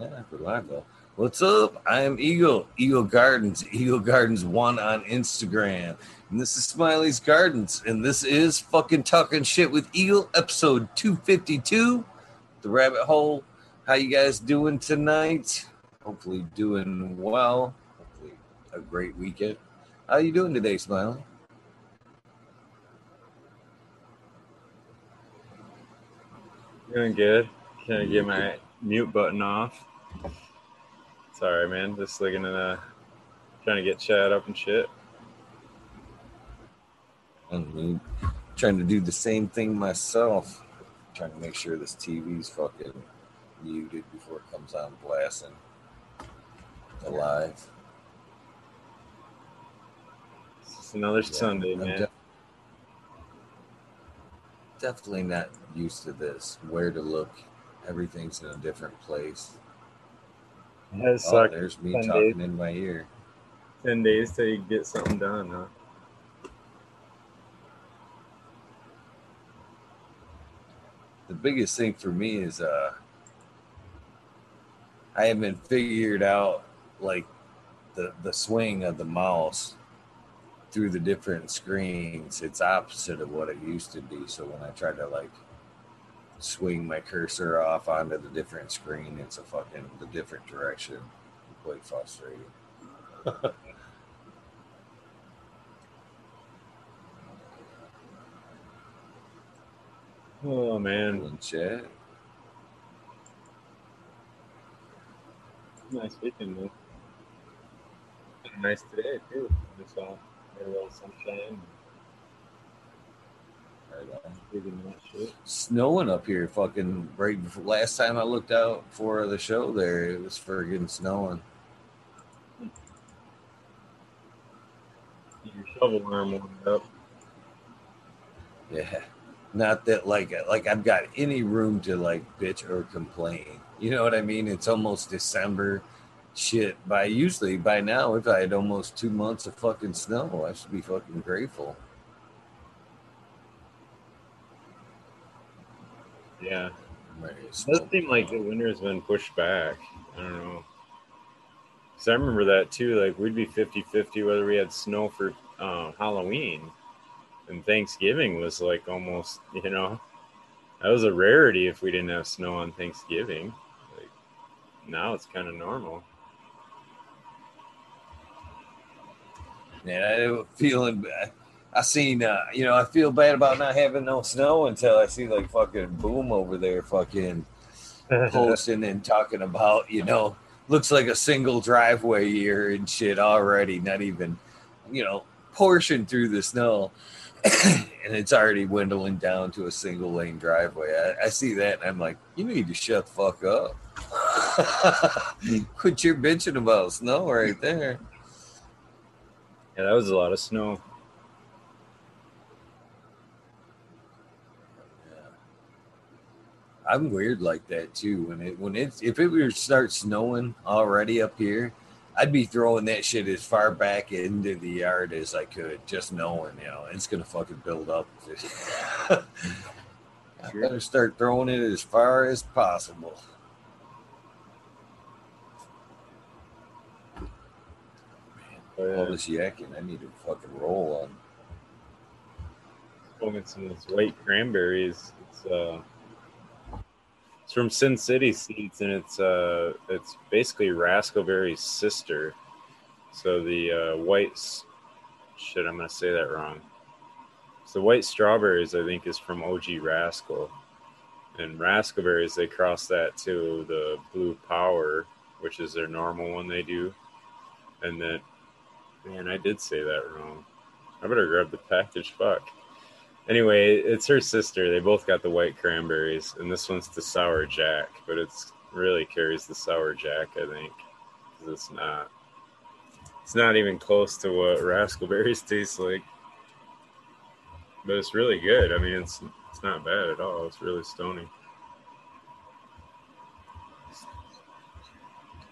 Yeah, for. What's up? I am Eagle, Eagle Gardens, Eagle Gardens One on Instagram. And this is Smiley's Gardens. And this is fucking talking shit with Eagle, episode 252. The rabbit hole. How you guys doing tonight? Hopefully doing well. Hopefully a great weekend. How you doing today, Smiley? Doing good. Can I get my mute button off? Sorry, man. Just looking at uh, trying to get chat up and shit. I mean, trying to do the same thing myself. Trying to make sure this TV's fucking muted before it comes on blasting live. It's just another Yeah, Sunday, I'm man. def- definitely not used to this. Where to look, everything's in a different place. It has Oh, there's me talking in my ear. ten days till you get something done, huh? the biggest thing for me is uh I haven't figured out like the the swing of the mouse through the different screens. It's opposite of what it used to be. So when I try to like swing my cursor off onto the different screen, it's a fucking the different direction. Quite frustrating. Oh man, And chat. nice weekend, man. Nice today too. We saw a little sunshine. Right on. Digging that shit. Snowing up here fucking right before last time I looked out for the show there it was friggin' snowing. Get Your shovel arm warmed up. Yeah. Not that like like I've got any room to like bitch or complain. You know what I mean? It's almost December. Shit. By usually by now if I had almost two months of fucking snow, I should be fucking grateful. Yeah. Right, It does seem like the winter's been pushed back. I don't know. Because I remember that too. Like, we'd be 50 50 whether we had snow for uh, Halloween. And Thanksgiving was like almost, you know, that was a rarity if we didn't have snow on Thanksgiving. Like, now it's kind of normal. Yeah, I feeling bad. I seen, uh, you know, I feel bad about not having no snow until I see like fucking boom over there, fucking posting and talking about, you know, looks like a single driveway here and shit already, not even, you know, portion through the snow. and it's already dwindling down to a single lane driveway. I, I see that and I'm like, you need to shut the fuck up. Quit your bitching about snow right there. Yeah, that was a lot of snow. I'm weird like that too. When it when it's if it were to start snowing already up here, I'd be throwing that shit as far back into the yard as I could, just knowing, you know, it's gonna fucking build up. I better start throwing it as far as possible. But, All uh, this yakking, I need to fucking roll on. smoking some of those white cranberries. It's uh, from Sin City Seeds, and it's uh, it's basically raspberry's sister. So the uh, white shit, I'm gonna say that wrong. So white strawberries, I think, is from OG Raskal, and raspberries they cross that to the blue power, which is their normal one they do, and then, man, I did say that wrong. I better grab the package. Fuck. Anyway, it's her sister. They both got the white cranberries, and this one's the sour jack, but it's really carries the sour jack, I think, 'cause it's not. It's not even close to what raspberries taste like, but it's really good. I mean, it's it's not bad at all. It's really stony.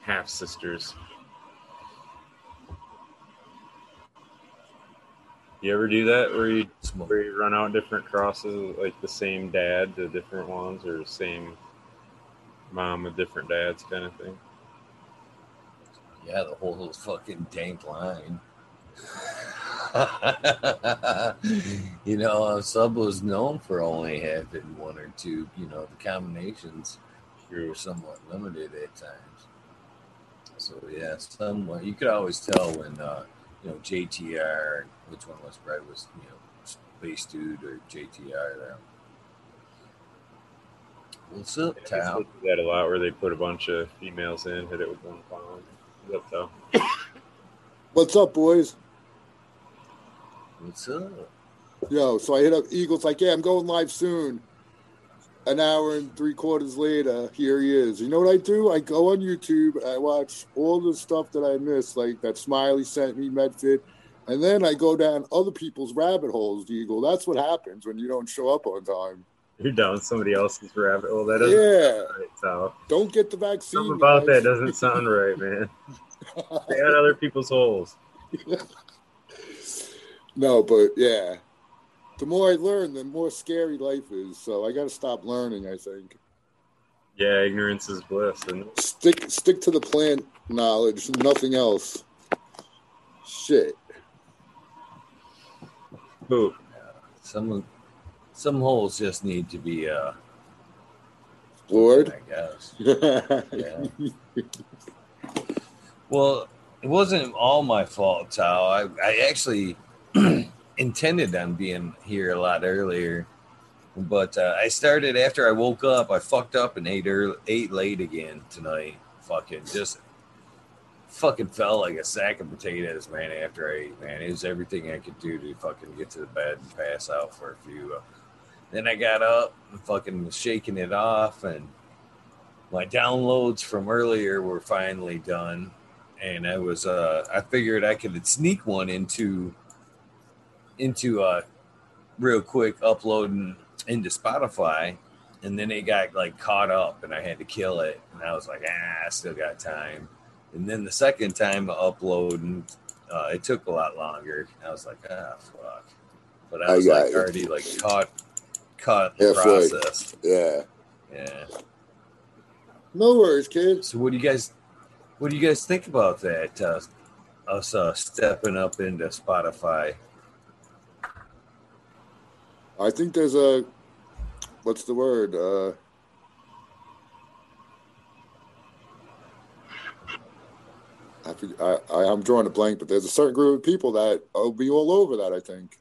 Half sisters. You ever do that where you where you run out different crosses, like the same dad to different ones, or same mom with different dads kind of thing. Yeah, the whole fucking dank line. you know, uh, Sub was known for only having one or two. You know, the combinations were somewhat limited at times. So yeah, somewhat you could always tell when uh, you know JTR, which one was right was you know Space Dude or JTR there. What's up, Yeah, Tal? they that a lot where they put a bunch of females in, hit it with one pound. What's up, Tal? What's up, boys? What's up? Yo, so I hit up Eagles like, yeah, I'm going live soon. An hour and three quarters later, here he is. You know what I do? I go on YouTube, I watch all the stuff that I missed, like that Smiley sent me, Medfit, and then I go down other people's rabbit holes, Eagle. That's what happens when you don't show up on time. You're down somebody else's rabbit hole. That doesn't Yeah, sound right, Tal. don't get the vaccine. Something about guys. that doesn't sound right, man. Stay out other people's holes. No, but yeah. The more I learn, the more scary life is. So I got to stop learning, I think. Yeah, ignorance is bliss. And Stick stick to the plant knowledge, nothing else. Shit. Who? Some some holes just need to be uh Lord. I guess. yeah. Yeah. Well, it wasn't all my fault, Tal. I, I actually intended on being here a lot earlier, but uh, I started after I woke up. I fucked up and ate early, ate late again tonight. Fucking just fucking felt like a sack of potatoes, man. After I ate, man, it was everything I could do to fucking get to the bed and pass out for a few. Then I got up and fucking was shaking it off and my downloads from earlier were finally done and i was uh i figured i could sneak one into into uh real quick uploading into spotify and then it got like caught up and i had to kill it and i was like ah i still got time and then the second time uploading uh it took a lot longer i was like ah fuck but i I was got like you. already like caught caught the Halfway. process Yeah. yeah No worries, kid. So what do you guys what do you guys think about that? Uh, us uh, stepping up into Spotify. I think there's a what's the word? Uh I, forg- I, I I'm drawing a blank, but there's a certain group of people that will be all over that. I think.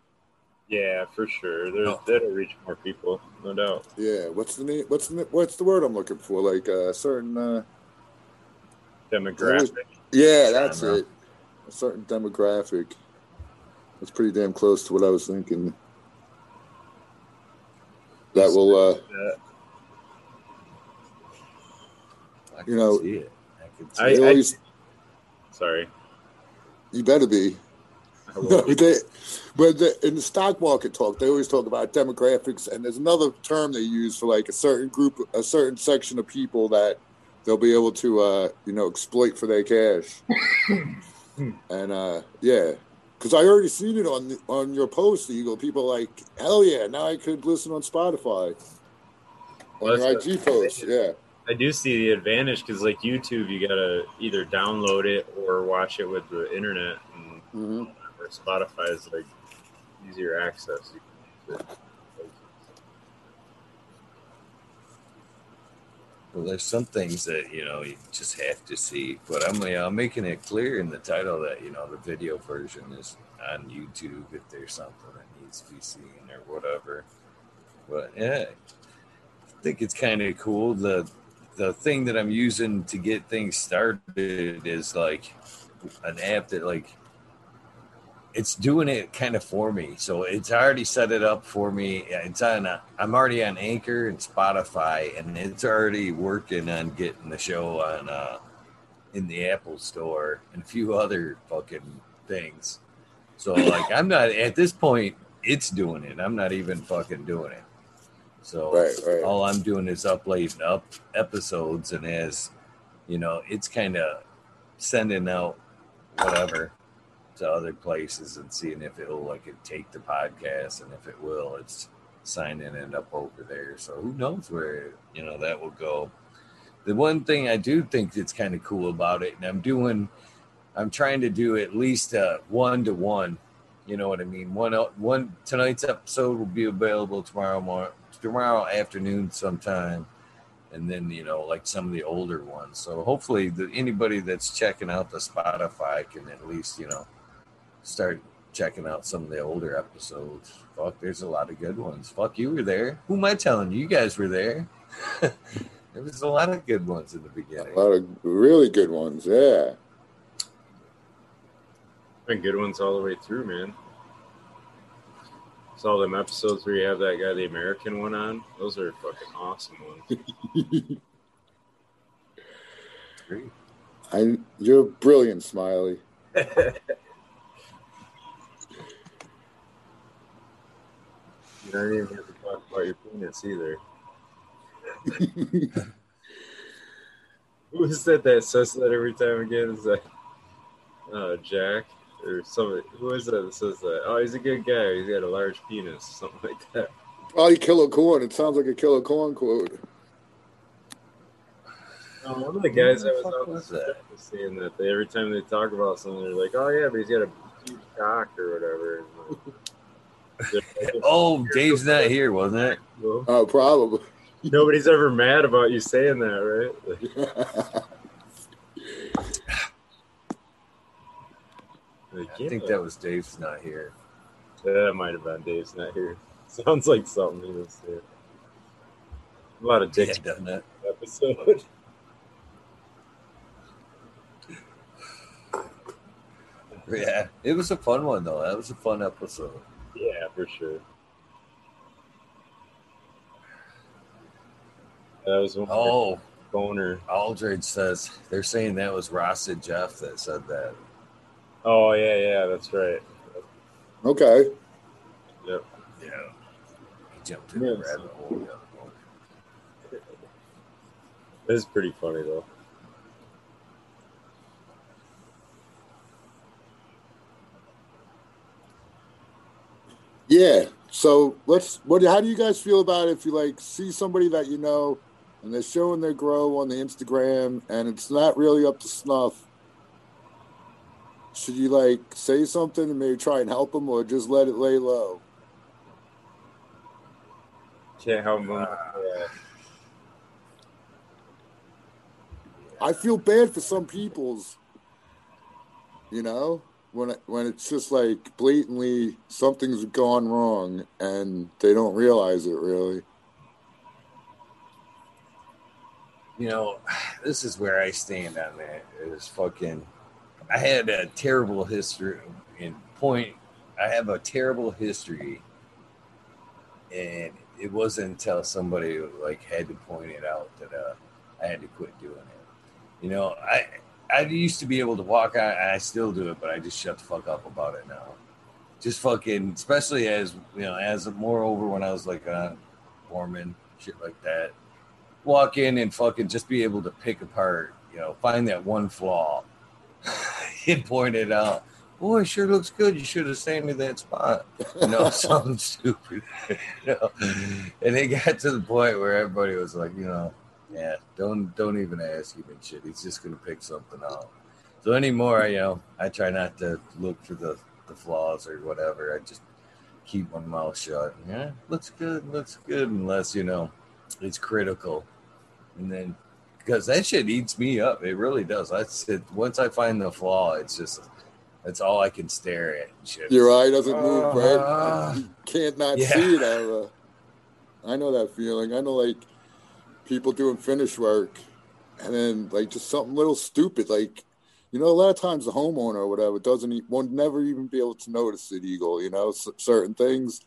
Yeah, for sure. There's, Oh. That'll reach more people, no doubt. Yeah. What's the name? What's the what's the word I'm looking for? Like a certain. Uh, Demographic. yeah, that's it. A certain demographic. That's pretty damn close to what I was thinking. That will. uh Uh, I can You know, see it. I can see I- it. they always, sorry. you better be. No, they, but the, in the stock market talk, they always talk about demographics, and there's another term they use for like a certain group, a certain section of people that they'll be able to, uh, you know, exploit for their cash. and uh, yeah, because I already seen it on the, on your post, Eagle. People like, hell yeah, now I could listen on Spotify. Well, on your IG post, yeah. I do see the advantage because, like YouTube, you gotta either download it or watch it with the internet. And hmm where Spotify is like easier access. You can use it. Well, there's some things that you know you just have to see, but I'm, you know, I'm making it clear in the title that you know the video version is on YouTube if there's something that needs to be seen or whatever. But yeah, I think it's kind of cool. The the thing that I'm using to get things started is like an app that like it's doing it kind of for me. So it's already set it up for me. It's on. I'm already on Anchor and Spotify, and it's already working on getting the show on uh, in the Apple Store and a few other fucking things. So like, I'm not at this point. It's doing it. I'm not even fucking doing it. So Right, right. all I'm doing is uploading up episodes, and as you know, it's kind of sending out whatever to other places and seeing if it'll like it take the podcast, and if it will, it's signing it up over there. So who knows where you know that will go. the one thing I do think that's kind of cool about it, and I'm doing, I'm trying to do at least a one to one. You know what I mean? One one tonight's episode will be available tomorrow morning, tomorrow afternoon sometime, and then you know like some of the older ones. So hopefully, the, anybody that's checking out the Spotify can at least you know start checking out some of the older episodes. Fuck, there's a lot of good ones. Fuck, you were there. Who am I telling you? You guys were there. there was a lot of good ones in the beginning. A lot of really good ones, yeah. Been good ones all the way through, man. Saw them episodes where you have that guy, the American one on. Those are fucking awesome ones. I, you're brilliant, Smiley. You don't even have to talk about your penis either. Who is that that says that every time again? Is that uh, Jack or somebody? Who is that that says that? Oh, he's a good guy. He's got a large penis, something like that. Probably a Corn. It sounds like a Killer Corn quote. Oh, one of the guys that was out was that? saying that they, every time they talk about something, they're like, "Oh yeah, but he's got a huge cock or whatever." oh, Dave's not here, wasn't it? Oh, uh, probably. Nobody's ever mad about you saying that, right? I think that was Dave's not here. That might have been Dave's not here. Sounds like something he was there. A lot of dicks, yeah, doesn't it? Episode. yeah, it was a fun one though. That was a fun episode. Yeah, for sure. That was one oh boner. Aldridge says they're saying that was Ross and Jeff that said that. Oh yeah, yeah, that's right. Okay. Yep. Yeah. He jumped in yes. the rabbit hole. This is pretty funny though. Yeah. So let's. What? How do you guys feel about if you like see somebody that you know, and they're showing their grow on the Instagram, and it's not really up to snuff? Should you like say something and maybe try and help them, or just let it lay low? Can't help them. I feel bad for some people's. You know, when it, when it's just like blatantly something's gone wrong and they don't realize it really. You know, this is where I stand on that. Is fucking. I had a terrible history in point. I have a terrible history, and it wasn't until somebody like had to point it out that uh, I had to quit doing it. You know, I I used to be able to walk out, I still do it, but I just shut the fuck up about it now. Just fucking, especially as you know, as moreover when I was like on foreman, shit like that. Walk in and fucking just be able to pick apart, you know, find that one flaw and pointed out. Boy, sure looks good. You should have saved me that spot. You know, something stupid. you know? And it got to the point where everybody was like, you know, yeah, don't don't even ask him and shit. He's just gonna pick something out. So anymore, you know, I try not to look for the the flaws or whatever. I just keep my mouth shut. Yeah, looks good, looks good, unless you know it's critical. And then because that shit eats me up, it really does. I said once I find the flaw, it's just that's all I can stare at. shit. Your eye doesn't move, uh, right? You can't not yeah. see it. I know that feeling. I know, like people doing finish work, and then like just something little stupid, like you know, a lot of times the homeowner or whatever doesn't won't never even be able to notice it, Eagle. You know, certain things,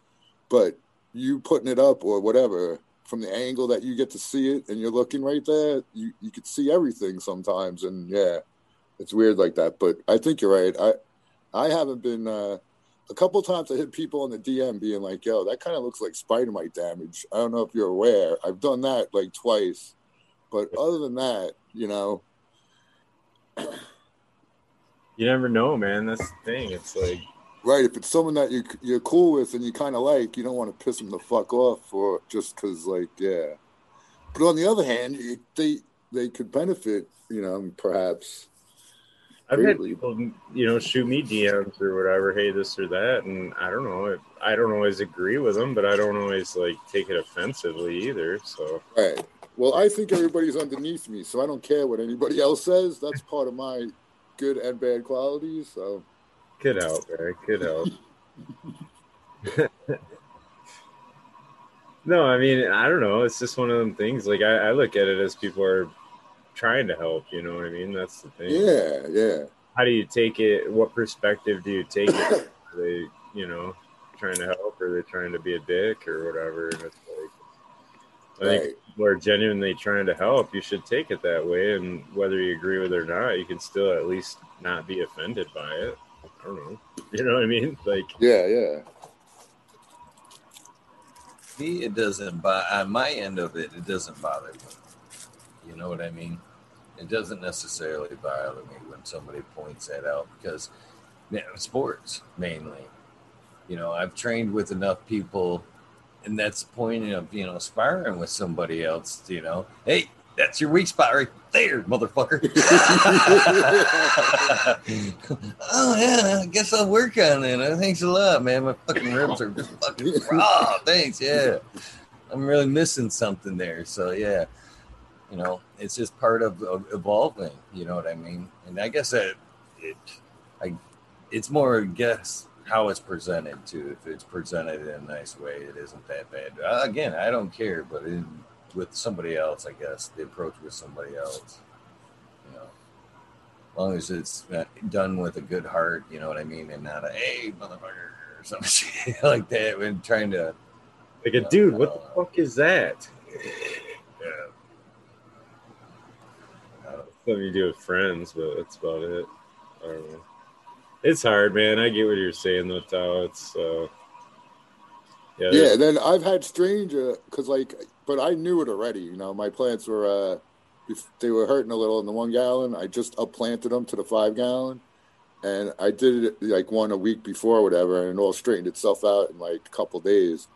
but you putting it up or whatever from the angle that you get to see it, and you're looking right there, you you could see everything sometimes, and yeah, it's weird like that. But I think you're right. I I haven't been. Uh, a couple times I hit people on the DM being like, "Yo, that kind of looks like spider mite damage." I don't know if you're aware. I've done that like twice, but other than that, you know, you never know, man. That's the thing. It's like right. If it's someone that you you're cool with and you kind of like, you don't want to piss them the fuck off for just because, like, yeah. But on the other hand, they they could benefit, you know, perhaps. I've had people, you know, shoot me DMs or whatever, hey, this or that, and I don't know. I don't always agree with them, but I don't always like take it offensively either. So Right. Well, I think everybody's underneath me, so I don't care what anybody else says. That's part of my good and bad qualities. So could help, man. Could help. no, I mean, I don't know. It's just one of them things. Like I, I look at it as people are trying to help. You know what I mean? That's the thing. yeah, yeah. How do you take it? What perspective do you take it? Are they, you know, trying to help, or are they trying to be a dick, or whatever? And it's like, I think Right. people are genuinely trying to help. You should take it that way, and whether you agree with it or not, you can still at least not be offended by it. I don't know. You know what I mean? Like, Yeah, yeah. Me, it doesn't. But on my end of it, it doesn't bother me. You know what I mean? It doesn't necessarily bother me when somebody points that out because you know, sports mainly. You know, I've trained with enough people, and that's the point of you know sparring with somebody else. You know, hey, that's your weak spot right there, motherfucker. oh yeah, I guess I'll work on it. Uh, Thanks a lot, man. My fucking ribs are just fucking raw. Thanks, yeah. I'm really missing something there. So yeah, you know, it's just part of, of evolving. You know what I mean? And I guess that it, I, it's more I guess how it's presented too. If it's presented in a nice way, it isn't that bad. Uh, again, I don't care, but in, with somebody else, I guess the approach with somebody else, you know, as long as it's uh, done with a good heart, you know what I mean, and not a hey motherfucker or some shit like that when trying to. like a No, dude, what the no. fuck is that? Yeah. I Something you do with friends, but that's about it. I don't know. It's hard, man. I get what you're saying, though, Tao. It's uh, yeah, Yeah, and then I've had stranger because like, but I knew it already. You know, my plants were uh, they were hurting a little in the one gallon. I just upplanted them to the five gallon, and I did it like one a week before, or whatever, and it all straightened itself out in like a couple days.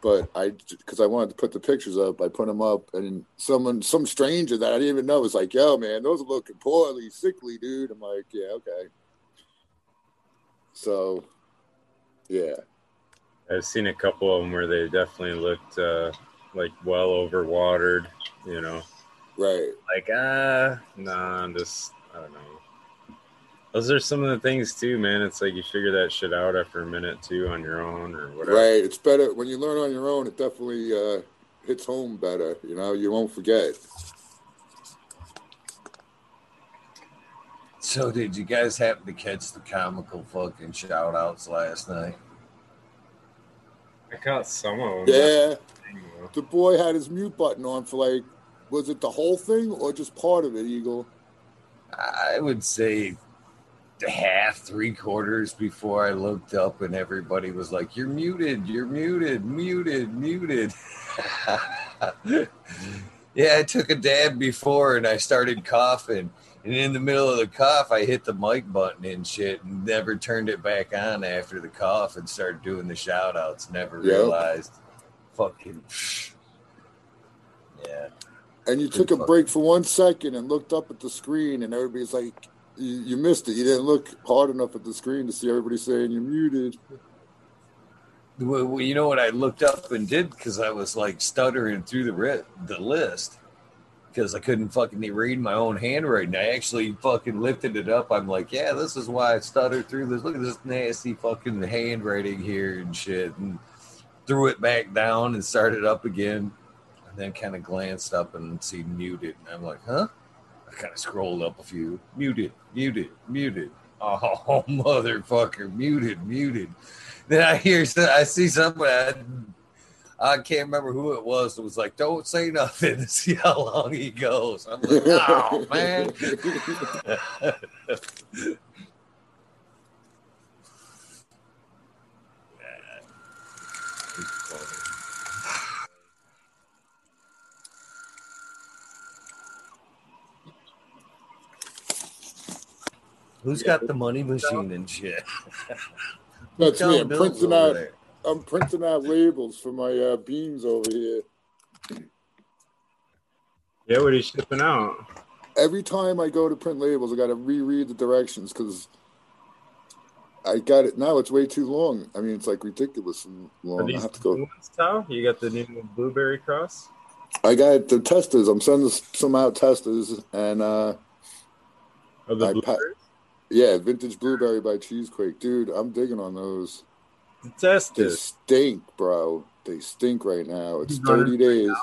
But I, because I wanted to put the pictures up, I put them up, and someone, some stranger that I didn't even know was like, "Yo, man, those are looking poorly, sickly, dude." I'm like, "Yeah, okay." So, yeah. I've seen a couple of them where they definitely looked uh, like well over watered, You know, Right. like ah, nah, I'm just I don't know. Those are some of the things too, man. It's like you figure that shit out after a minute too on your own or whatever. Right. It's better when you learn on your own. It definitely uh, hits home better. You know, you won't forget. So, did you guys happen to catch the comical fucking shout outs last night? I caught some of them. Yeah. The boy had his mute button on for like, was it the whole thing or just part of it, Eagle? I would say the half, three quarters before I looked up, and everybody was like, You're muted, you're muted, muted, muted. yeah, I took a dab before and I started coughing. And in the middle of the cough, I hit the mic button and shit and never turned it back on after the cough and started doing the shout outs. Never Yep. realized. Fucking. Yeah. And you took a break for one second and looked up at the screen, and everybody's like, you, you missed it. You didn't look hard enough at the screen to see everybody saying you're muted. Well, well, you know what I looked up and did because I was like stuttering through the ri- the list because I couldn't fucking read my own handwriting. I actually fucking lifted it up. I'm like, yeah, this is why I stuttered through this. Look at this nasty fucking handwriting here and shit, and threw it back down and started up again, and then kind of glanced up and see muted, and I'm like, huh? I kind of scrolled up a few, muted, muted, muted. Oh motherfucker, muted, muted. Then I hear, I see somebody. I, can't remember who it was. It was like, "Don't say nothing." See how long he goes. I'm like, "Oh man." Who's got the money machine and shit? That's me. I'm printing out. there. I'm printing out labels for my uh, beans over here. Yeah, what are you shipping out? Every time I go to print labels, I got to reread the directions because I got it now. It's way too long. I mean, it's like ridiculous and Are long. I these have to go. ones, Tao? You got the new blueberry cross? I got the testers. I'm sending some out testers, and uh, Of the I pa- blueberries? Yeah, vintage blueberry by Cheesequake, dude. I'm digging on those. The They stink, bro. They stink right now. It's You running 30 days.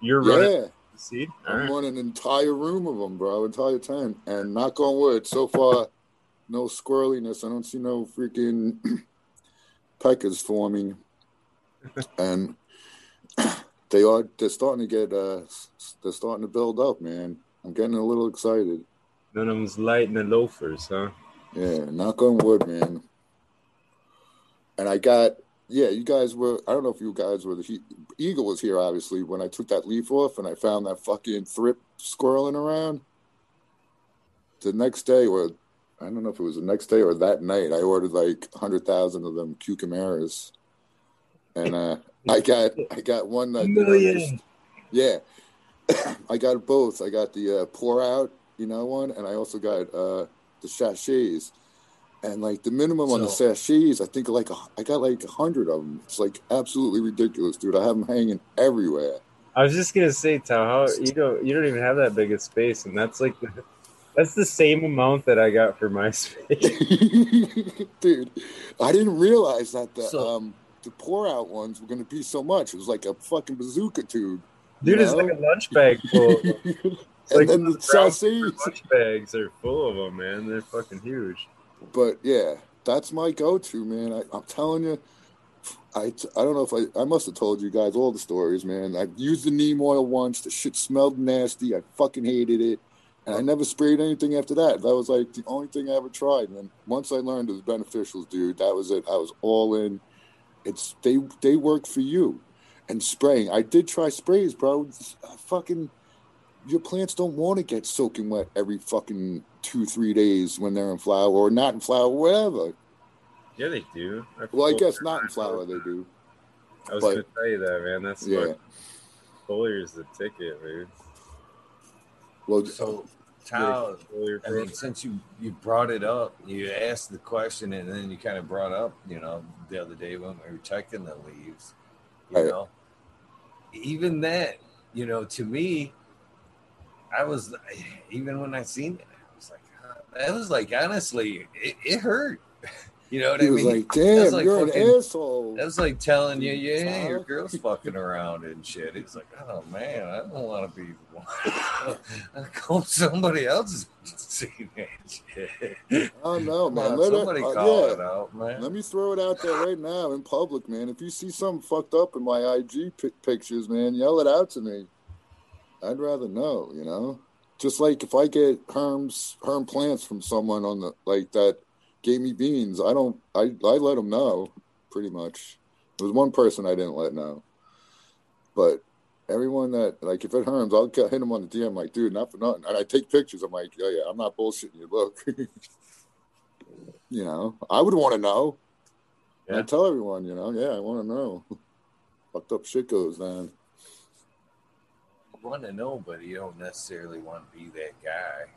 You're running Yeah, the seed? All I'm right. running an entire room of them, bro. Entire tent, and knock on wood. So far, no squirreliness. I don't see no freaking peckers forming, and they are. They're starting to get. Uh, they're starting to build up, man. I'm getting a little excited. None of them's lighting the loafers, huh? Yeah, knock on wood, man. And I got, yeah, you guys were, I don't know if you guys were, the he, Eagle was here, obviously, when I took that leaf off and I found that fucking thrip squirreling around. The next day, or I don't know if it was the next day or that night, I ordered like 100,000 of them cucumeris. And uh, I got, I got one that, know, just- yeah, I got both. I got the uh, pour out, you know, one, and I also got uh, the sachets. And like the minimum on the So- sachets, I think like a, I got like a hundred of them. It's like absolutely ridiculous, dude. I have them hanging everywhere. I was just gonna say, Tao, how you don't you don't even have that big a space, and that's like the, that's the same amount that I got for my space. dude, I didn't realize that the So- um the pour out ones were gonna be so much. It was like a fucking bazooka tube. Dude, it's No. like a lunch bag full. And like then the sachets. lunch bags are full of them, man. They're fucking huge. But yeah, that's my go-to, man. I, I'm telling you, I, I don't know if I I must have told you guys all the stories, man. I used the neem oil once. The shit smelled nasty. I fucking hated it, and I never sprayed anything after that. That was like the only thing I ever tried. And then once I learned it was beneficial, dude, that was it. I was all in. It's they they work for you, and spraying. I did try sprays, bro. It's, uh, fucking, your plants don't want to get soaking wet every fucking two three days when they're in flower or not in flower, whatever. Yeah, they do. Well, I guess not in flower they do. I was but- gonna tell you that, man. That's Yeah. yeah. Foliar's the ticket, man Well, So, uh, Tao, Foliar I Pro. mean, since you you brought it up, you asked the question, and then you kind of brought up, you know, the other day when we were checking the leaves, you Right. know, even that, you know, to me, I was even when I seen it, I was like, that was like honestly, it, it hurt. You know what he I was mean? like, "Damn, like you're fucking- an asshole." That's like telling you, yeah, your girl's fucking around and shit. It's like, oh man, I don't want to be the one. I hope somebody else is seeing that shit. Oh no, man. Let it, somebody uh, call yeah. it out, man. Let me throw it out there right now in public, man. If you see something fucked up in my IG pi pictures, man, yell it out to me. I'd rather know, you know. Just like if I get herms, herm plants from someone on the like that gave me beans, I don't, I, I let them know, pretty much. There was one person I didn't let know, but everyone that like if it herms, I'll hit them on the DM like, dude, not for nothing, and I take pictures. I'm like, yeah, yeah, I'm not bullshitting you. Look, you know, I would want to know. I Yeah. tell everyone, you know, yeah, I want to know. Fucked up shit goes down. Want to know, but you don't necessarily want to be that guy.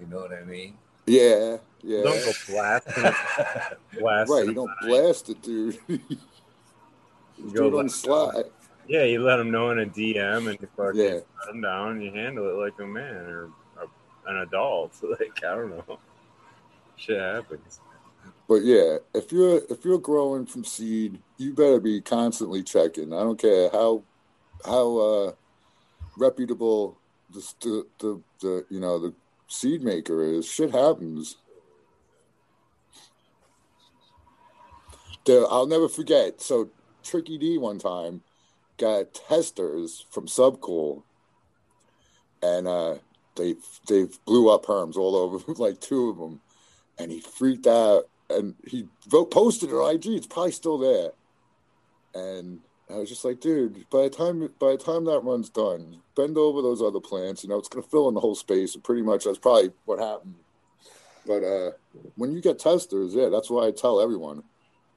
You know what I mean? Yeah, yeah. Don't go blasting. Right, you don't blast it, dude. you You do it go on slide. Yeah, you let them know in a DM and you fucking Yeah. them down. You handle it like a man or a, an adult. Like I don't know, shit happens. But yeah, if you're if you're growing from seed, you better be constantly checking. I don't care how how uh, reputable the, the the the you know the seed maker is. Shit happens. There, I'll never forget. So Tricky D one time got testers from Subcool, and uh, they they blew up herms all over, like two of them, and he freaked out and he wrote, posted it on IG. It's probably still there. And I was just like, dude, by the time by the time that run's done, bend over those other plants. You know, it's gonna fill in the whole space. And pretty much that's probably what happened. But uh, when you get testers, yeah, that's why I tell everyone,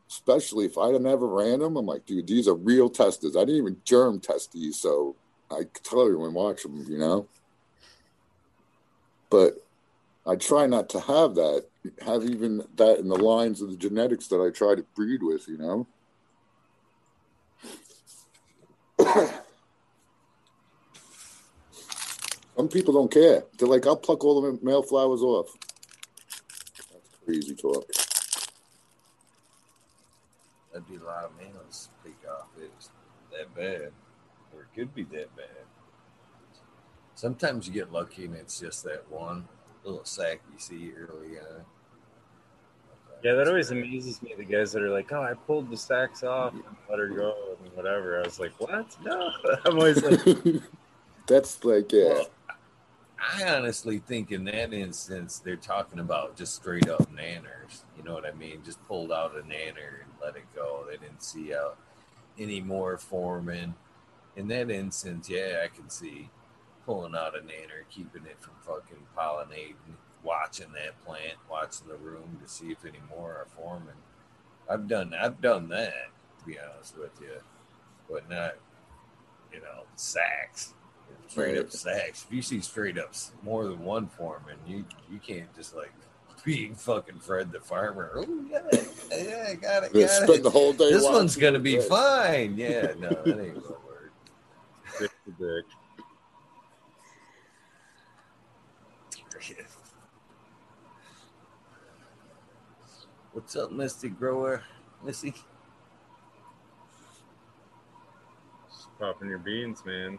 especially if I didn't have a random, I'm like, dude, these are real testers. I didn't even germ test these, so I tell everyone watch them, you know. But I try not to have that, have even that in the lines of the genetics that I try to breed with, you know. Some people don't care. They're like, I'll pluck all the male flowers off. That's crazy talk. That'd be a lot of males to pick off. It's that bad, or it could be that bad. Sometimes you get lucky and it's just that one little sack you see early on. Yeah, that always amazes me. The guys that are like, "Oh, I pulled the sacks off and let her go and whatever." I was like, "What? No!" I'm always like, That's like, yeah. Well, I honestly think in that instance they're talking about just straight up nanners. You know what I mean? Just pulled out a nanner and let it go. They didn't see out any more forming. In that instance, yeah, I can see pulling out a nanner, keeping it from fucking pollinating, watching that plant, watching the room to see if any more are forming. I've done I've done that, to be honest with you. But not, you know, sacks. Straight up sacks. If you see straight up s- more than one foreman, you you can't just like being fucking Fred the farmer. Oh yeah, yeah, got it, got spend it. the whole day. This one's gonna be it. fine. Yeah, no, that ain't gonna work. "Dick to dick." What's up, Misty Grower? Missy? Just popping your beans, man.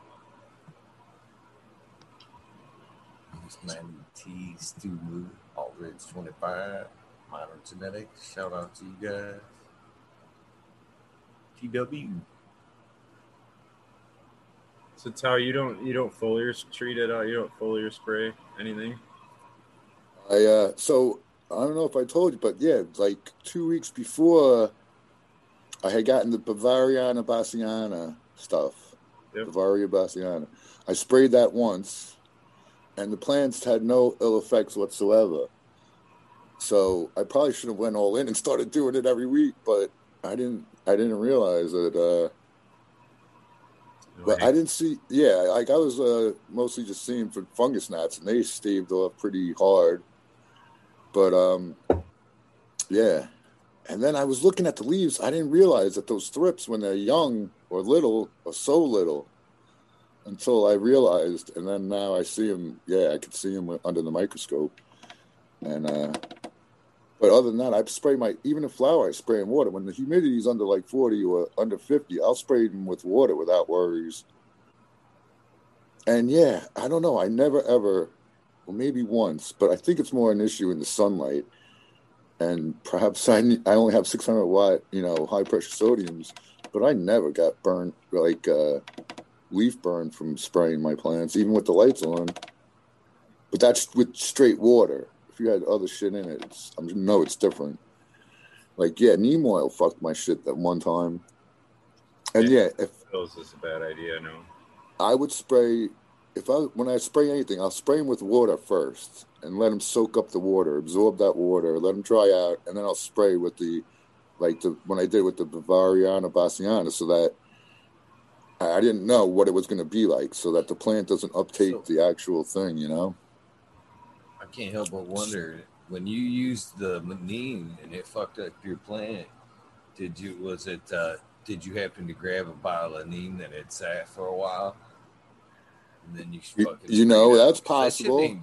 East 90 T Stu Aldridge 25 Modern Genetics. Shout out to you guys. TW. So, Tao, you don't you don't foliar treat it out. You don't foliar spray anything. I uh, so I don't know if I told you, but yeah, like two weeks before, I had gotten the Bavariana Bassiana stuff. Yep. Beauveria Bassiana. I sprayed that once, and the plants had no ill effects whatsoever. So I probably should have went all in and started doing it every week, but I didn't. I didn't realize that. Uh, but I didn't see. Yeah, like I was uh, mostly just seeing for fungus gnats, and they staved off pretty hard. But um, yeah, and then I was looking at the leaves. I didn't realize that those thrips, when they're young or little, are so little. Until I realized, and then now I see them. Yeah, I could see them under the microscope. And uh, but other than that, I spray my even in flower. I spray in water when the humidity is under like forty or under fifty. I'll spray them with water without worries. And yeah, I don't know. I never ever, well, maybe once, but I think it's more an issue in the sunlight. And perhaps I I only have 600 watt, you know, high pressure sodiums, but I never got burnt like uh, leaf burn from spraying my plants, even with the lights on. But that's with straight water. If you had other shit in it, it's, I know it's different. Like yeah, neem oil fucked my shit that one time. And yeah, if Those is a bad idea. No. I would spray if I when I spray anything, I'll spray them with water first and let them soak up the water, absorb that water, let them dry out, and then I'll spray with the like the when I did with the Bavariana Bassiana, so that I didn't know what it was going to be like, so that the plant doesn't uptake So- the actual thing, you know. I can't help but wonder when you used the neem and it fucked up your plant. Did you was it uh, did you happen to grab a bottle of neem that had sat for a while? And then you You- fucking you know, that's it? that shit possible.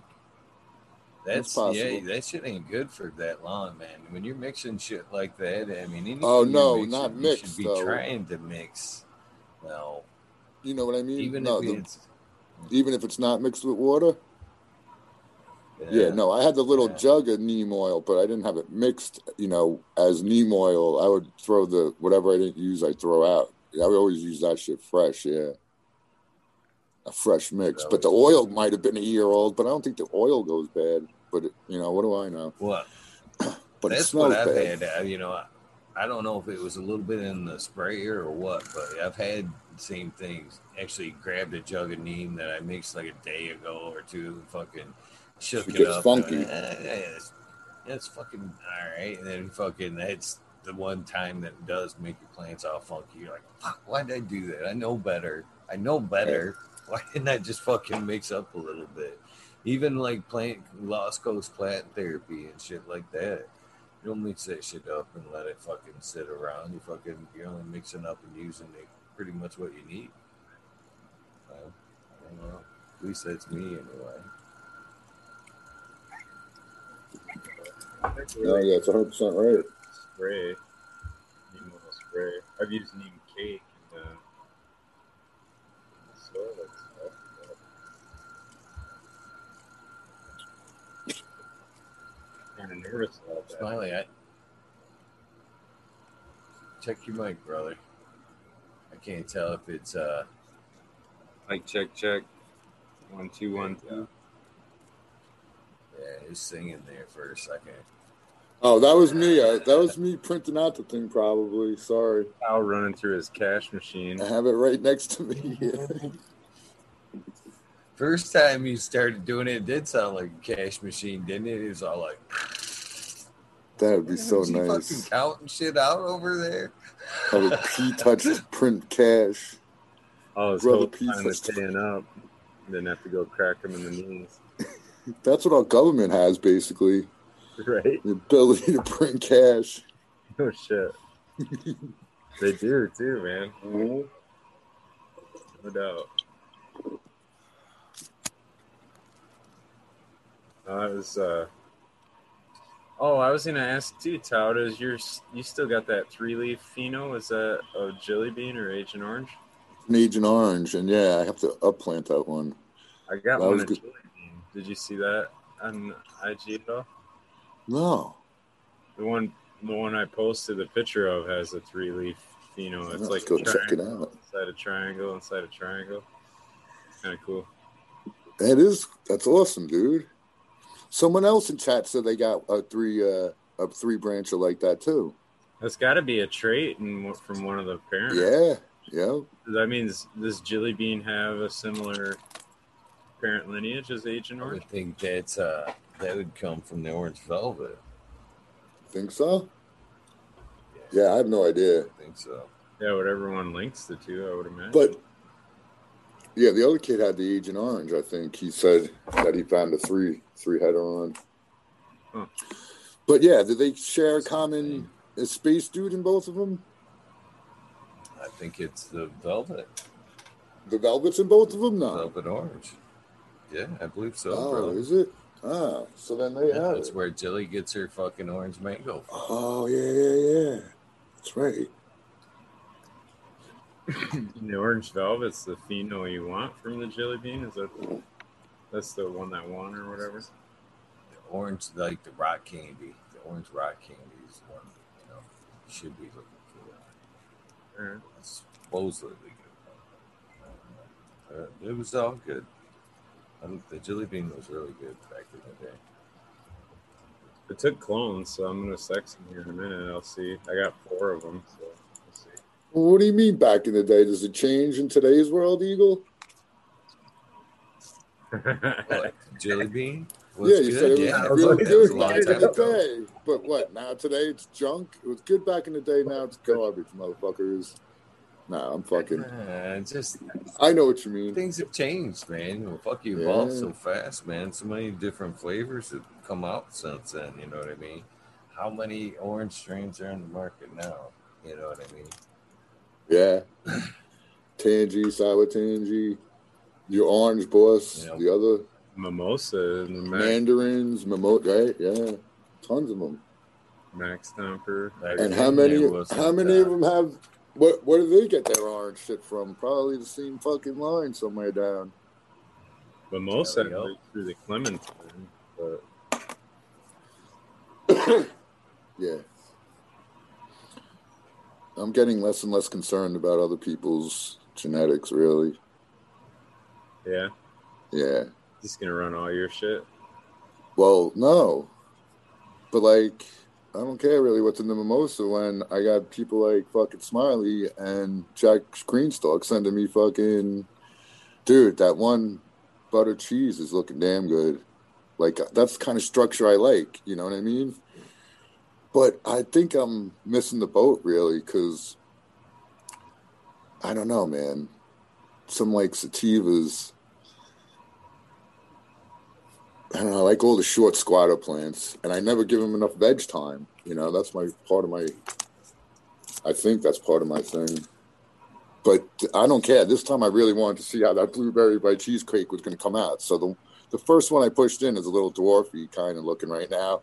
That's That's, yeah, possible. that shit ain't good for that long, man. When you're mixing shit like that, I mean, Oh, no, mixing, not you mixed, should be though. trying to mix. Well, You know what I mean? even no, if the- it's even if it's not mixed with water. Yeah, no, I had the little Yeah. jug of neem oil, but I didn't have it mixed, you know, as neem oil. I would throw the whatever I didn't use, I throw out. I would always use that shit fresh, yeah. A fresh mix. But the oil might have been a year old, but I don't think the oil goes bad. But, it, you know, what do I know? What? But That's what I've bad. had. uh, You know, I, don't know if it was a little bit in the sprayer or what, but I've had the same things. Actually, grabbed a jug of neem that I mixed like a day ago or two, and fucking shook It it, up. funky. and, yeah, it's, it's fucking all right. And then fucking that's the one time that does make your plants all funky. You're like, fuck, why did I do that? I know better. I know better. Why didn't I just fucking mix up a little bit? Even like plant Lost Coast plant therapy and shit like that. You don't mix that shit up and let it fucking sit around. You fucking you're only mixing up and using it pretty much what you need. Well, I don't know. At least that's me anyway. No, yeah, it's 100 percent right. Spray, neem oil spray. I've used neem cake and uh, soil and stuff. Kind of nervous about that. Smiley, I check your mic, brother. I can't tell if it's uh Mic check, check. One, two, one, two. yeah, he's singing there for a second. Oh, that was me. I, that was me printing out the thing. Probably. Sorry, Al running through his cash machine. I have it right next to me. First time you started doing it, it did sound like a cash machine, didn't it? It was all like that would be so "Was he fucking nice. counting shit out over there. Have a P touch print cash. Oh, his Brother whole Pete time was was- staying up. Didn't have to go crack him in the knees. That's what our government has, basically. Right? The ability to print cash. Oh shit. they do too, man. Mm-hmm. No doubt. I was uh Oh, I was gonna ask too, Todd, is your you still got that three leaf pheno? Is that a jelly bean or Agent Orange? An Agent Orange, and yeah, I have to upplant that one. I got That one of jelly bean. Did you see that on IG at all? No, The one the one I posted the picture of has a three leaf pheno. It's Let's like go check it out. inside a triangle inside a triangle. Kinda cool. That is that's awesome, dude. Someone else in chat said they got a three uh a three brancher like that too. That's got to be a trait in, from one of the parents. Yeah, yeah. That means does Jelly Bean have a similar parent lineage as Agent I Orange? would think that's uh that would come from the orange velvet. Think so? Yeah, I have no idea. I think so. Yeah, what everyone links the two, I would imagine. But yeah, the other kid had the Agent Orange. I think he said that he found a three three header on. Huh. But yeah, did they share a common a space dude in both of them? I think it's the velvet. The Velvets in both of them? No. Velvet orange. Yeah, I believe so, oh, bro. is it? Ah, so then they Yeah, have that's it. where Jilly gets her fucking orange mango. from. Oh yeah, yeah, yeah. That's right. the orange velvet's the pheno you want from the Jelly Bean. Is that that's the one that won or whatever? The orange, like the rock candy. The orange rock candy is the one you know you should be looking for. It's supposedly good. Uh, it was all good. I think the jelly bean was really good back in the day. It took clones, so I'm gonna sex them here in a minute. I'll see. I got four of them, so we'll see. Well, what do you mean back in the day? Does it change in today's world, Eagle? What, jelly bean? Was yeah, you said it was Yeah, really good back in the day. But what, now today it's junk? It was good back in the day, now it's garbage, motherfuckers. Nah, I'm fucking. Uh, just I know what you mean. things have changed, man. Well, fuck you evolved so fast, man. So many different flavors have come out since then. You know what I mean? How many orange strains are in the market now? You know what I mean? Yeah. Tangie, sour Tangie, your orange boss, Yeah. the other Mimosa the mandarins, mimo, right? Yeah, tons of them. Max Stomper. And how many? How many of them have? What? Where do they get their orange shit from? Probably the same fucking line somewhere down. Mimosa There right through the Clementine, but Yeah. I'm getting less and less concerned about other people's genetics. Really. yeah, Yeah. just gonna run all your shit. Well, no. But like, I don't care really what's in the mimosa when I got people like fucking Smiley and Jack Greenstalk sending me fucking, dude, that one butter cheese is looking damn good. Like that's the kind of structure I like. You know what I mean? But I think I'm missing the boat really because I don't know, man. some like sativas. I don't know. I like all the short squatter plants, and I never give them enough veg time. You know, that's my part of my. I think that's part of my thing. But I don't care. This time, I really wanted to see how that blueberry by cheesecake was going to come out. So the the first one I pushed in is a little dwarfy kind of looking right now,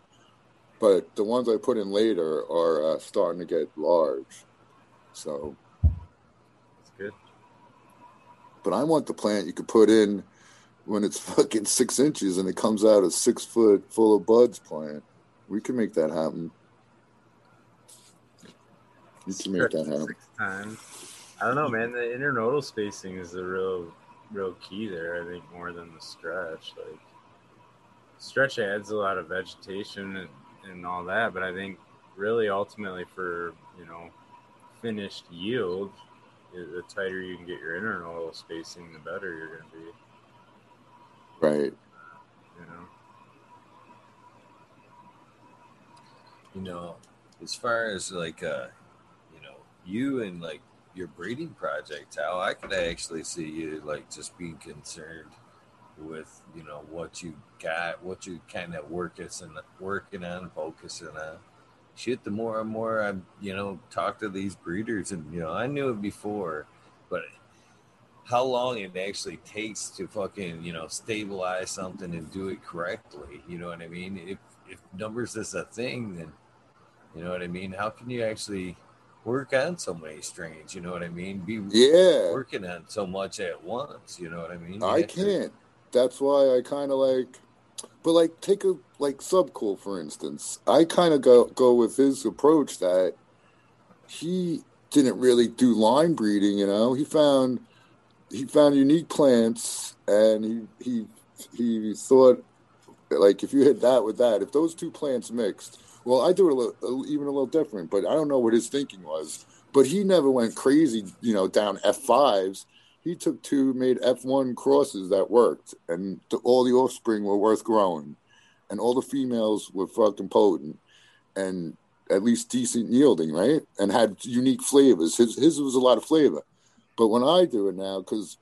but the ones I put in later are uh, starting to get large. So That's good. but I want the plant you could put in when it's fucking six inches and it comes out a six foot full of buds plant. We can make that happen. You can make that happen. Six times. I don't know, man. The internodal spacing is the real, real key there. I think more than the stretch. Like stretch adds a lot of vegetation and, and all that, but I think really ultimately for you know finished yield, the tighter you can get your internodal spacing, the better you're going to be. Right. You know. you know, as far as like uh, you know, you and like your breeding project, how I could actually see you like just being concerned with you know what you got, what you kind of working and working on, focusing on. Shit, the more and more I you know talk to these breeders, and you know I knew it before, but how long it actually takes to fucking you know stabilize something and do it correctly. You know what I mean? If if numbers is a thing, then you know what I mean. How can you actually work on so many strains? You know what I mean? Be Yeah. working on so much at once. You know what I mean? You I can't. That's why I kind of like, but like take a like Subcool for instance. I kind of go go with his approach that he didn't really do line breeding. You know, he found he found unique plants, and he he he thought like if you hit that with that, if those two plants mixed. Well, I do it a little, even a little different, but I don't know what his thinking was. But he never went crazy, you know, down F fives he took two, made F1 crosses that worked, and the, all the offspring were worth growing, and all the females were fucking potent, and at least decent yielding, right? And had unique flavors. His his was a lot of flavor, but when I do it now, because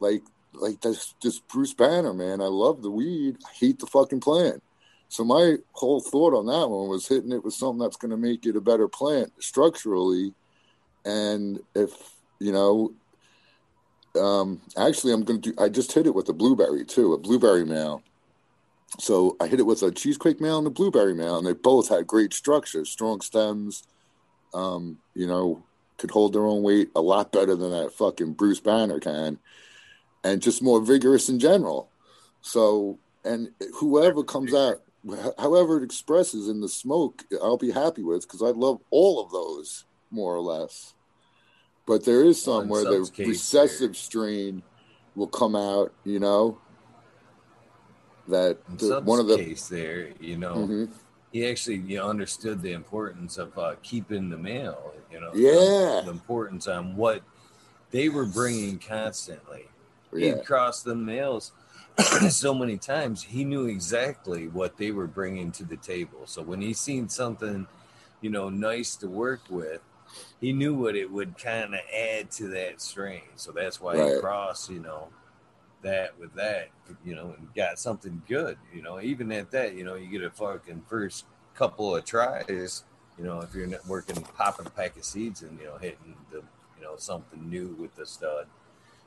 like like this this Bruce Banner man, I love the weed, I hate the fucking plant. So my whole thought on that one was hitting it with something that's going to make it a better plant structurally, and if you know um, actually, I'm going to do. I just hit it with a blueberry too, a blueberry male. So I hit it with a cheesecake male and a blueberry male, and they both had great structure, strong stems. Um, you know, could hold their own weight a lot better than that fucking Bruce Banner can, and just more vigorous in general. So, and whoever comes out, however it expresses in the smoke, I'll be happy with because I love all of those more or less. But there is some where the recessive there- strain will come out, you know. That the, one of the case there, you know, Mhm. he actually you know, understood the importance of uh, keeping the male. You know, Yeah. the, the importance on what they were bringing constantly. yeah, He'd cross the males so many times. He knew exactly what they were bringing to the table. So when he seen something, you know, nice to work with, he knew what it would kind of add to that strain. So that's why he crossed, you know, that with that, you know, and got something good. You know, even at that, you know, you get a fucking first couple of tries. You know, if you're not working, popping a pack of seeds and you know hitting the, you know, something new with the stud,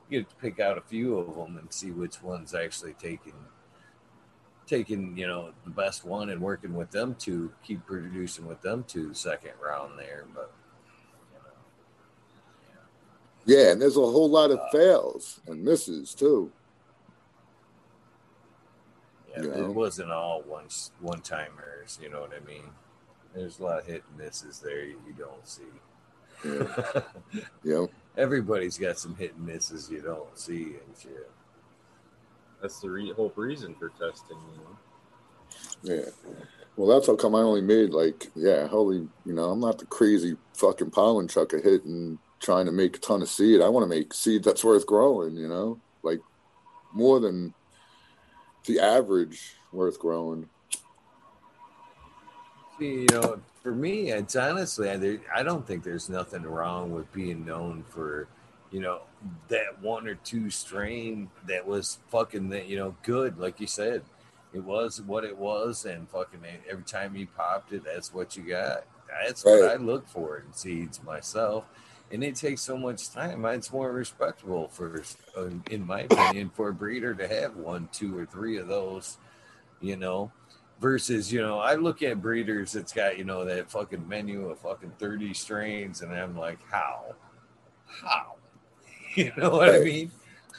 you get to pick out a few of them and see which one's actually taking taking you know the best one and working with them to keep producing with them to second round there but yeah, and there's a whole lot of fails and misses too. yeah, You it know? wasn't all one one timers you know what i mean there's a lot of hit and misses there you, you don't see Yeah, you know, everybody's got some hit and misses you don't see and shit That's the re- whole reason for testing. You know. yeah. Well, that's how come I only made like, yeah, holy, you know, I'm not the crazy fucking pollen chucker hitting trying to make a ton of seed. I want to make seed that's worth growing, you know, like more than the average worth growing. See, you know, for me, it's honestly, I, I don't think there's nothing wrong with being known for, you you know, that one or two strain that was fucking, that you know, good, like you said. It was what it was, and fucking every time you popped it, that's what you got. That's right. what I look for in seeds myself. And it takes so much time. It's more respectable for, uh, in my opinion, for a breeder to have one, two, or three of those, you know, versus, you know, I look at breeders that's got, you know, that fucking menu of fucking 30 strains, and I'm like, how? How? You know what I mean?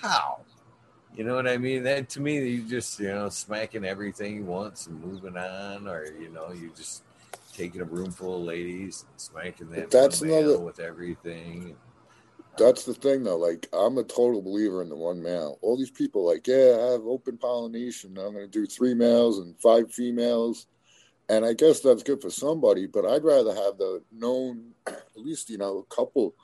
How? You know what I mean? That to me, you just you know smacking everything once and moving on, or you know you just taking a room full of ladies and smacking them. That's another with everything. That's the thing, though. Like, I'm a total believer in the one male. All these people, like, yeah, I have open pollination. I'm going to do three males and five females. And I guess that's good for somebody, but I'd rather have the known, at least, you know, a couple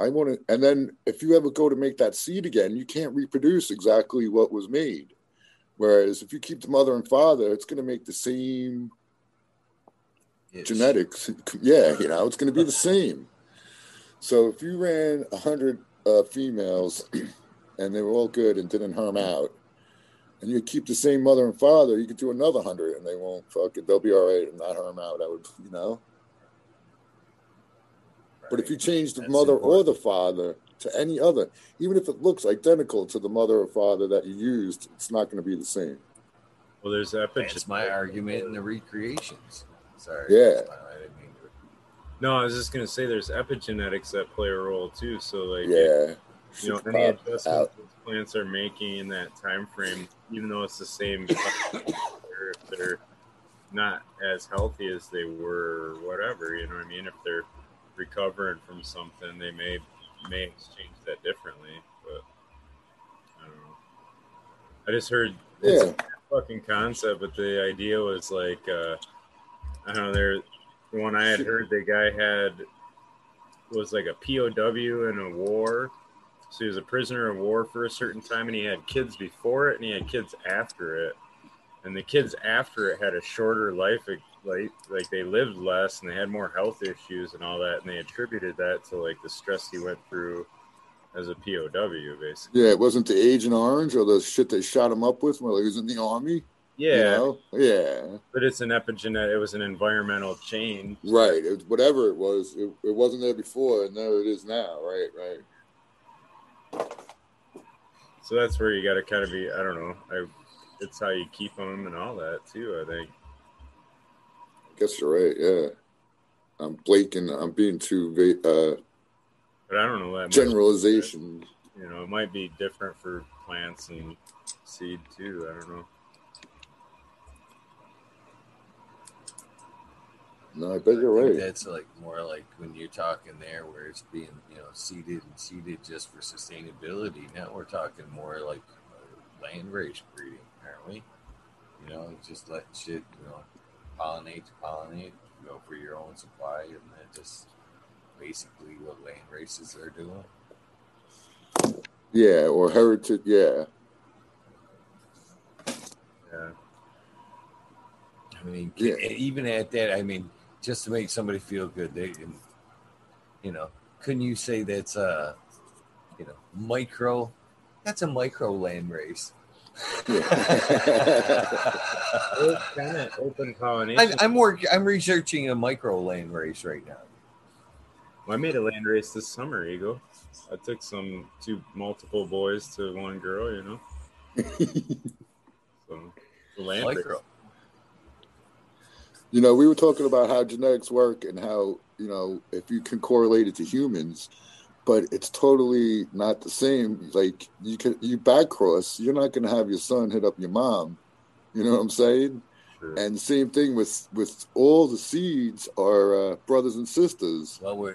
I want to, and then if you ever go to make that seed again, you can't reproduce exactly what was made. Whereas if you keep the mother and father, it's going to make the same yes. genetics. Yeah, you know, it's going to be the same. So if you ran a hundred uh, females and they were all good and didn't harm out, and you keep the same mother and father, you could do another hundred and they won't fuck it. They'll be all right and not harm out. I would, you know. But if you change the That's mother important. or the father to any other, even if it looks identical to the mother or father that you used, it's not going to be the same. Well, there's epigenetics. That's my argument in the recreations. Sorry. Yeah. No, I was just going to say there's epigenetics that play a role too. So, like, yeah, you know, any adjustments out. plants are making in that time frame, even though it's the same, if they're not as healthy as they were, whatever, you know what I mean? If they're recovering from something, they may may exchange that differently. But I don't know. I just heard it's a fucking concept, but the idea was like uh, I don't know. There, the one I had heard, the guy had was like a POW in a war. So he was a prisoner of war for a certain time, and he had kids before it, and he had kids after it. And the kids after it had a shorter life like like they lived less and they had more health issues and all that, and they attributed that to like the stress he went through as a POW, basically. Yeah, it wasn't the Agent Orange or the shit they shot him up with while he was in the army. Yeah, you know? yeah. But it's an epigenetic. It was an environmental change. Right. It, whatever it was, it, it wasn't there before, and there it is now. Right. Right. So that's where you got to kind of be. I don't know. I. It's how you keep them and all that too. I think I guess you're right. Yeah, I'm blanking. I'm being too. Uh, but I don't know that generalization. You know, it might be different for plants and seed too. I don't know. No, I bet you're right. That's like more like when you're talking there, where it's being you know seeded and seeded just for sustainability. Now we're talking more like uh, land race breeding, aren't we? You know, just letting shit you know pollinate to pollinate, go for your own supply, and then just basically what land races are doing. Yeah, or heritage. Yeah. Yeah. I mean, yeah. even at that, I mean, just to make somebody feel good, they, you know, couldn't you say that's a, you know, micro? That's a micro land race kind of open pollination. I'm, I'm working. I'm researching a micro land race right now. Well, I made a land race this summer, Eagle. I took some two multiple boys to one girl. You know. so land micro. race. You know, we were talking about how genetics work and how you know if you can correlate it to humans but it's totally not the same. Like you can you back cross, you're not going to have your son hit up your mom. You know what I'm saying? Sure. And same thing with with all the seeds are uh, brothers and sisters. Well, we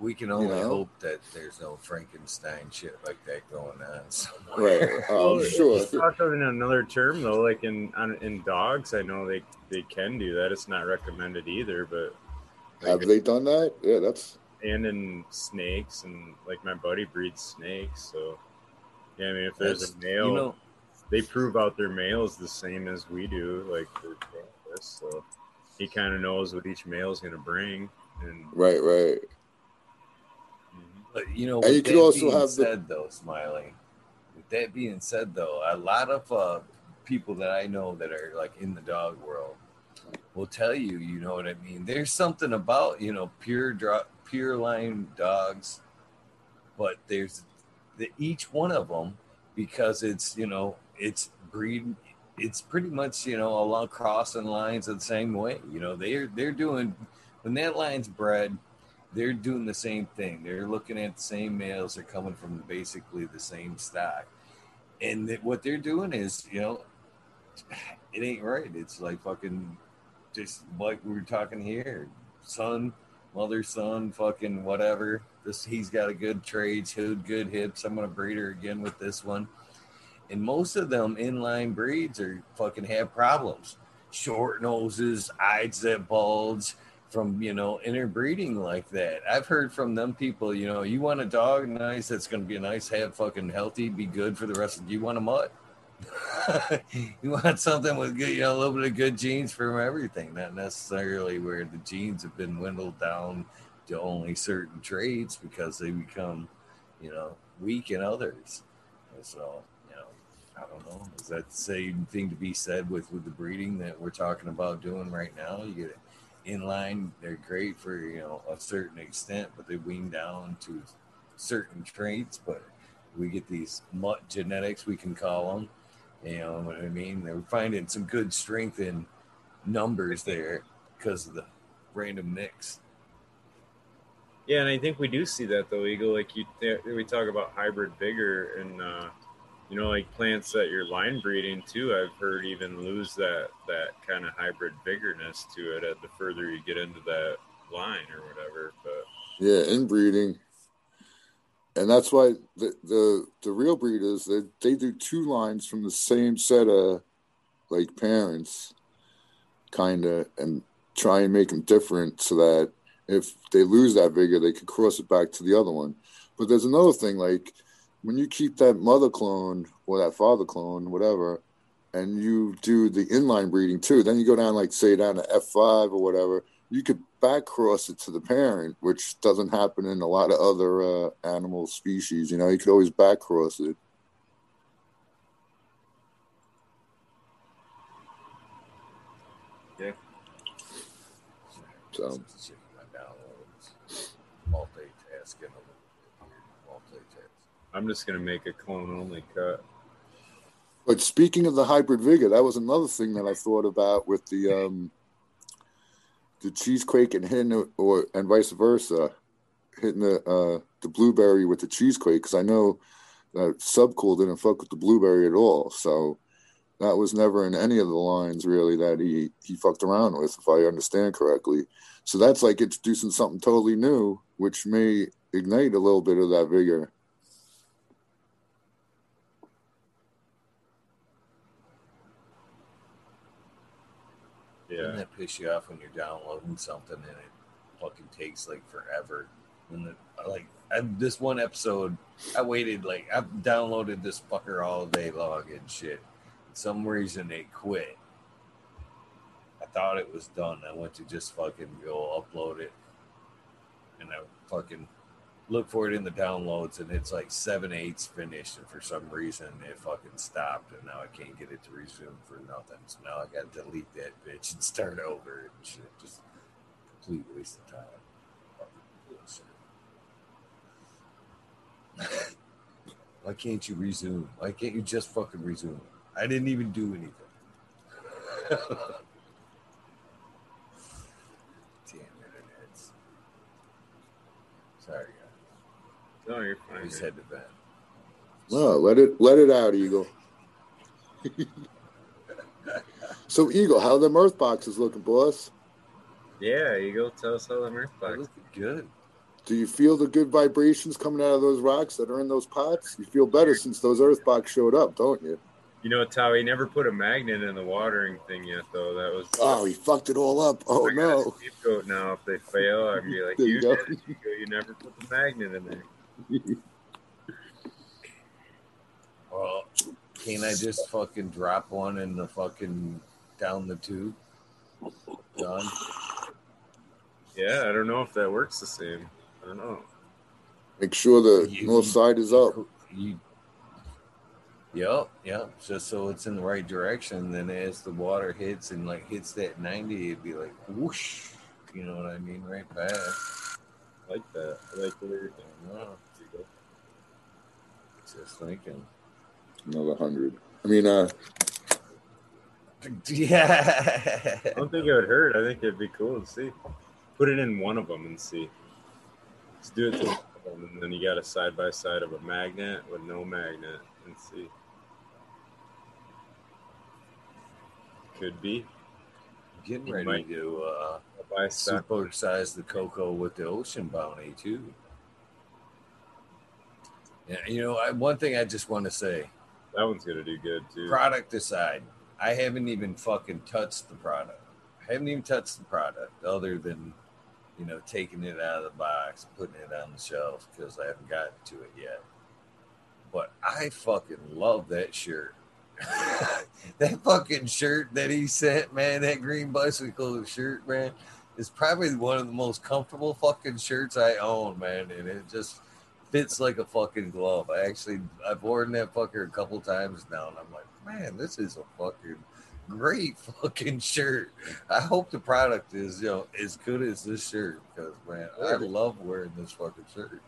we can only you know? hope that there's no Frankenstein shit like that going on somewhere. Right? Oh, well, sure. Also, in another term though, like in in dogs, I know they they can do that. It's not recommended either, but like have they done that? Yeah, that's and in snakes and like my buddy breeds snakes so yeah i mean if there's That's, a male you know, they prove out their males the same as we do like this so he kind of knows what each male is going to bring and right right. But you know, And you could that also being have the- said though, Smiley. With that being said though, a lot of uh, people that I know that are like in the dog world will tell you, you know what I mean. There's something about you know pure dro- pure line dogs, but there's the each one of them because it's you know it's breed. It's pretty much you know along crossing lines the same way. You know they're they're doing when that line's bred they're doing the same thing. They're looking at the same males. They're coming from basically the same stock. And that what they're doing is, you know, it ain't right. It's like fucking just like we were talking here. Son, mother, son, fucking whatever. This he's got a good trades, good good hips. I'm gonna breed her again with this one. And most of them inline breeds are fucking have problems. Short noses, eyes that bulge, from you know interbreeding like that. I've heard from them people, you know, you want a dog nice that's going to be a nice, have fucking healthy, be good for the rest of. You want a mutt. you want something with good, you know, a little bit of good genes from everything, not necessarily where the genes have been dwindled down to only certain traits because they become, you know, weak in others. So, you know, I don't know. Is that the same thing to be said with with the breeding that we're talking about doing right now? You get inline, they're great for you know a certain extent, but they wean down to certain traits. But we get these mutt genetics, we can call them. You know what I mean? They're finding some good strength in numbers there because of the random mix. Yeah, and I think we do see that though, Eagle. Like you, we talk about hybrid vigor, and uh, you know, like plants that you're line breeding too. I've heard even lose that that kind of hybrid vigorness to it at the further you get into that line or whatever. But Yeah, inbreeding. And that's why the the, the real breeders they, they do two lines from the same set of like parents, kind of, and try and make them different so that if they lose that vigor, they can cross it back to the other one. But there's another thing like when you keep that mother clone or that father clone, whatever, and you do the inline breeding too, then you go down like say down to F five or whatever, you could back cross it to the parent, which doesn't happen in a lot of other uh, animal species. You know, you could always back cross it. Yeah. So Checking my downloads. Multitasking. Multitasking. I'm just gonna make a clone only cut. But speaking of the hybrid vigor, that was another thing that I thought about with the um, the cheesequake and hitting it, or and vice versa, hitting the uh, the blueberry with the cheesequake because I know that Subcool didn't fuck with the blueberry at all, so that was never in any of the lines really that he he fucked around with, if I understand correctly. So that's like introducing something totally new, which may ignite a little bit of that vigor. Doesn't that piss you off when you're downloading something and it fucking takes like forever? And the, like I, this one episode, I waited like I downloaded this fucker all day long and shit. For some reason it quit. I thought it was done. I went to just fucking go upload it, and I fucking look for it in the downloads, and it's like seven eighths finished, and for some reason it fucking stopped, and now I can't get it to resume for nothing. So now I got to delete that bitch and start over and shit. Just complete waste of time. Why can't you resume? Why can't you just fucking resume? I didn't even do anything. Damn internets. Sorry, guys. No, you're fine. just man. had to vent. No, let it let it out, Eagle. so, Eagle, how the mirth boxes looking, boss? Yeah, Eagle, tell us how the mirth That box. looked good. Do you feel the good vibrations coming out of those rocks that are in those pots? You feel better since those earth box showed up, don't you? You know, Tao, he never put a magnet in the watering thing yet, though. That was Oh, he fucked it all up. Oh I no. scapegoat now. If they fail, I'd be like, you, you did. You, you never put the magnet in there. Well, can't I just fucking drop one in the fucking down the tube? Done. Yeah, I don't know if that works the same. I don't know. Make sure the You- north side is up. You, yep, yep. Just so it's in the right direction. Then as the water hits and like hits that ninety, it'd be like whoosh. You know what I mean? Right past. I like that. I like what you're doing. Wow. Just thinking. Another hundred. I mean, uh, Yeah. I don't think it would hurt. I think it'd be cool to see. Put it in one of them and see. Let's do it to one of them, and then you got a side by side of a magnet with no magnet and see. Could be. Getting ready to uh, Buy stock. supersize the cocoa with the ocean bounty too. Yeah, you know, I, one thing I just want to say, That one's gonna do good too. product aside, I haven't even fucking touched the product. I haven't even touched the product other than, you know, taking it out of the box, putting it on the shelf because I haven't gotten to it yet. But I fucking love that shirt. that fucking shirt that he sent, man, that green bicycle shirt, man, is probably one of the most comfortable fucking shirts I own, man. And it just fits like a fucking glove. I actually I've worn that fucker a couple times now, and I'm like, man, this is a fucking great fucking shirt. I hope the product is you know as good as this shirt because man, I love wearing this fucking shirt.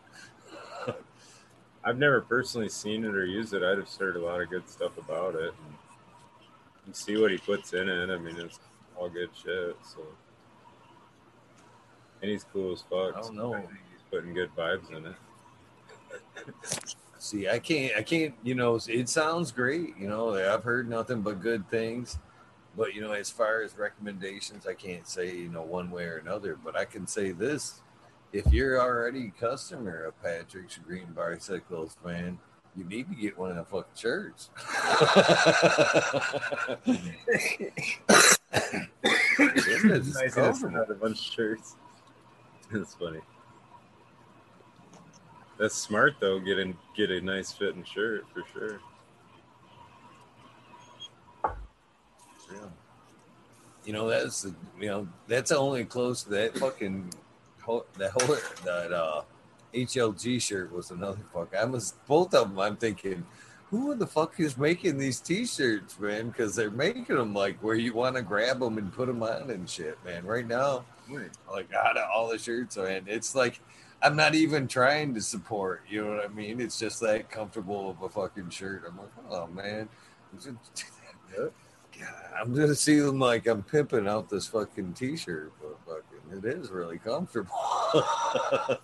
I've never personally seen it or used it. I'd have heard a lot of good stuff about it. And you see what he puts in it. I mean, it's all good shit. So, and he's cool as fuck. I don't so know. think he's putting good vibes in it. See, I can't, I can't, you know, it sounds great. You know, I've heard nothing but good things. But, you know, as far as recommendations, I can't say, you know, one way or another. But I can say this if you're already a customer of Patrick's Green Bicycles, man, you need to get one of the fucking shirts. Goodness, it's Nice a bunch of shirts. That's funny. That's smart though. Get in, get a nice fitting shirt for sure. Yeah. You know, that's the you know that's only close to that fucking that whole that uh HLG shirt was another fuck. I was both of them. I'm thinking, who the fuck is making these T-shirts, man? Because they're making them like where you want to grab them and put them on and shit, man. Right now, like out of all the shirts, man, it's like I'm not even trying to support. You know what I mean? It's just that comfortable of a fucking shirt. I'm like, oh man. I'm gonna like I'm pimping out this fucking t-shirt, but fucking it is really comfortable. but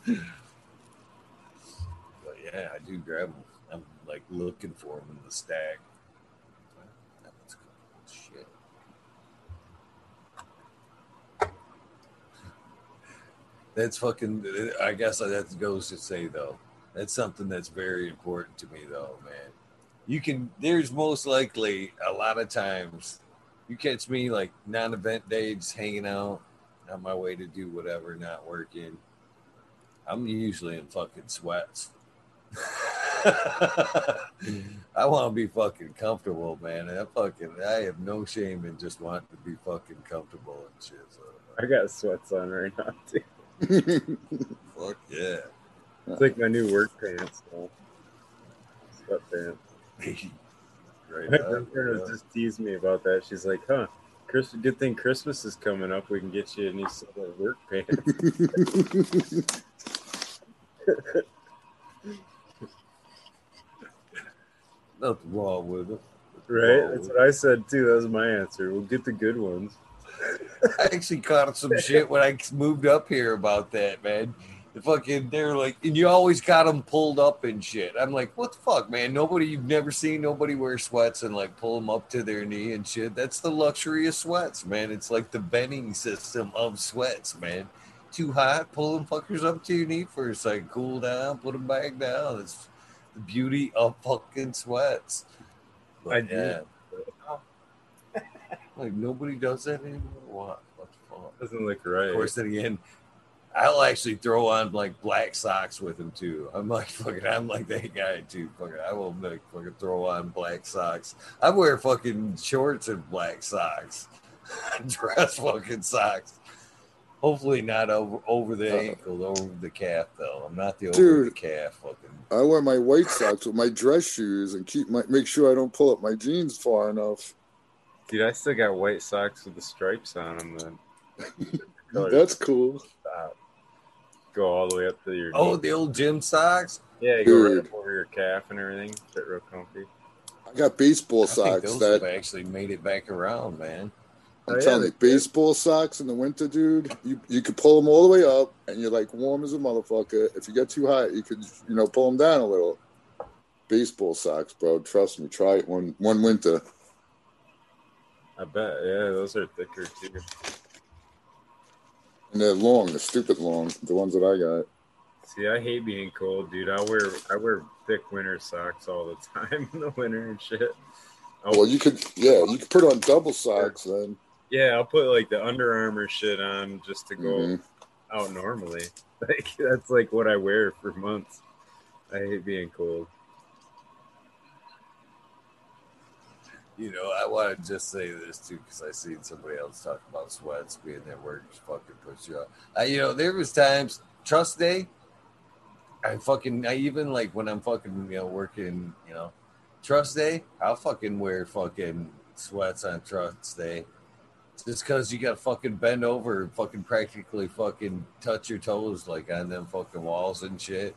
yeah, I do grab them. I'm like looking for them in the stack. That one's cool. Shit. That's fucking. I guess that goes to say though. That's something that's very important to me though, man. You can. There's most likely a lot of times you catch me like non-event days hanging out on my way to do whatever, not working. I'm usually in fucking sweats. I want to be fucking comfortable, man. I fucking I have no shame in just wanting to be fucking comfortable and shit. So I got sweats on right now too. fuck yeah. It's like my new work pants. So. Sweatpants. right. My girlfriend was just teasing me about that. She's like, "Huh, Chris, good thing Christmas is coming up. We can get you a new set of work pants." Nothing wrong with it. right? That's what I said too. That was my answer. We'll get the good ones. I actually caught some shit when I moved up here about that, man. The fucking, they're like, and you always got them pulled up and shit. I'm like, what the fuck, man? Nobody, you've never seen nobody wear sweats and like pull them up to their knee and shit. That's the luxury of sweats, man. It's like the bending system of sweats, man. Too hot, pull them fuckers up to your knee for a second, cool down, put them back down. It's the beauty of fucking sweats. But, I do. yeah. Like nobody does that anymore. What? What the fuck? Doesn't look right. Of course, then again, I'll actually throw on like black socks with him too. I'm like fucking, I'm like that guy too. Fucking, I will like fucking throw on black socks. I wear fucking shorts and black socks, dress fucking socks. Hopefully not over over the Uh, ankle, over the calf though. I'm not the over Dude. the calf fucking. I wear my white socks with my dress shoes and keep my make sure I don't pull up my jeans far enough. Dude, I still got white socks with the stripes on them. Then That's cool. stop. Go all the way up to your. Oh, knee. the old gym socks. yeah, you go right up over your calf and everything. Fit real comfy. I got baseball I think socks those that have actually made it back around, man. I'm Oh, yeah, telling you, they- baseball socks in the winter, dude. You you could pull them all the way up, and you're like warm as a motherfucker. If you get too hot, you could you know pull them down a little. Baseball socks, bro. Trust me. Try it one one winter. I bet. Yeah, those are thicker too. And they're long. They're stupid long. The ones that I got. See, I hate being cold, dude. I wear I wear thick winter socks all the time in the winter and shit. I'll, Well, you could yeah, you could put on double socks then. yeah, I'll put like the Under Armour shit on just to go Mhm. out normally. Like that's like what I wear for months. I hate being cold. You know, I want to just say this too because I seen somebody else talk about sweats being at work just fucking puts you up. I, you know, there was times trust day. I fucking I even like when I'm fucking you know working you know trust day. I'll fucking wear fucking sweats on trust day. Just because you got to fucking bend over, and fucking practically fucking touch your toes like on them fucking walls and shit.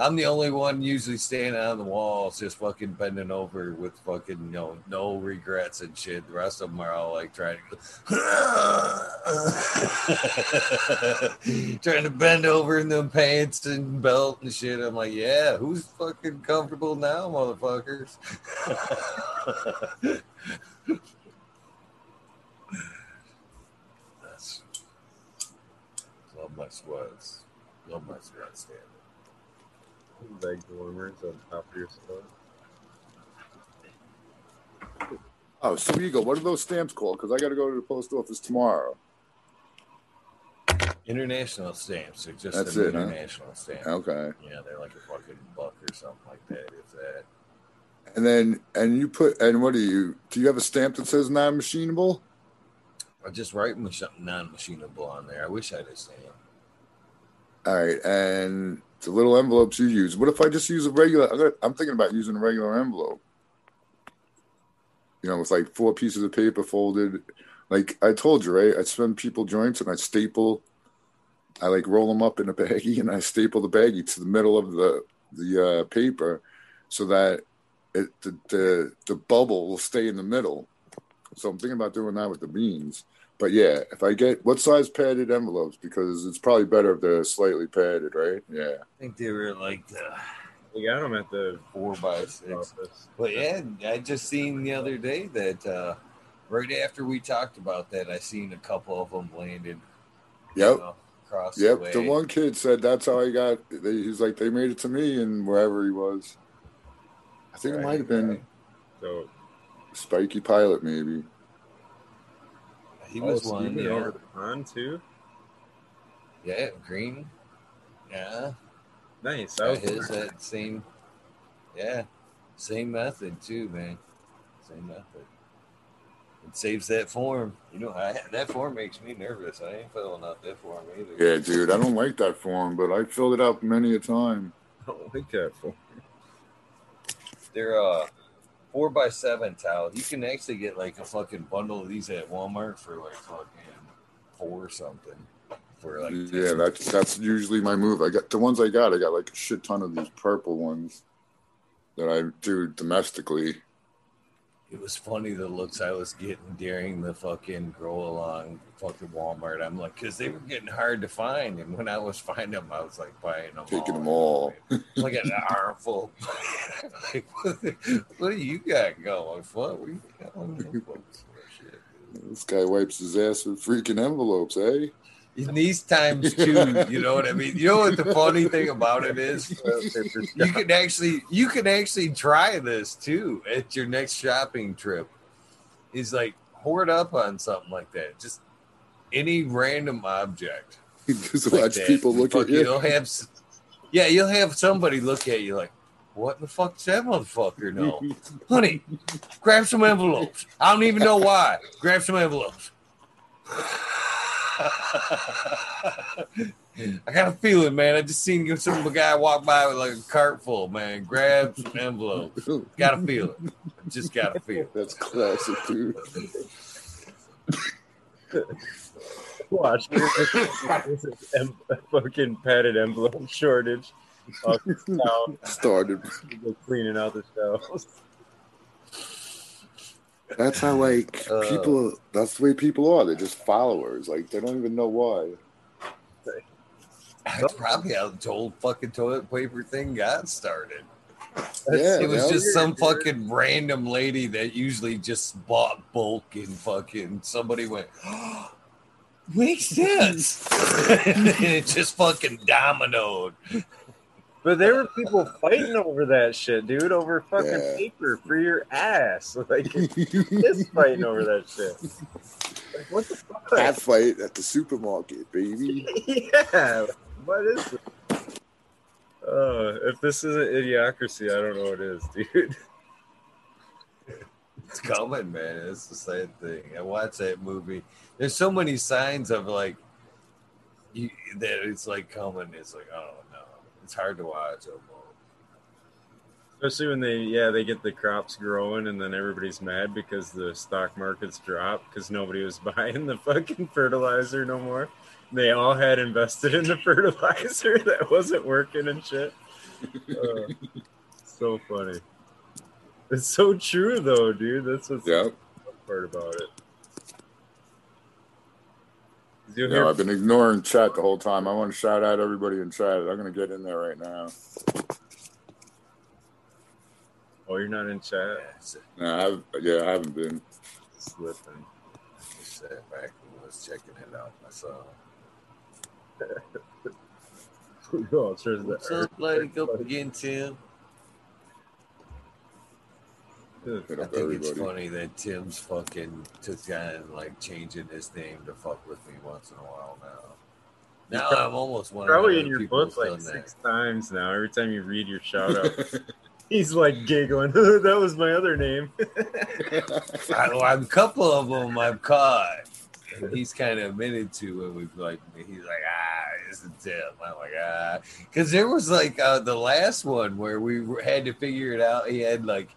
I'm the only one usually standing on the walls, just fucking bending over with fucking, you know, no regrets and shit. The rest of them are all like trying to trying to bend over in them pants and belt and shit. I'm like, yeah, who's fucking comfortable now, motherfuckers? That's love my sweats. Love my sweats. Leg warmers on top of your sweat. Oh, so you go. What are those stamps called? Because I got to go to the post office tomorrow. International stamps. They're just That's an it, huh? international stamp. Okay. Yeah, they're like a fucking buck or something like that. If that. And then and you put and what do you do? You have a stamp that says non-machinable? I just write mach- non-machinable on there. I wish I had a stamp. All right, and the little envelopes you use. What if I just use a regular? I'm thinking about using a regular envelope. You know, with like four pieces of paper folded. Like I told you, right? I spend people joints and I staple. I like roll them up in a baggie and I staple the baggie to the middle of the the uh, paper, so that it the, the the bubble will stay in the middle. So I'm thinking about doing that with the beans. But yeah, if I get what size padded envelopes, because it's probably better if they're slightly padded, right? Yeah. I think they were like the We got them at the four by six. office. But yeah, I just seen the other day that uh, right after we talked about that, I seen a couple of them landed. you Yep. know, across Yep. the way. The one kid said that's how I got. They, he's like, they made it to me and wherever he was. I think it might have been right. So Spiky Pilot, maybe. He was oh, so one. you went Yeah. over the pond too. yeah, green. Yeah, Nice. that I was was his that same. Yeah, same method too, man. Same method. It saves that form. You know, I, that form makes me nervous. I ain't filling out that form either. Yeah, dude. I don't like that form, but I filled it out many a time. I don't like that for. They're uh four by seven towel. You can actually get like a fucking bundle of these at Walmart for like fucking four or something. For like Yeah, that's that's usually my move. I got the ones I got. I got like a shit ton of these purple ones that I do domestically. It was funny the looks I was getting during the fucking grow along fucking Walmart. I'm like, because they were getting hard to find, and when I was finding them, I was like buying them, Taking them all. all. like an armful. like, what, what do you got going? What we got on for shit? This guy wipes his ass with freaking envelopes, eh? In these times too, you know what I mean. You know what the funny thing about it is? You can actually you can actually try this too at your next shopping trip. Is like hoard up on something like that. Just any random object. Just like watch that. people look Fuck, at you. You'll have, yeah, you'll have somebody look at you like, "What in the fuck does that motherfucker know?" Honey, grab some envelopes. I don't even know why. Grab some envelopes. I got a feeling, man. I just seen some guy walk by with like a cart full, man. Grab some envelopes. Got a feeling. Just got a feeling. That's classic, dude. Watch. This is em- fucking padded envelope shortage. Started. people cleaning out the shelves. That's how like Uh. people. That's the way people are. They're just followers. Like they don't even know why. That's probably how the whole fucking toilet paper thing got started. yeah, It was just yeah. some fucking random lady that usually just bought bulk and fucking somebody went, makes sense. and it just fucking dominoed. But there were people fighting over that shit, dude, over fucking Yeah. paper for your ass. Like, this fighting over that shit. Like, what the fuck? Cat fight at the supermarket, baby. yeah. What is it? Uh, if this isn't idiocracy, I don't know what is, dude. It's coming, man. It's the same thing. I watched that movie. There's so many signs of like you, that it's like coming. It's like, oh no, it's hard to watch almost. Especially when they, yeah, they get the crops growing and then everybody's mad because the stock market's dropped because nobody was buying the fucking fertilizer no more. They all had invested in the fertilizer that wasn't working and shit. Uh, so funny. It's so true though, dude. That's what's the part about it. 'Cause You'll No, hear I've been ignoring chat the whole time. I want to shout out everybody in chat. I'm gonna get in there right now. Oh, you're not in chat. it's, No, I've, yeah, I haven't been. Slipping. I sat back and was checking it out myself. it's just What's the up, lighting up again, Tim? I think it's funny that Tim's fucking took on like changing his name to fuck with me once in a while now. Now I'm almost one Probably in your book like six times now. Every time you read your shout out, he's like giggling. that was my other name. that. a couple of them I've caught. And he's kind of admitted to when we've like, he's like, ah, it's a Tim. I'm like, ah, because there was like uh, the last one where we had to figure it out. He had like, I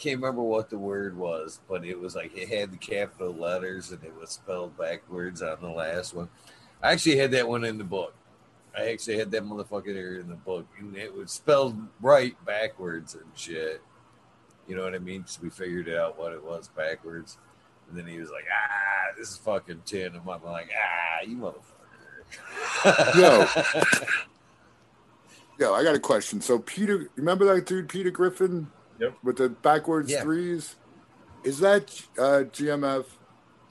can't remember what the word was, but it was like it had the capital letters and it was spelled backwards on the last one. I actually had that one in the book. I actually had that motherfucker there in the book, and it was spelled right backwards and shit. You know what I mean? So we figured out what it was backwards, and then he was like, "Ah, this is fucking tin." And I'm like, "Ah, you motherfucker." Yo. Yo, I got a question. So Peter, remember that dude Peter Griffin? Yep. With the backwards Yeah. threes? Is that uh, GMF?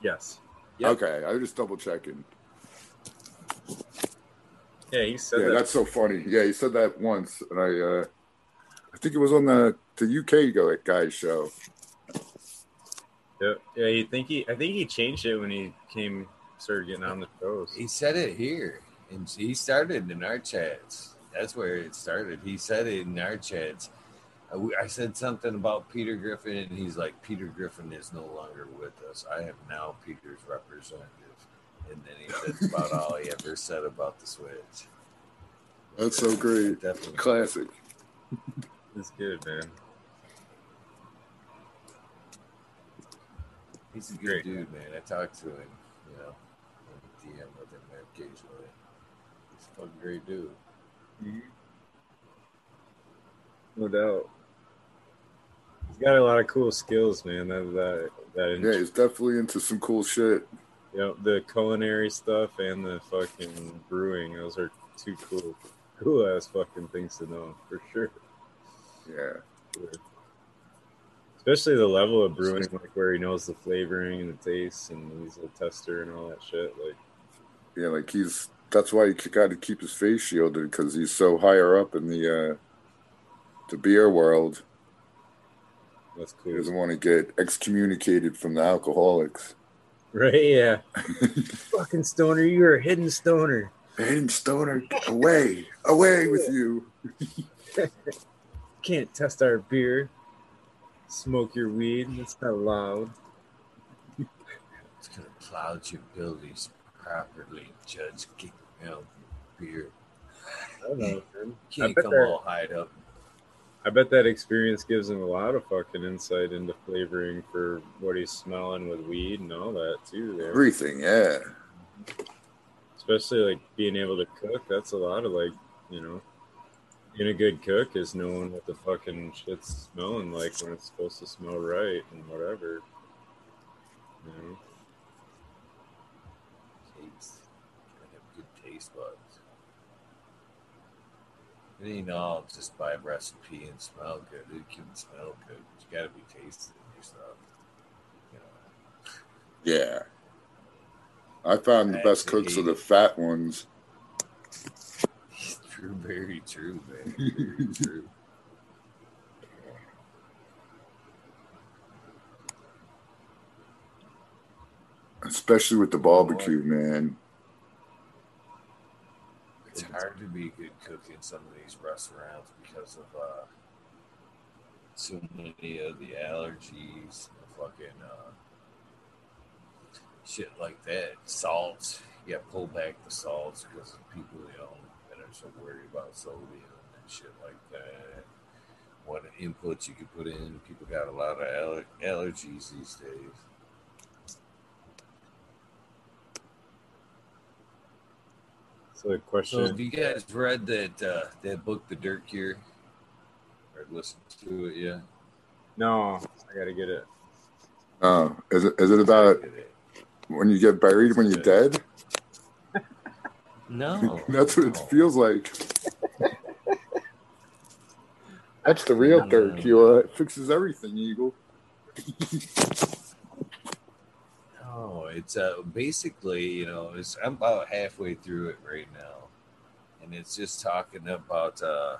Yes. Yep. Okay, I was just double checking. Yeah, he said Yeah, that. that's so funny. Yeah, he said that once, and I, uh, I think it was on the the UK guy show. Yeah, yeah. You think he? I think he changed it when he came started getting on the shows. he said it here, and he started in our chats. That's where it started. He said it in our chats. I, I said something about Peter Griffin, and he's like, "Peter Griffin is no longer with us. I am now Peter's representative." And then he said about all he ever said about the Switch. That's so great. Definitely. Classic. It's good, man. He's a good Great. dude, man. I talk to him, you know, I DM with him occasionally. He's a fucking great dude. Mm-hmm. No doubt. Got a lot of cool skills, man. That that that Yeah, he's definitely into some cool shit. you know, the culinary stuff and the fucking brewing. Those are two cool, cool ass fucking things to know for sure. Yeah. Especially the level of brewing, like where he knows the flavoring and the taste, and he's a tester and all that shit. Like, Yeah, like he's that's why he got to keep his face shielded because he's so higher up in the uh the beer world. That's He cool, doesn't want to get excommunicated from the alcoholics. right? Yeah, fucking stoner, you're a hidden stoner. Hidden Stoner, away, away with you. Can't test our beer. Smoke your weed. That's not allowed. It's gonna cloud your abilities, properly judge, you know, beer. I don't know, man. You can't bet come all hide up. I bet that experience gives him a lot of fucking insight into flavoring for what he's smelling with weed and all that too. There, Everything, yeah. especially like being able to cook. That's a lot of like, you know, being a good cook is knowing what the fucking shit's smelling like when it's supposed to smell right and whatever. You know, Taste. Gotta have good taste buds. Ain't all just by a recipe and smell good. It can smell good. but You gotta be tasting your stuff. You know. Yeah. I found the best cooks are the fat ones. True, very true, man. Very true. Especially with the barbecue, man. It's hard to be a good cook in some of these restaurants because of uh, so many of the allergies, and fucking uh, shit like that. Salts, yeah, pull back the salts because of people, you know, that are so worried about sodium and shit like that. What inputs you could put in. People got a lot of aller- allergies these days. So the So question. have you guys read that uh, that book, The Dirt Cure? Or listened to it yet? no, I gotta get it. Oh, is it is it about when you get buried when you're dead? No. That's what it feels like. That's the real dirt cure. It fixes everything, Eagle. It's uh, basically, you know, it's I'm about halfway through it right now, and it's just talking about uh,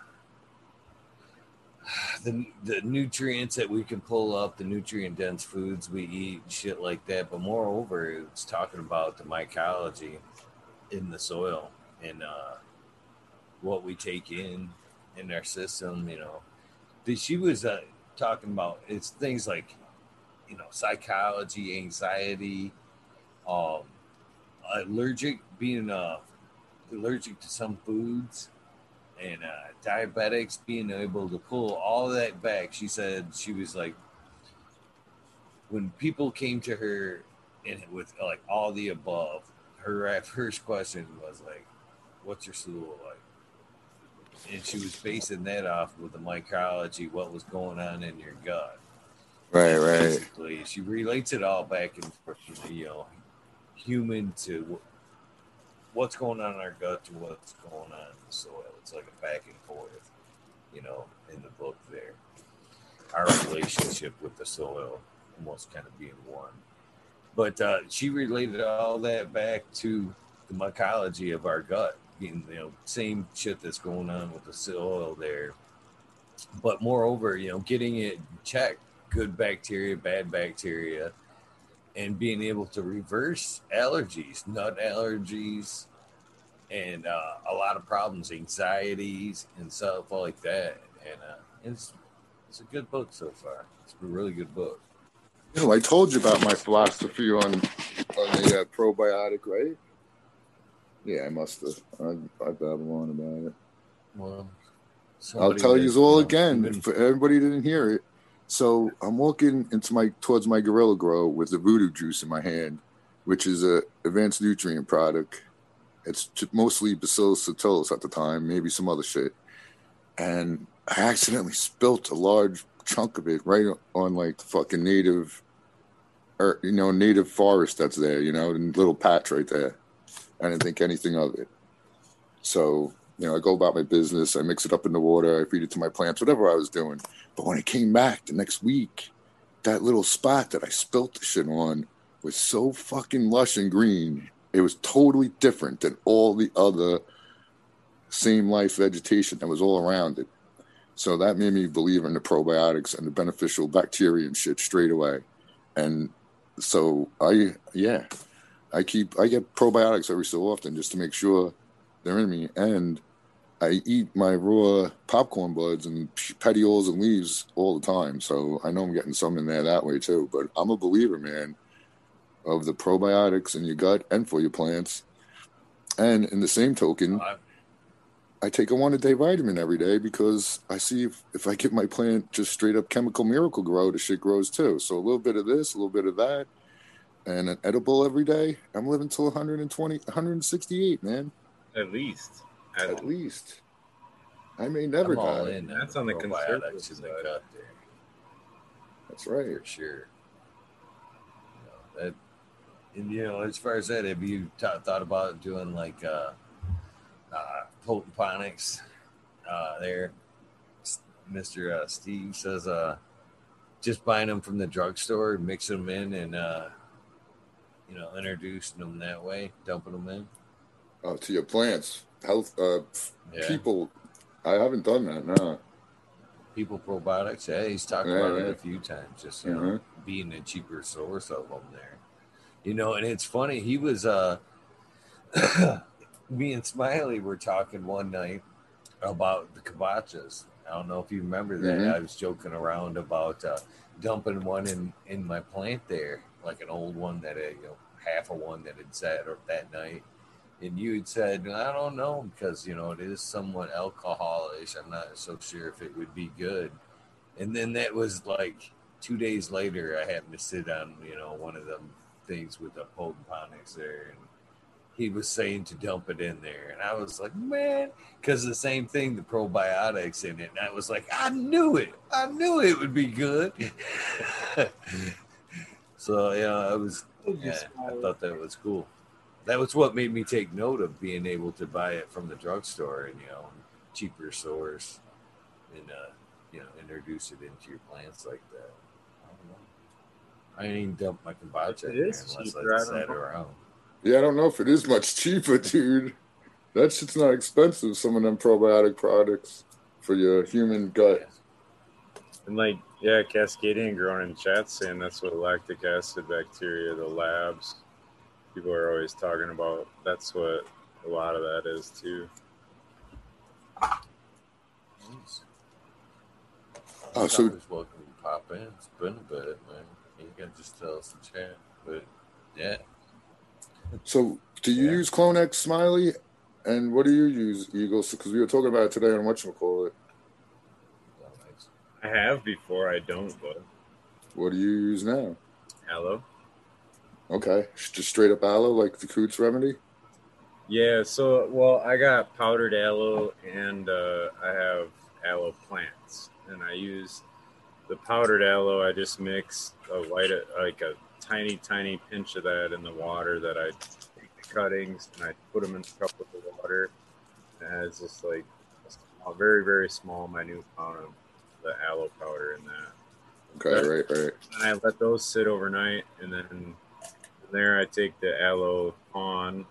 the the nutrients that we can pull up, the nutrient dense foods we eat, shit like that. But moreover, it's talking about the mycology in the soil and uh, what we take in in our system. You know, she was uh, talking about it's things like you know psychology anxiety um allergic being uh allergic to some foods and uh diabetics being able to pull all that back she said she was like when people came to her and with like all the above her first question was like what's your stool like and she was basing that off with the mycology what was going on in your gut Right, right. basically. She relates it all back and forth, you know, human to what's going on in our gut to what's going on in the soil. It's like a back and forth, you know, in the book there. Our relationship with the soil almost kind of being one. But uh, she related all that back to the mycology of our gut, being, you know, same shit that's going on with the soil there. But moreover, you know, getting it checked good bacteria, bad bacteria, and being able to reverse allergies, nut allergies, and uh, a lot of problems, anxieties, and stuff like that. And uh, it's it's a good book so far. It's a really good book. You know, I told you about my philosophy on on the uh, probiotic, right? Yeah, I must have. I, I babble on about it. Well, I'll tell you all again for everybody didn't hear it. So I'm walking into my towards my guerrilla grow with the voodoo juice in my hand, which is a advanced nutrient product. It's mostly Bacillus subtilis at the time, maybe some other shit. And I accidentally spilt a large chunk of it right on like the fucking native, or you know, native forest that's there. You know, little patch right there. I didn't think anything of it. So you know, I go about my business. I mix it up in the water. I feed it to my plants, whatever I was doing. But when I came back the next week, that little spot that I spilt the shit on was so fucking lush and green. It was totally different than all the other same life vegetation that was all around it. So that made me believe in the probiotics and the beneficial bacteria and shit straight away. And so I, yeah, I keep, I get probiotics every so often just to make sure they're in me. And I eat my raw popcorn buds and petioles and leaves all the time. So I know I'm getting some in there that way too. But I'm a believer, man. of the probiotics in your gut and for your plants. And in the same token, I- take a one a day vitamin every day because I see if, if I give my plant just straight up chemical Miracle-Gro, the shit grows too. So a little bit of this, a little bit of that, and an edible every day. I'm living till 120, 168, man, At least. At, At, least. I may never I'm all die. in. That's on the probiotics conservative in the side. gut there. That's right. for sure. You know, that, and you know, as far as that, have you t- thought about doing like uh, uh, potent phonics uh, there? Mr. Uh, Steve says, uh, just buying them from the drugstore, mixing them in, and uh, you know, introducing them that way, dumping them in. Oh, to your plants, health, uh, Yeah, people. I haven't done that. No. people probiotics. Yeah, he's talked Yeah, about yeah. it a few times. Just you know, Mhm. being a cheaper source of them there. You know, and it's funny. He was uh, me and Smiley were talking one night about the kombuchas. I don't know if you remember that. Mhm. I was joking around about uh, dumping one in in my plant there, like an old one that had, you know half a one that had sat or that night. And you had said, I don't know, because you know it is somewhat alcoholish. I'm not so sure if it would be good. And then that was like two days later. I happened to sit on you know one of them things with the potent there, and he was saying to dump it in there, and I was like, man, because the same thing, the probiotics in it, and I was like, I knew it, I knew it would be good. so yeah, I was, yeah, I thought that was cool. That was what made me take note of being able to buy it from the drugstore and you know cheaper source, and uh, you know introduce it into your plants like that. I don't know. I ain't dump my kombucha It in unless cheaper, I I sat around. Yeah, I don't know if it is much cheaper, dude. That shit's not expensive. Some of them probiotic products for your human gut. and like, yeah, Cascadian growing in chat saying that's what lactic acid bacteria, the labs, people are always talking about. That's what a lot of that is too. Nice. Oh, so Always welcome to pop in. It's been a bit, man. You can just tell us to chat, but yeah, So, do you Yeah. use Clonex Smiley? And what do you use, Eagles? Because we were talking about it today on what you call it. I have before, I don't, but What do you use now? aloe. Okay, just straight up aloe, like the Coot's remedy. Yeah, so well, I got powdered aloe and uh, I have aloe plants, and I use the powdered aloe. I just mix a white, like a tiny, tiny pinch of that in the water that I take the cuttings and I put them in a cup with the water. And it's just like a small, very, very small, minute amount of the aloe powder in that. Okay, right, right. and I let those sit overnight, and then from there I take the aloe on,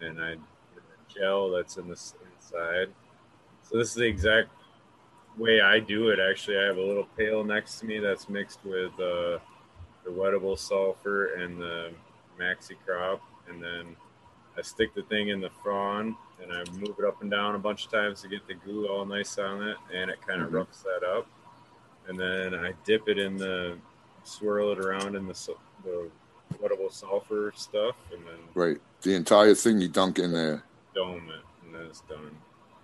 and I get the gel that's in the inside. So this is the exact way I do it. Actually, I have a little pail next to me that's mixed with uh, the wettable sulfur and the maxi crop, and then I stick the thing in the frond and I move it up and down a bunch of times to get the goo all nice on it, and it kind of Mhm. roughs that up. And then I dip it in the, swirl it around in the the wettable sulfur stuff, and then Right. The entire thing you dunk in there. dome it, and then it's done.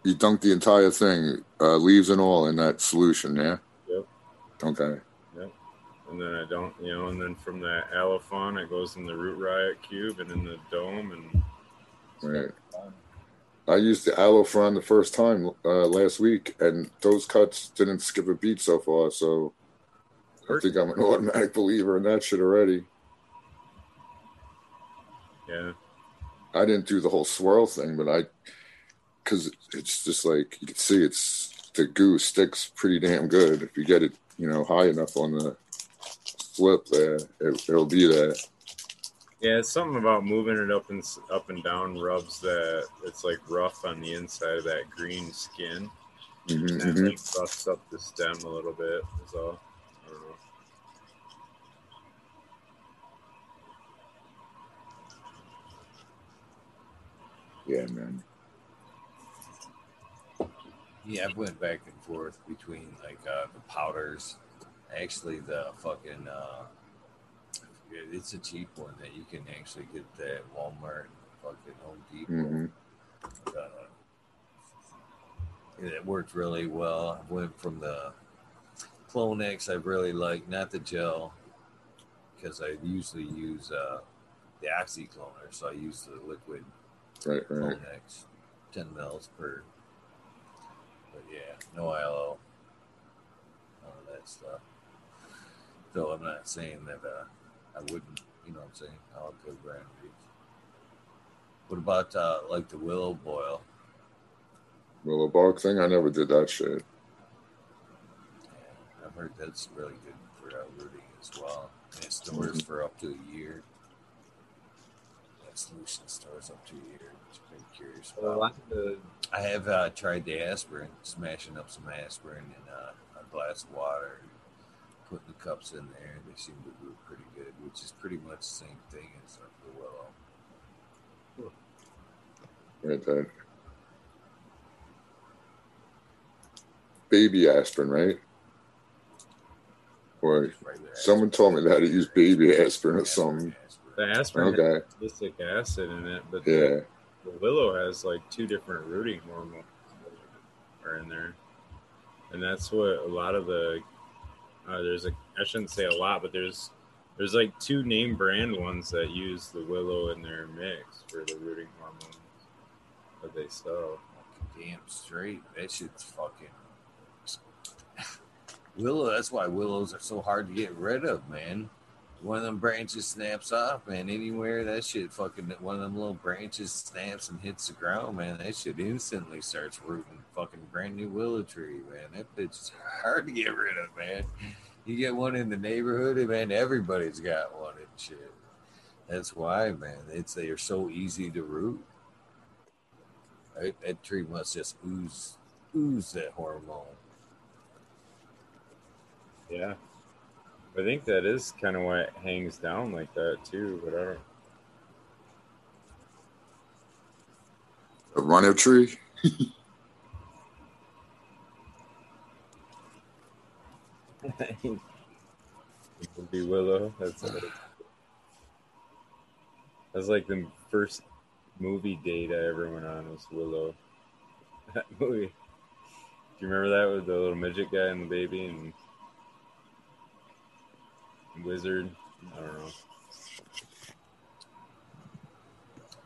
You dunk the entire thing, uh, leaves and all, in that solution, yeah? Yep. Okay. Yeah. And then I don't, you know, and then from the aloe frond, it goes in the root riot cube and in the dome, and Right. I used the aloe the first time uh, last week, and those cuts didn't skip a beat so far. So I think I'm an automatic believer in that shit already. Yeah, I didn't do the whole swirl thing, but I, because it's just like you can see, it's the goo sticks pretty damn good if you get it, you know, high enough on the flip there, it, it'll be there. yeah. It's something about moving it up and up and down rubs that it's like rough on the inside of that green skin. hmm And that hmm like busts up the stem a little bit. Is all. I don't know. Yeah, man. Yeah, I've went back and forth between like uh, the powders. Actually, the fucking uh. It's a cheap one that you can actually get at Walmart, and fucking Home Depot. hmm Uh, it worked really well. I went from the Clonex I really like, not the gel, because I usually use uh, the oxycloner, so I use the liquid Right, right. Clonex, 10 mils per. But yeah, no ILO, none of that stuff. So I'm not saying that uh, I wouldn't, you know what I'm saying? I'll go Grand these. What about uh, like the willow boil? Willow bark thing, I never did that shit. Yeah, I've heard that's really good for uh, rooting as well. And it stores for up to a year. That solution stores up to a year, which I'm pretty curious about. lot of the I have uh, tried the aspirin, smashing up some aspirin in uh, a glass of water, putting the cups in there. They seem to root pretty good, which is pretty much the same thing as uh, the willow. Right there. Baby aspirin, right? Or Just someone told me that to use baby aspirin or something. The aspirin Okay. has citric acid in it, but Yeah. the, the willow has like two different rooting hormones are in there, and that's what a lot of the uh, there's a I shouldn't say a lot, but there's there's like two name brand ones that use the willow in their mix for the rooting hormones that they sell. Damn straight. That shit's fucking. Willow, that's why willows are so hard to get rid of, man. One of them branches snaps off, man. Anywhere that shit fucking, one of them little branches snaps and hits the ground, man. That shit instantly starts rooting fucking brand new willow tree, man. That bitch is hard to get rid of, man. You get one in the neighborhood, and man, everybody's got one and shit. That's why, man. It's they're so easy to root. Right? That tree must just ooze ooze that hormone. Yeah, I think that is kind of why it hangs down like that too. But I don't. A runner tree? It would be Willow. That's that's like the first movie date I ever went on was Willow. That movie. Do you remember that with the little midget guy and the baby and wizard? I don't know.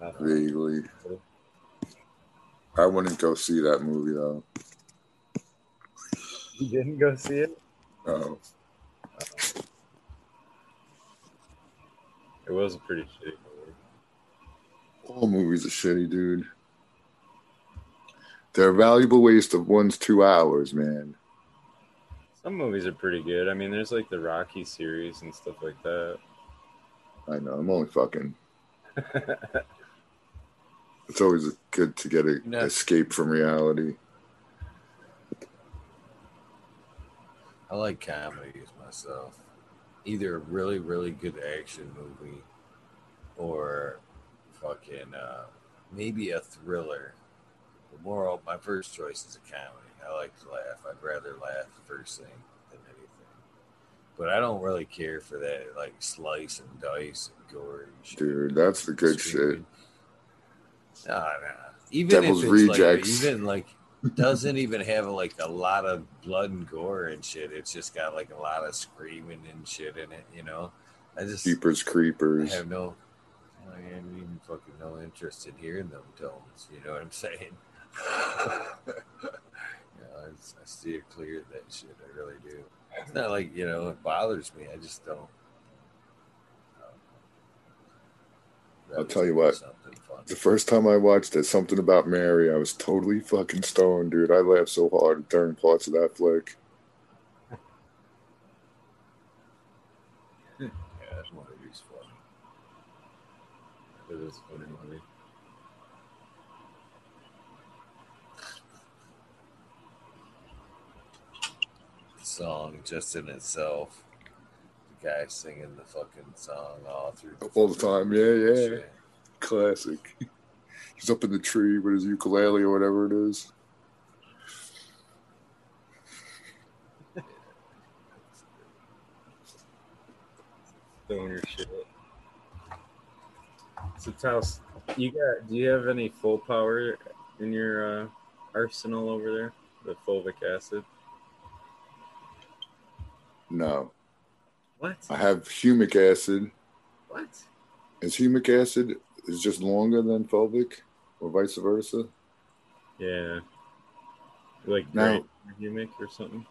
I don't know. Vaguely. I wouldn't go see that movie though. You didn't go see it? No. It was a pretty shitty movie. All movies are shitty, dude. They're a valuable waste of one's two hours, man. Some movies are pretty good. I mean, there's like the Rocky series and stuff like that. I know. I'm only fucking. It's always good to get a No. escape from reality. I like comedies myself. Either a really, really good action movie or fucking uh, maybe a thriller. But more my first choice is a comedy. I like to laugh. I'd rather laugh first thing than anything. But I don't really care for that like slice and dice and gore and. Dude, that's the good shit. Nah, nah. Even Devil's if it's Rejects. like even like doesn't even have like a lot of blood and gore and shit. It's just got like a lot of screaming and shit in it. You know, I just Keepers, I creepers. have no, I have even fucking no interest in hearing them tones. You know what I'm saying? I, I see it clear that shit. I really do. It's not like you know it bothers me. I just don't. Um, I'll tell you what. The first time I watched it, something about Mary, I was totally fucking stoned, dude. I laughed so hard during parts of that flick. Yeah, that's one of these fun. It is funny movie. The song just in itself. The guy singing the fucking song all through the All the time, yeah, yeah. shit. Classic. He's up in the tree with his ukulele or whatever it is. throwing your shit. So Taos, you got? Do you have any full power in your uh, arsenal over there? The fulvic acid. No, What? I have humic acid. What? Is humic acid is just longer than fulvic, or vice versa? Yeah. Like No. great humic or something.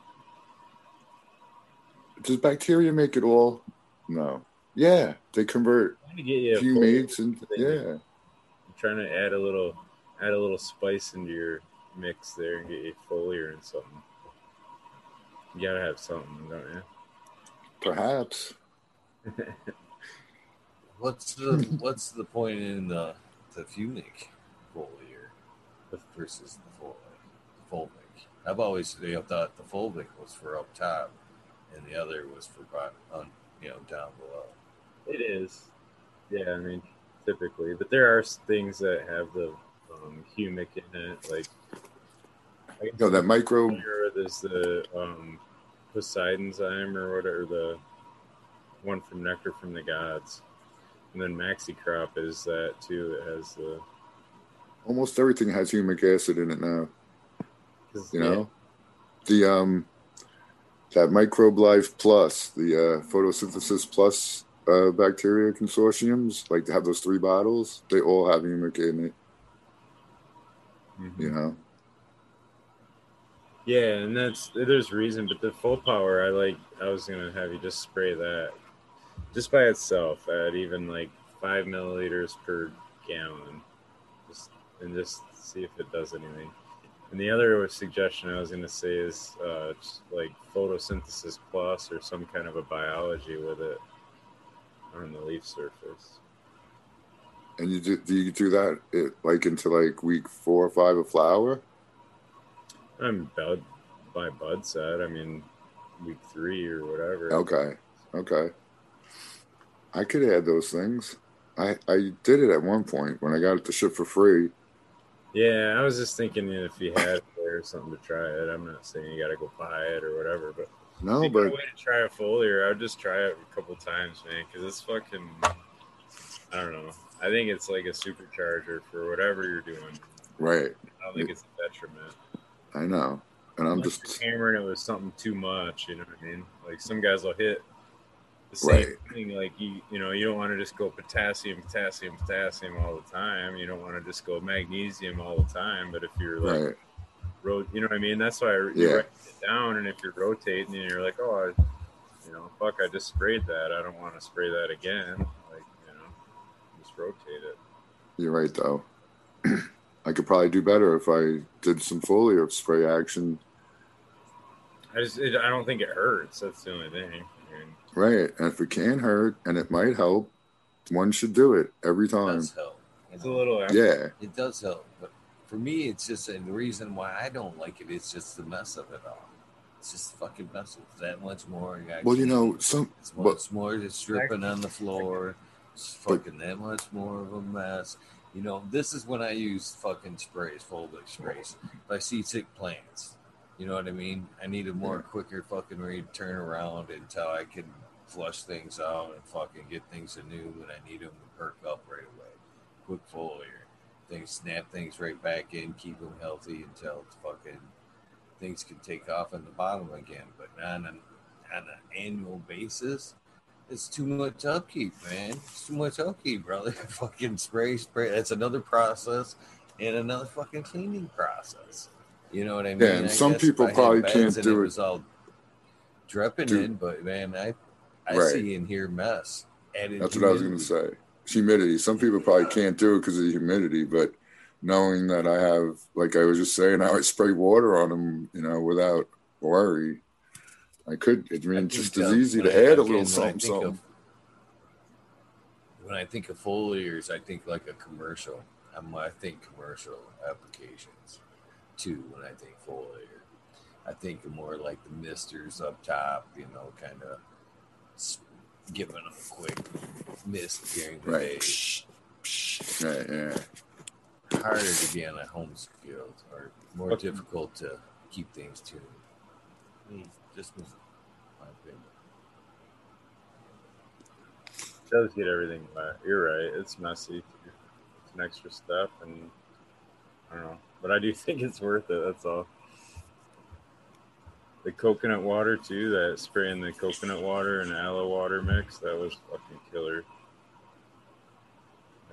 Does bacteria make it all? No. Yeah, they convert to get you a humates and yeah. I'm trying to add a little add a little spice into your mix there and get you foliar and something. You gotta have something, don't you? Perhaps. What's the what's the point in the the humic foliar versus the fulvic? Fulvic. I've always you know, thought the fulvic was for up top, and the other was for bottom, on, you know down below. It is. Yeah, I mean, typically, but there are things that have the um, humic in it, like. Guess No, that micro. Here, there's the um, Poseidon's Zyme or whatever, the one from Nectar from the Gods. And then Maxi Crop is that too. It has the. Almost everything has humic acid in it now. You yeah, know, the um, that Microbe Life Plus, the uh, photosynthesis plus uh, bacteria consortiums, like to have those three bottles. They all have humic in it. mhm. You know. Yeah, and that's there's reason, but the full power, I like. I was gonna have you just spray that, just by itself at even like five milliliters per gallon, just and just see if it does anything. And the other suggestion I was gonna say is uh, like photosynthesis plus or some kind of a biology with it on the leaf surface. And you do, do you do that it, like into like week four or five of flower? I'm bud by Bud said. I mean, week three or whatever. Okay, okay. I could add those things. I I did it at one point when I got it to ship for free. Yeah, I was just thinking if you had it there or something to try it. I'm not saying you got to go buy it or whatever, but No, if you got a but way to try a foliar, I would just try it a couple times, man, because it's fucking. I don't know. I think it's like a supercharger for whatever you're doing. right, I don't think it's a detriment. I know, and I'm Unless just hammering it with something too much. You know what I mean? Like some guys will hit the same Right. thing. Like you, you know, you don't want to just go potassium, potassium, potassium all the time. You don't want to just go magnesium all the time. But if you're like right. ro- you know what I mean? That's why I Yeah. write it down. And if you're rotating and you're like, oh, I, you know, fuck, I just sprayed that. I don't want to spray that again. Like, you know, just rotate it. You're right though. I could probably do better if I did some foliar spray action. I just, it, I don't think it hurts. That's the only thing. I mean, Right, and if it can hurt and it might help, one should do it every time. It does help. it's a know. little. Yeah, It does help, but for me, it's just and the reason why I don't like it is just the mess of it all. It's just fucking mess. It's that much more. well, you know, some it's but- more. It's dripping on the floor. It's But- fucking that much more of a mess. You know, this is when I use fucking sprays, fulvic sprays. If I see sick plants, you know what I mean. I need a more quicker fucking read turnaround until I can flush things out and fucking get things anew when I need them to perk up right away. Quick foliar, things snap things right back in, keep them healthy until fucking things can take off in the bottom again. But on an on an annual basis, it's too much upkeep, man. It's too much upkeep, brother. fucking spray, spray. That's another process and another fucking cleaning process. You know what I mean? Yeah, and I some people probably can't do it. it. Was all dripping Do- in, but man, I I Right. see and hear mess. Added that's what I was going to humidity. say. Humidity. Some people probably can't do it because of the humidity, but knowing that I have, like I was just saying, I spray water on them, you know, without worry, I could. I I just as uh, easy to I- add a again, little when I something, of- when I think of foliars, I think like a commercial. Um, I think commercial applications too. When I think foliar, I think of more like the misters up top. You know, kind of giving them a quick mist during the Right. day. Yeah, yeah. Harder to be on a home field, or more Okay. difficult to keep things tuned. I Just was my opinion. does get everything wet. You're right. It's messy. It's an extra step, and I don't know, but I do think it's worth it. That's all. The coconut water too. That spraying the coconut water and aloe water mix. That was fucking killer.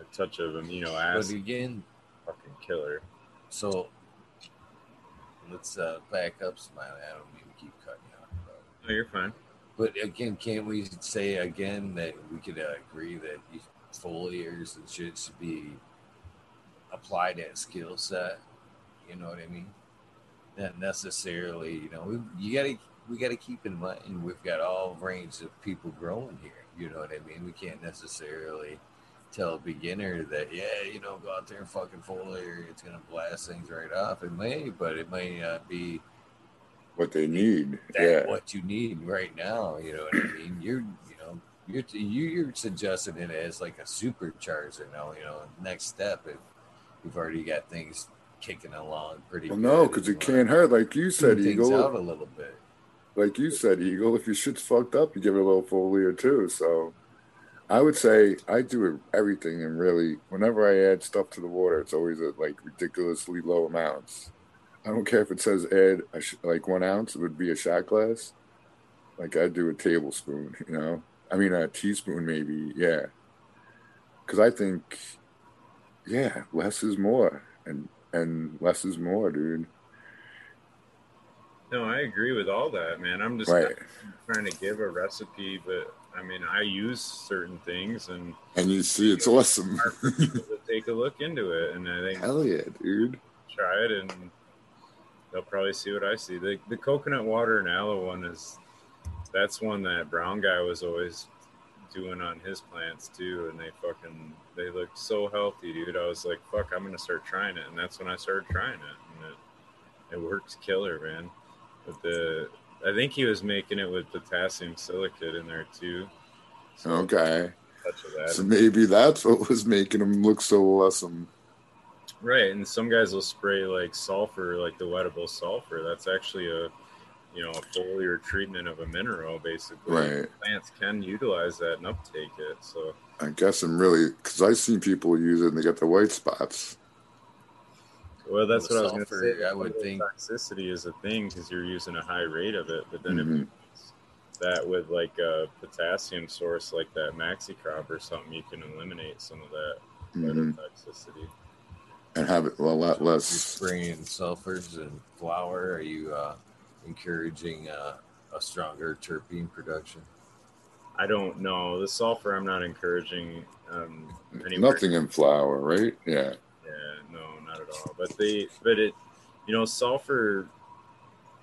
A touch of amino But acid. again, Fucking killer. so let's uh, back up, Smiley. I don't mean to keep cutting. But, No, you're fine. but again, can't we say again that we could uh, agree that foliars and shit should be applied at skill set? You know what I mean? Not necessarily, you know, we, you gotta we gotta keep in mind we've got all range of people growing here. You know what I mean? We can't necessarily tell a beginner that yeah, you know, go out there and fucking foliar, it's gonna blast things right off. It may, but it may not be What they need. Yeah. what you need right now. You know what I mean? You're, you know, you're you, you're suggesting it as like a supercharger now. You know, next step if you've already got things kicking along pretty. Well, no, because it can't hurt. Like you said, Eagle. out a little bit. like you said, Eagle, if your shit's fucked up, you give it a little foliar too. So I would say I do everything and really, whenever I add stuff to the water, it's always at like ridiculously low amounts. I don't care if it says add sh- like one ounce, it would be a shot glass. Like I'd do a tablespoon, you know. I mean a teaspoon maybe, yeah. Because I think, yeah, less is more, and and less is more, dude. No, I agree with all that, man. I'm just Right. trying to give a recipe, but I mean, I use certain things and And you see, it's awesome. take a look into it. And I think Hell yeah, dude. try it and they'll probably see what I see. The, the coconut water and aloe one is that's one that brown guy was always doing on his plants too. And they fucking, they looked so healthy, dude. I was like, fuck, I'm going to start trying it. And that's when I started trying it. And it, it works killer, man. With the, I think he was making it with potassium silicate in there too. So Okay. touch of that. So maybe that's what was making him look so awesome. Right, and some guys will spray like sulfur, like the wettable sulfur. That's actually a, you know, a foliar treatment of a mineral, basically. Right. Plants can utilize that and uptake it. So, I guess I'm really because I've seen people use it and they get the white spots. well, that's The what I was going to say. I would Some think- toxicity is a thing because you're using a high rate of it. But then Mhm. if it's that with like a potassium source like that maxi crop or something, you can eliminate some of that Mhm. toxicity. And have it a lot You're less. spraying sulfurs and flower. Are you uh, encouraging uh, a stronger terpene production? I don't know the sulfur. I'm not encouraging. Um, Nothing in flower, right? Yeah. Yeah, no, not at all. But they, but it, you know, sulfur.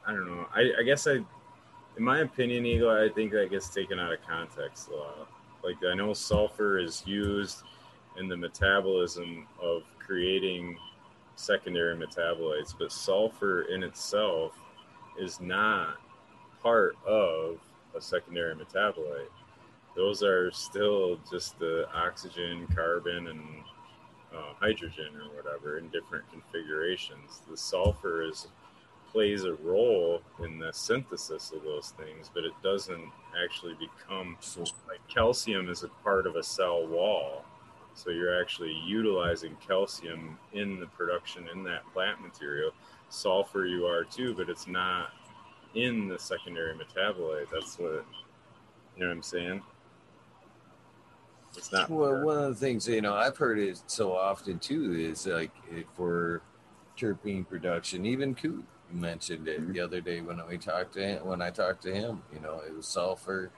I don't know. I, I guess I, in my opinion, Eagle, I think that gets taken out of context a lot. Like I know sulfur is used in the metabolism of creating secondary metabolites, but sulfur in itself is not part of a secondary metabolite. Those are still just the oxygen, carbon, and uh, hydrogen or whatever in different configurations. The sulfur is plays a role in the synthesis of those things, but it doesn't actually become like calcium is a part of a cell wall. So you're actually utilizing calcium in the production in that plant material. Sulfur you are too, but it's not in the secondary metabolite. That's what you know what I'm saying? It's not Well, one of the things you know I've heard it so often too is like for terpene production. Even Coot mentioned it Mhm. the other day when we talked to him. When I talked to him, you know, it was sulfur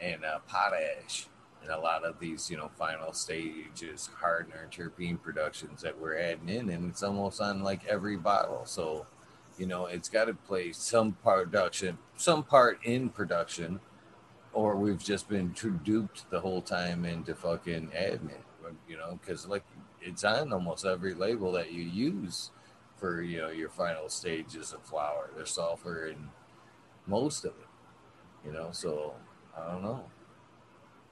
and uh, potash, and a lot of these you know final stages hardener terpene productions that we're adding in, and it's almost on like every bottle. So, you know, it's got to play some production, some part in production or we've just been duped the whole time into fucking admin, you know, because like it's on almost every label that you use for you know your final stages of flower. There's sulfur in most of it, you know. So I don't know.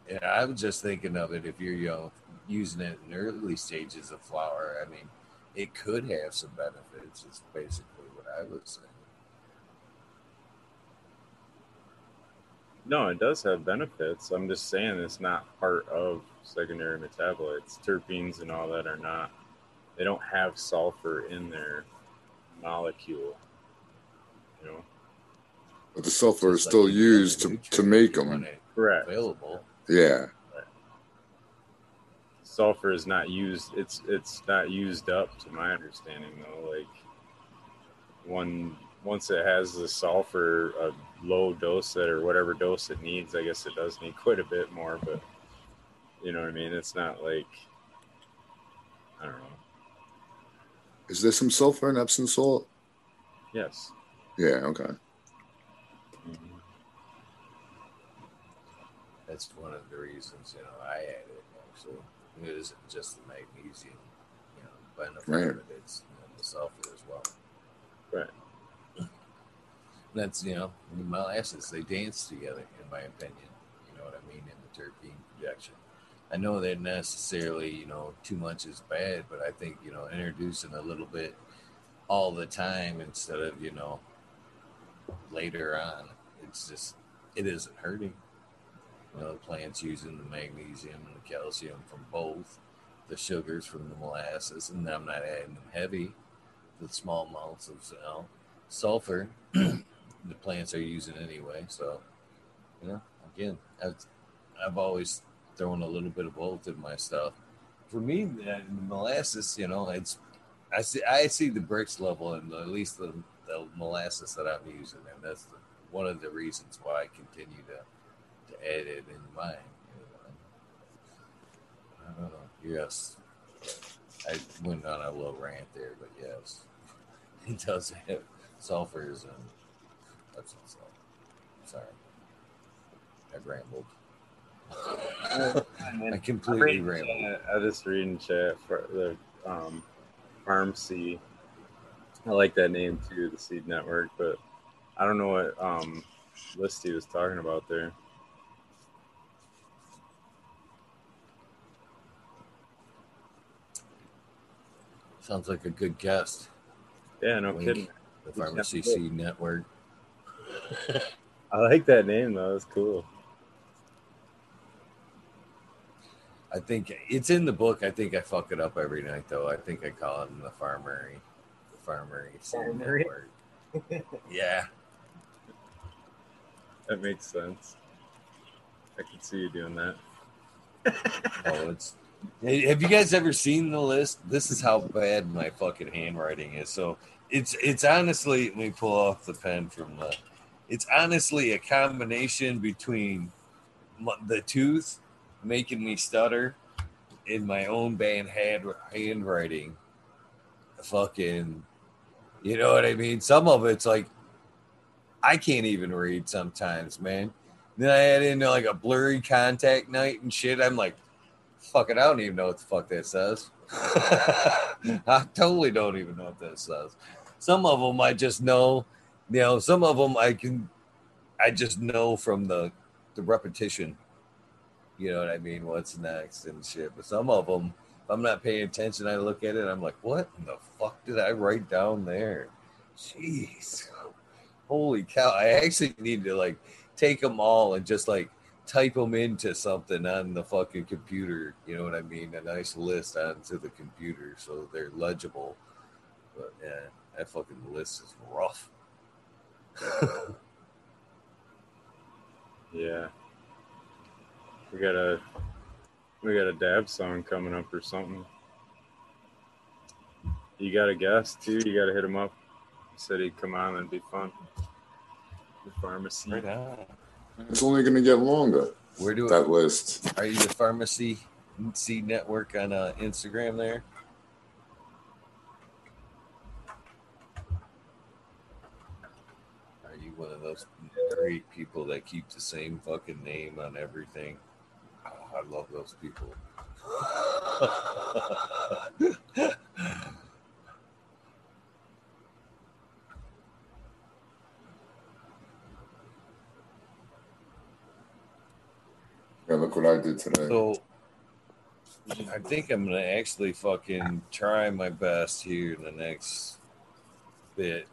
And I was just thinking of it if you're you know using it in early stages of flower, I mean, it could have some benefits. Is basically what I was saying. No, it does have benefits. I'm just saying it's not part of secondary metabolites. Terpenes and all that are not. They don't have sulfur in their molecule. You know. But the sulfur is Just like still used to, to make when them. it- Correct. available. Yeah. Sulfur is not used. It's it's not used up to my understanding though. Like one once it has the sulfur, a low dose it or whatever dose it needs. I guess it does need quite a bit more, but you know what I mean. It's not like I don't know. Is there some sulfur in Epsom salt? Yes. Yeah. Okay. That's one of the reasons, you know, I add it actually. It isn't just the magnesium, you know, benefit Right. of it, it's you know, the sulfur as well. Right. That's you know, the molasses, they dance together, in my opinion. You know what I mean, in the terpene projection. I know that necessarily, you know, too much is bad, but I think, you know, introducing a little bit all the time instead of, you know, later on, it's just it isn't hurting. You know, the plant's using the magnesium and the calcium from both, the sugars from the molasses, and I'm not adding them heavy, the small amounts of sulfur the plants are using anyway. So, you know, again, I've, I've always thrown a little bit of both in my stuff. For me, the molasses, you know, it's I see I see the Brix level and at least the, the molasses that I'm using, and that's the, one of the reasons why I continue to to add it in mine. I don't know. Yes, I went on a little rant there, but yes, it does have sulfurs and that's up. Sorry, I rambled. I completely rambled. I just read in chat for the um, Farm C. I like that name too, the Seed Network, but I don't know what um, list he was talking about there. Sounds like a good guest. Yeah, no Wink. kidding. The Pharmacy Seed Network. I like that name though. It's cool. I think it's in the book. I think I fuck it up every night though. I think I call it the Farmery. The Farmery Seed Farmery? Network. yeah. That makes sense. I can see you doing that. Oh, it's. Have you guys ever seen the list? This is how bad my fucking handwriting is. So it's it's honestly. Let me pull off the pen from the. It's honestly a combination between the tooth making me stutter in my own band hand handwriting. Fucking, you know what I mean? Some of it's like I can't even read sometimes, man. Then I add in like a blurry contact night and shit. I'm like, fuck it, I don't even know what the fuck that says. I totally don't even know what that says. Some of them I just know, you know, some of them I can, I just know from the the repetition. You know what I mean? What's next and shit. But some of them, if I'm not paying attention, I look at it, I'm like, what in the fuck did I write down there? Jeez, holy cow! I actually need to like take them all and just like type them into something on the fucking computer. You know what I mean? A nice list onto the computer so they're legible. But yeah, that fucking list is rough. Yeah. We got a we got a dab song coming up or something. You got a guest too? You gotta hit him up. He said he'd come on and be fun. The pharmacy. Right on. It's only going to get longer. Where do That list. are you the pharmacy seed network on uh, Instagram there? Are you one of those great people that keep the same fucking name on everything? Oh, I love those people. Yeah, look what I did today. So I think I'm gonna actually fucking try my best here in the next bit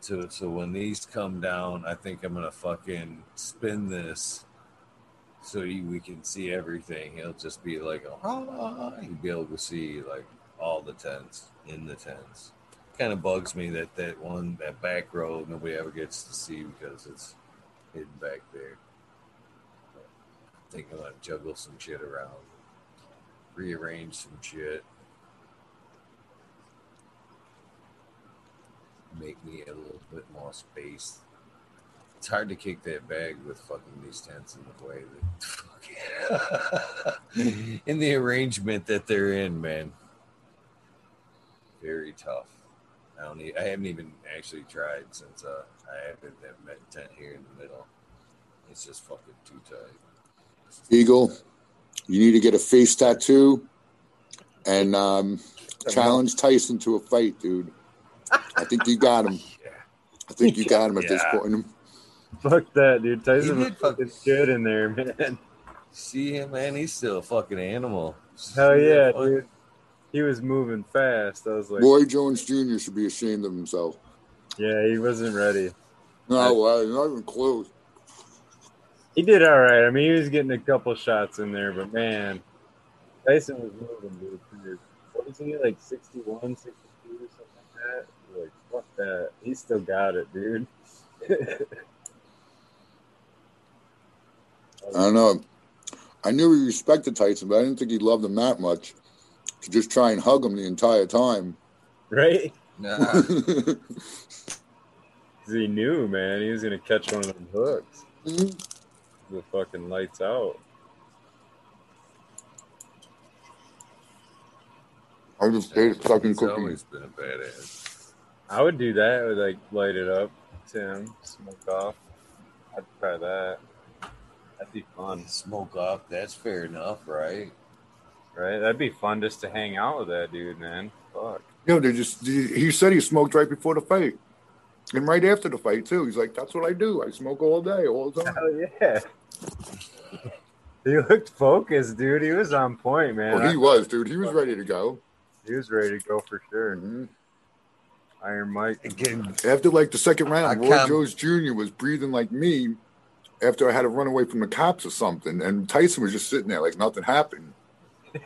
So so when these come down, I think I'm gonna fucking spin this so we can see everything. He'll just be like, ah, he'll be able to see like all the tents in the tents. Kind of bugs me that that one that back row nobody ever gets to see because it's hidden back there. Think I'm gonna juggle some shit around, rearrange some shit, make me a little bit more space. It's hard to kick that bag with fucking these tents in the way that in the arrangement that they're in, man. Very tough. I don't. Need, I haven't even actually tried since uh, I haven't met tent here in the middle. It's just fucking too tight. Eagle, you need to get a face tattoo and um, challenge Tyson to a fight, dude. I think you got him. I think you got him at this point. Fuck that, dude. Tyson He was did fucking good in there, man. See him, man. He's still a fucking animal. Hell See yeah, dude. He was moving fast. I was like, Roy Jones Jr. should be ashamed of himself. yeah, he wasn't ready. No, well, not even close. He did all right. I mean, he was getting a couple shots in there, but man, Tyson was moving, dude. He was- What was he like 61, 62 or something like that? Like, fuck that. He still got it, dude. I don't know. I knew he respected Tyson, but I didn't think he loved him that much to just try and hug him the entire time. right? Nah. 'Cause he knew, man, he was gonna catch one of them hooks. Mm-hmm. The fucking lights out. I just ate a fucking He's cookie. always been a badass. I would do that. I would like light it up, Tim, smoke off. I'd try that. That'd be fun, Smoke off. That's fair enough, right? right? That'd be fun just to hang out with that dude, man. Fuck. Yo, they just he said he smoked right before the fight. And right after the fight too. He's like, That's what I do. I smoke all day, all the time. Hell yeah. He looked focused, dude. He was on point, man. Well, he was, dude. He was ready to go. He was ready to go for sure. Mhm. Iron Mike. Again, After like the second round, I Roy can't- Jones Jr. was breathing like me after I had to run away from the cops or something. And Tyson was just sitting there like nothing happened.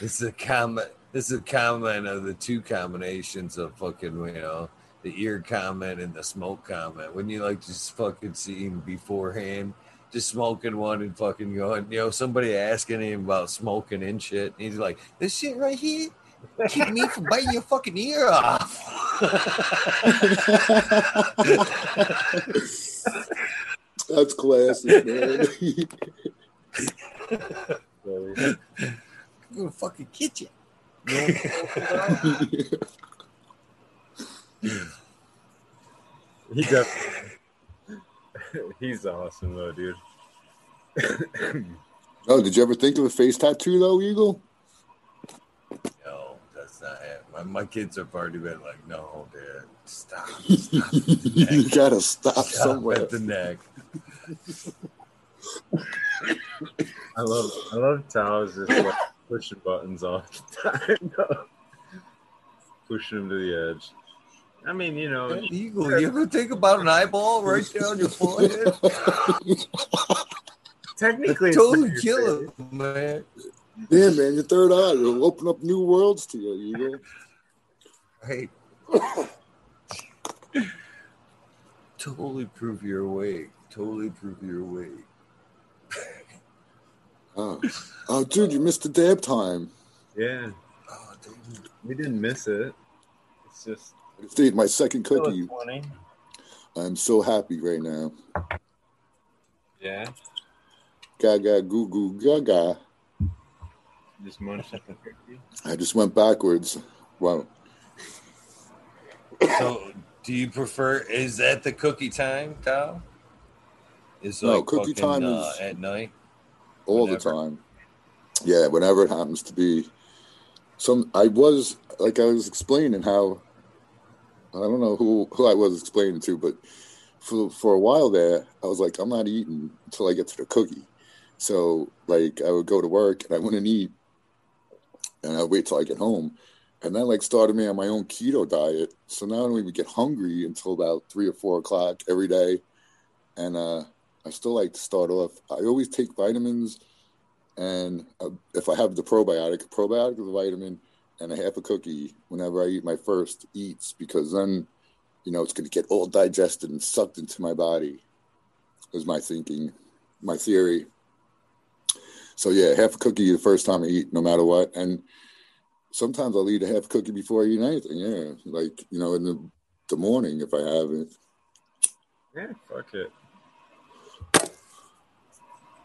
this is a comment. This is a comment of the two combinations of fucking, you know, the ear comment and the smoke comment. Wouldn't you like to just fucking see him beforehand, just smoking one and fucking going, you know, somebody asking him about smoking and shit. And he's like, this shit right here, keep me from biting your fucking ear off. That's classic, man. I'm gonna fucking get you. he definitely. He's awesome though, dude. oh, did you ever think of a face tattoo though, Eagle? No, that's not it. My, my kids have already been like, no, dad, stop. you gotta stop Stop somewhere. at the neck. I love I love Tao's just like pushing buttons all the time. though. Pushing them to the edge. I mean, you know, Eagle, you ever think about an eyeball right down your forehead? technically, it's totally not your kill face. it, man. Yeah, man, your third eye will open up new worlds to you, Eagle. Hey. totally prove you're awake. Totally prove you're awake. Oh. Uh, oh, uh, dude, you missed the dab time. Yeah, Oh, dude. we didn't miss it. It's just Just my second cookie. I'm so happy right now. Yeah, Gaga, goo goo, gaga. just munched up a cookie. I just went backwards. Wow. So, do you prefer? Is that the cookie time, Kyle? Is No, like cookie fucking, time uh, is- at night. all Whenever. the time. Yeah, whenever it happens to be. Some I was like I was explaining how I don't know who who I was explaining to, but for for a while there, I was like, I'm not eating until I get to the cookie. So like I would go to work and I wouldn't eat, and I'd wait till I get home, and that like started me on my own keto diet. So now I don't even get hungry until about three or four o'clock every day, and uh, I still like to start off. I always take vitamins, and uh, if I have the probiotic, probiotic with a vitamin, and a half a cookie whenever I eat my first eats, because then, you know, it's going to get all digested and sucked into my body. Is my thinking, my theory. So yeah, half a cookie the first time I eat, no matter what, and sometimes I'll eat a half cookie before I eat anything. Yeah, like you know, in the the morning if I have it. Yeah, fuck it.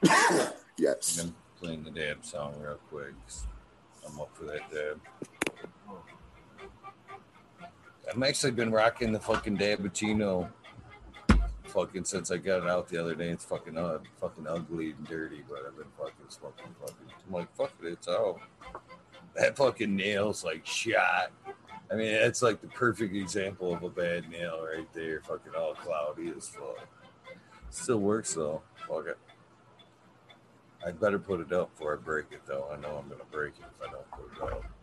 yes. I'm playing the dab song real quick. I'm up for that dab. I've actually been rocking the fucking Dabbuccino fucking since I got it out the other day. It's fucking uh, fucking ugly and dirty, but I've been fucking smoking fucking. I'm like, fuck it, it's out. That fucking nail's like shot. I mean, it's like the perfect example of a bad nail right there. Fucking all cloudy as fuck. Still works though. Fuck it. I'd better put it up before I break it though. I know I'm gonna break it if I don't put it up.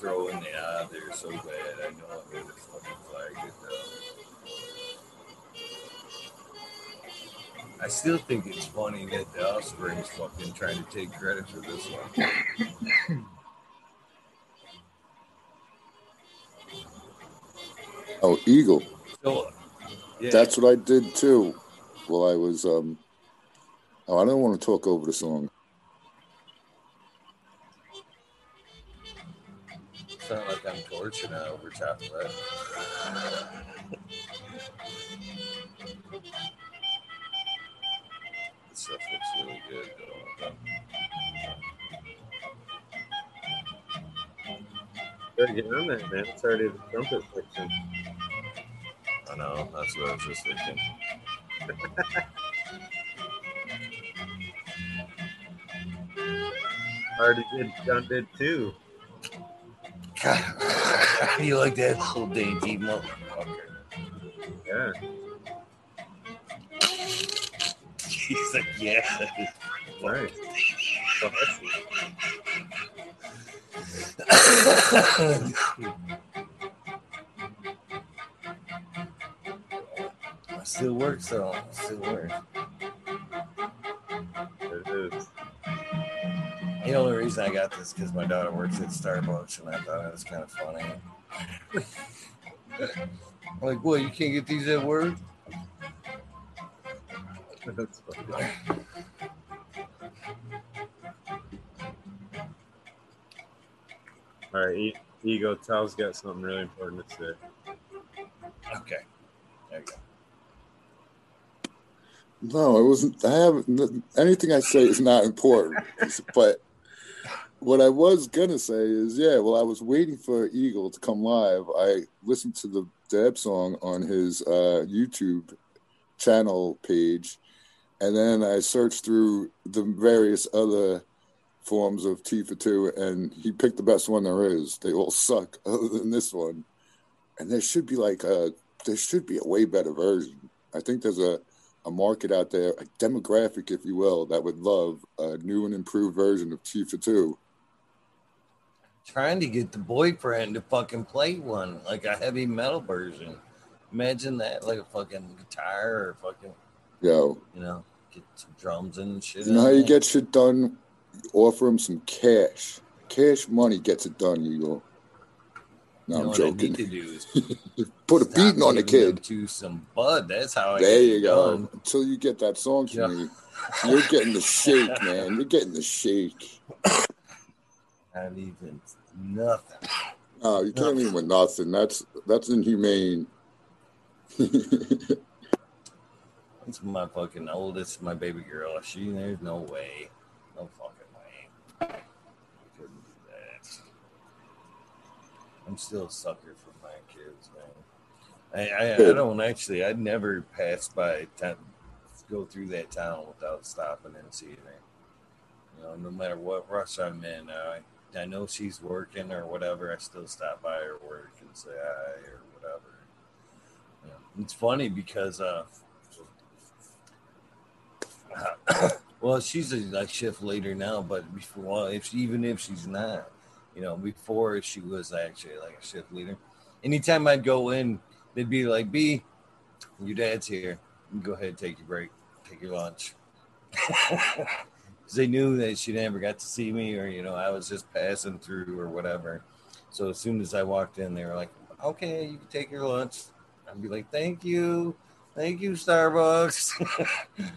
Throw in the eye there so bad. I know I would have fucking flagged it though. I still think it's funny that the Offspring's fucking trying to take credit for this one. Oh, Eagle. So, yeah, That's what I did too. While I was um. Oh, I don't want to talk over the song. I'm torching it over top of. This stuff looks really good though. Better get on that, man. It's already the trumpet section. I know, that's what I was just thinking. Already did. John did too. God, you like that little dainty motherfucker. Yeah. He's like, yeah. Nice. I Still works though. Still works. The only reason I got this because my daughter works at Starbucks, and I thought it was kind of funny. like, what? You can't get these at work? That's funny. All right, E- Ego, Tal's got something really important to say. Okay. There you go. No, it wasn't. I haven't. Anything I say is not important. but what I was gonna say is, yeah. Well, I was waiting for Eagle to come live. I listened to the Deb song on his uh, YouTube channel page, and then I searched through the various other forms of Tea for Two, and he picked the best one there is. They all suck, other than this one. And there should be like a there should be a way better version. I think there's a a market out there, a demographic, if you will, that would love a new and improved version of Tea for Two. Trying to get the boyfriend to fucking play one, like a heavy metal version. Imagine that, like a fucking guitar or fucking, Yo, you know, get some drums and shit. you know how you there. get shit done? Offer him some cash. Cash money gets it done, Eagle. No, You know I'm joking. need to do is Put a beating on the kid. To some bud. That's how I There you go. done. Until you get that song to Yeah. me, you're getting the shake, man. You're getting the shake. Not even nothing. No, you can't leave with nothing. That's that's inhumane. It's my fucking oldest, my baby girl. She, there's no way. No fucking way. I couldn't do that. I'm still a sucker for my kids, man. I, I, I don't actually, I'd never pass by 10, go through that town without stopping and seeing her. You know, no matter what rush I'm in, I I know she's working or whatever. I still stop by her work and say hi or whatever. Know, it's funny because uh, well, she's a like shift leader now, but before, well, if she, even if she's not, you know, before she was actually like a shift leader. Anytime I'd go in, they'd be like, "B, your dad's here. You go ahead, take your break, take your lunch." Because they knew that she never got to see me, or you know, I was just passing through or whatever. So as soon as I walked in, they were like, "Okay, you can take your lunch." I'd be like, "Thank you, thank you, Starbucks."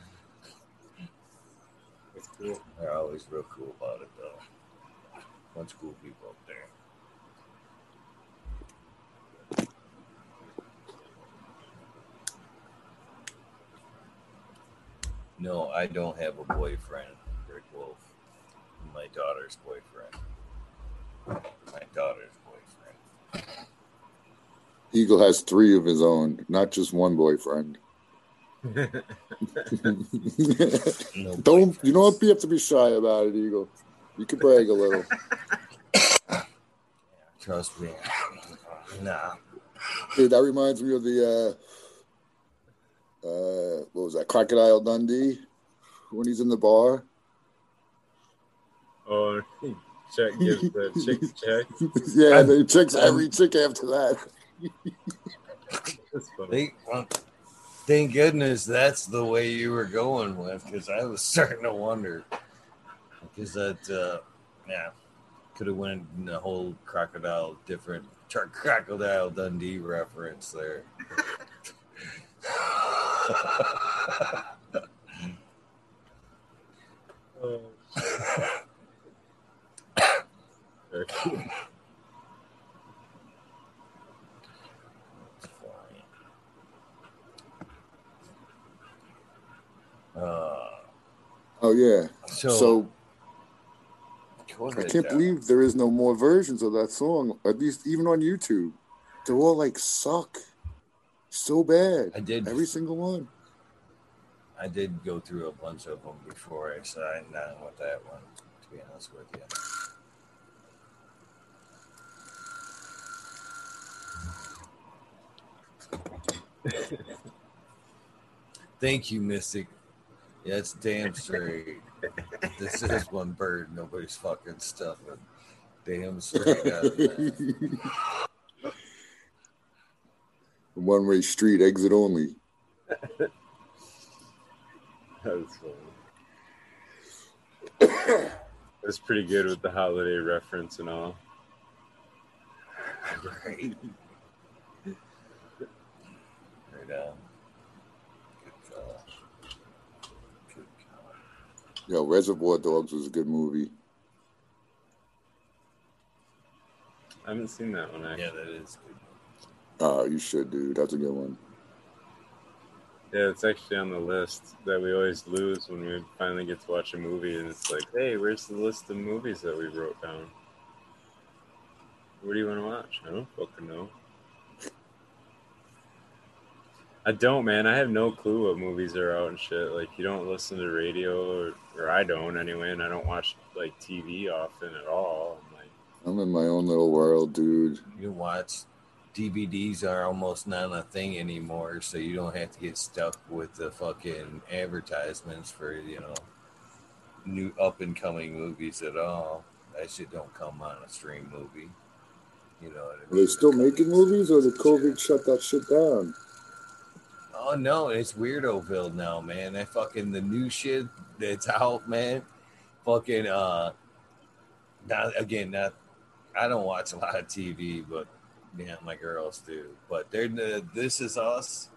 That's cool. They're always real cool about it, though. Bunch of cool people up there. No, I don't have a boyfriend. My daughter's boyfriend. My daughter's boyfriend. Eagle has three of his own, not just one boyfriend. No Don't boyfriend. you don't have to be shy about it, Eagle. You can brag a little. Trust me. Nah. Dude, that reminds me of the uh uh what was that, Crocodile Dundee when he's in the bar. Oh, check gives the chicks check. yeah, I'm- they chicks every chick after that. Thank, well, thank goodness that's the way you were going with, because I was starting to wonder. Because that, uh, yeah, could have went in a whole crocodile different tr- crocodile Dundee reference there. Oh, Uh, Oh yeah. so, So, I can't believe there is no more versions of that song. At least even on YouTube. They're all like suck. So bad. I did Every single one. I did go through a bunch of them before so I signed on with that one. To be honest with you. Thank you, Mystic. Yeah, it's damn straight. this is one bird nobody's fucking stuffing. Damn straight out. One way street, exit only. That's funny. That's pretty good with the holiday reference and all. Right. Right on. Good fella. Good. Yo, Reservoir Dogs was a good movie. I haven't seen that one actually. Yeah, that is good. Oh, you should, dude. That's a good one. Yeah, it's actually on the list that we always lose when we finally get to watch a movie, and it's like, hey, where's the list of movies that we wrote down? What do you want to watch? I don't fucking know. I don't, man. I have no clue what movies are out and shit. Like, you don't listen to radio, or, or I don't anyway, and I don't watch like TV often at all. I'm like, I'm in my own little world, dude. You watch DVDs are almost not a thing anymore, so you don't have to get stuck with the fucking advertisements for you know new up and coming movies at all. That shit don't come on a stream movie. You know what I Are they still making movies, or did COVID shut that shit down? Oh no, it's Weirdoville now, man. That fucking the new shit that's out, man. Fucking uh, not again, not. I don't watch a lot of TV, but yeah, my girls do. But they're the This Is Us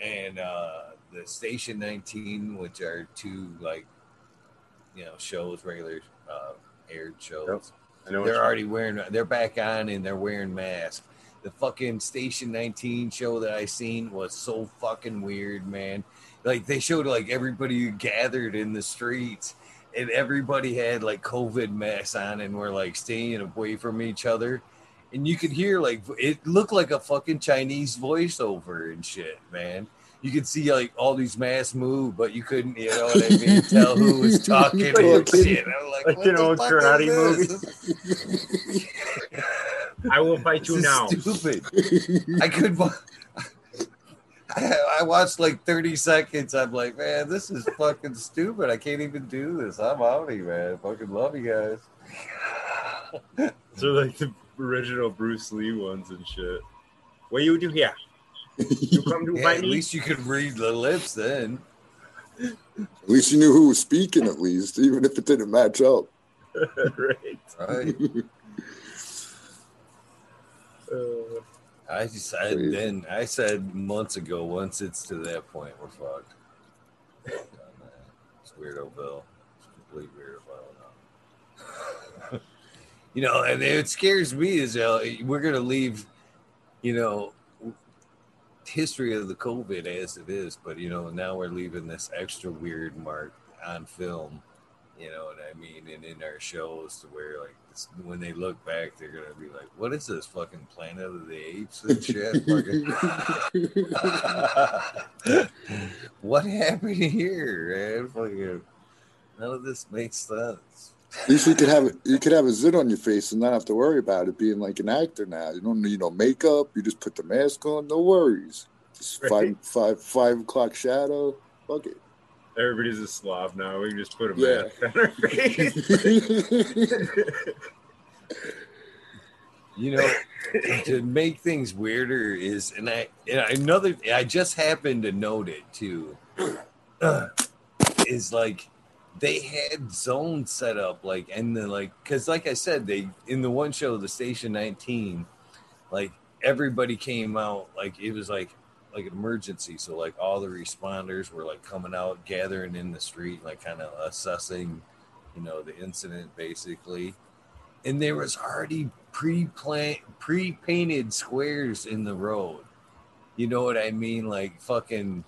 and uh the Station 19, which are two like you know shows, regular uh aired shows I know they're already wearing they're back on and they're wearing masks the fucking station 19 show that i seen was so fucking weird man like they showed like everybody gathered in the streets and everybody had like covid masks on and were like staying away from each other and you could hear like it looked like a fucking chinese voiceover and shit man you could see like all these masks move, but you couldn't, you know what I mean, tell who was talking and shit. I'm like, like what old fuck karate this? I will fight you now. stupid. I could. I, I watched like 30 seconds. I'm like, man, this is fucking stupid. I can't even do this. I'm outie, man. Fucking love you guys. So like the original Bruce Lee ones and shit. What you do here? You come to Yeah, fight at me? least you could read the lips then. At least you knew who was speaking, at least, even if it didn't match up. right. Right. Uh, I just I, then I said months ago. Once it's to that point, we're fucked. It's Weirdoville. It's complete weirdo Bill. you know, and it scares me is uh, we're gonna leave. You know, history of the COVID as it is, but you know now we're leaving this extra weird mark on film. You know what I mean? And in our shows, to where like this, when they look back, they're gonna be like, "What is this fucking Planet of the Apes and shit?" What happened here, man? Fucking, none of this makes sense. At least you could have you could have a zit on your face and not have to worry about it being like an actor now. You don't need no makeup. You just put the mask on. No worries. Just five Right. five five o'clock shadow. Fuck it. Everybody's a slob now. We can just put a Yeah. mask on our face. You know, to make things weirder is, and I, and another, I just happened to note it too, is like they had zones set up, like, and the like, because like I said, they in the one show, the Station 19, like everybody came out, like it was like like an emergency, so like all the responders were like coming out, gathering in the street, like kind of assessing, you know, the incident basically and there was already pre-plan pre-painted squares in the road. You know what I mean? Like fucking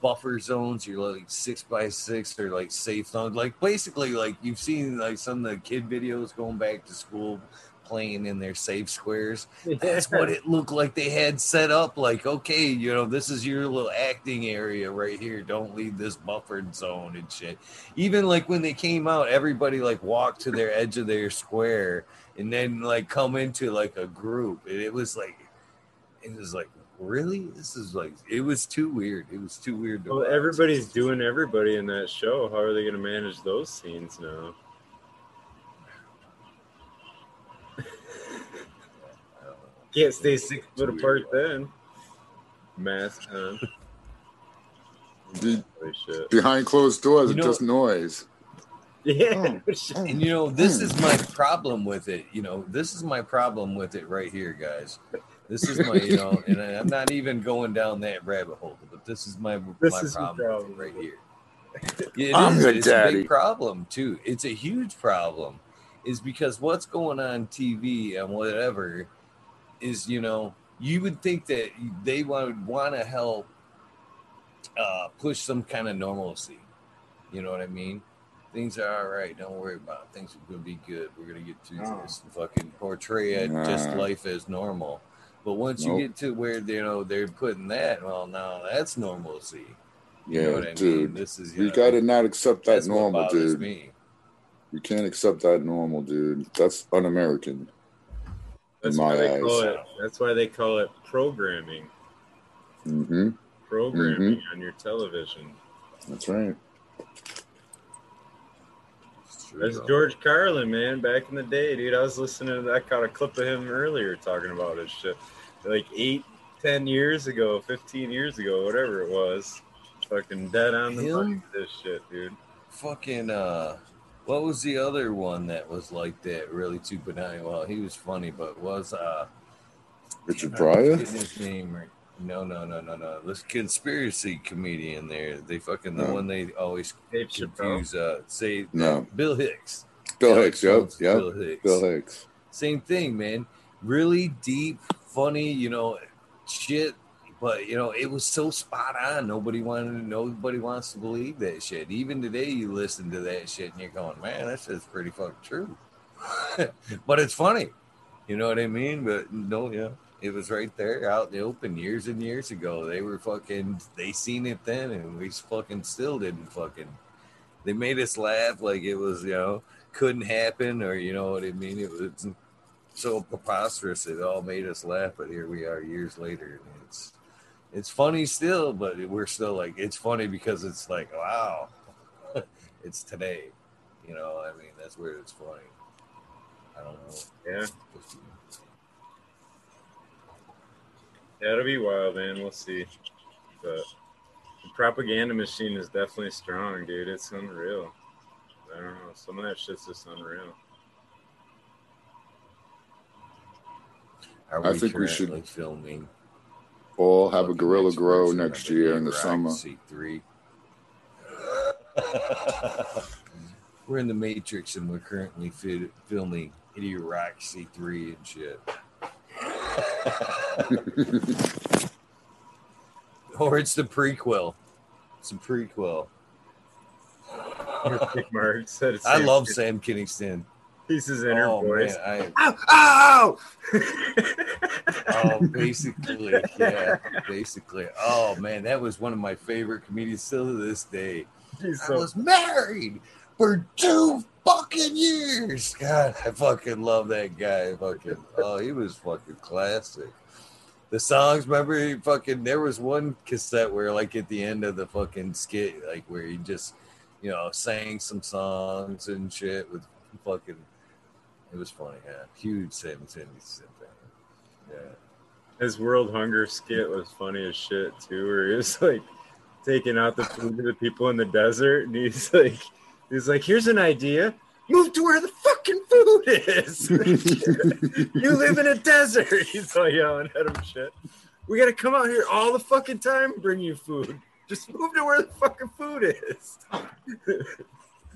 buffer zones. You're like six by six or like safe zones. Like basically, like you've seen like some of the kid videos going back to school playing in their safe squares. That's what it looked like they had set up. Like, okay, you know, this is your little acting area right here. Don't leave this buffered zone and shit. Even like when they came out, everybody like walked to their edge of their square and then like come into like a group. And it was like, it was like, really? This is like, it was too weird. It was too weird. To well, watch. everybody's doing everybody in that show. How are they going to manage those scenes now? I don't know. Can't stay six Too foot weird apart then. Mask on. Be- shit. behind closed doors, You it's know- just noise. Yeah. Oh. And you know, this is hmm. my problem with it. You know, this is my problem with it right here, guys. This is my, you know, and I- I'm not even going down that rabbit hole, but this is my This my is your problem, problem. right here. It I'm is, the it's a daddy. big problem too. It's a huge problem, is because what's going on TV and whatever is, you know, you would think that they would want to help uh, push some kind of normalcy. You know what I mean? Things are all right. Don't worry about it. Things are going to be good. We're going to get through No. this and fucking portray it just life as normal. But once Nope. you get to where you know they're putting that, well, now that's normalcy. You Yeah, know what I dude. mean? This is We know, gotta not accept that that's normal, bothers dude. Me. We can't accept that normal, dude. That's un-American. That's why they call it. That's why they call it programming. hmm Programming Mm-hmm. on your television. That's right. That's. George Carlin, man. Back in the day, dude. I was listening. To, I caught a clip of him earlier talking about his shit. Like eight, ten years ago, fifteen years ago, whatever it was. Fucking dead on the money. This shit, dude. Fucking uh, what was the other one that was like that? Really too benign. Well, he was funny, but was uh, Richard Pryor. forgetting his name right. No, no, no, no, no. This conspiracy comedian there. They fucking the No. one they always Dave Chappelle. confuse. Uh, say No. Bill Hicks. Bill Hicks. Yep. Yep. Bill Hicks. Bill Hicks. Same thing, man. Really deep, funny, you know, shit. But you know, it was so spot on. Nobody wanted. Nobody wants to believe that shit. Even today, you listen to that shit and you're going, "Man, that shit's pretty fucking true." but it's funny. You know what I mean? But no, yeah, It was right there out in the open years and years ago. They were fucking. They seen it then, and we fucking still didn't fucking. They made us laugh like it was you know couldn't happen or you know what I mean. It was so preposterous. It all made us laugh, but here we are years later. And it's it's funny still, but we're still like it's funny because it's like wow, it's today. You know, I mean that's where it's funny. I don't know. Yeah. Yeah, it'll be wild, man. We'll see. But the propaganda machine is definitely strong, dude. It's unreal. I don't know. Some of that shit's just unreal. I we think we should- currently filming. All have a guerrilla grow next year in the summer. C3. we're in the Matrix and we're currently fi- filming Idiot Rock C3 and shit. or it's the prequel. It's a prequel. Mark said I love Sam Kinison. He's his inner Oh voice. man, Ow! Ow! I oh basically yeah, basically. Oh man, that was one of my favorite comedians still to this day. I so was married for two fucking years. God, I fucking love that guy. Fucking oh, he was fucking classic. The songs, remember he fucking there was one cassette where like at the end of the fucking skit, like where he just, you know, sang some songs and shit with fucking it was funny, yeah. Huge Sam Kinison fan. Yeah. his world hunger skit was funny as shit too, where he was like taking out the food to the people in the desert, and he's like, he's like, here's an idea. Move to where the fucking food is. you live in a desert. He's all yelling at him shit. We gotta come out here all the fucking time bring you food. Just move to where the fucking food is.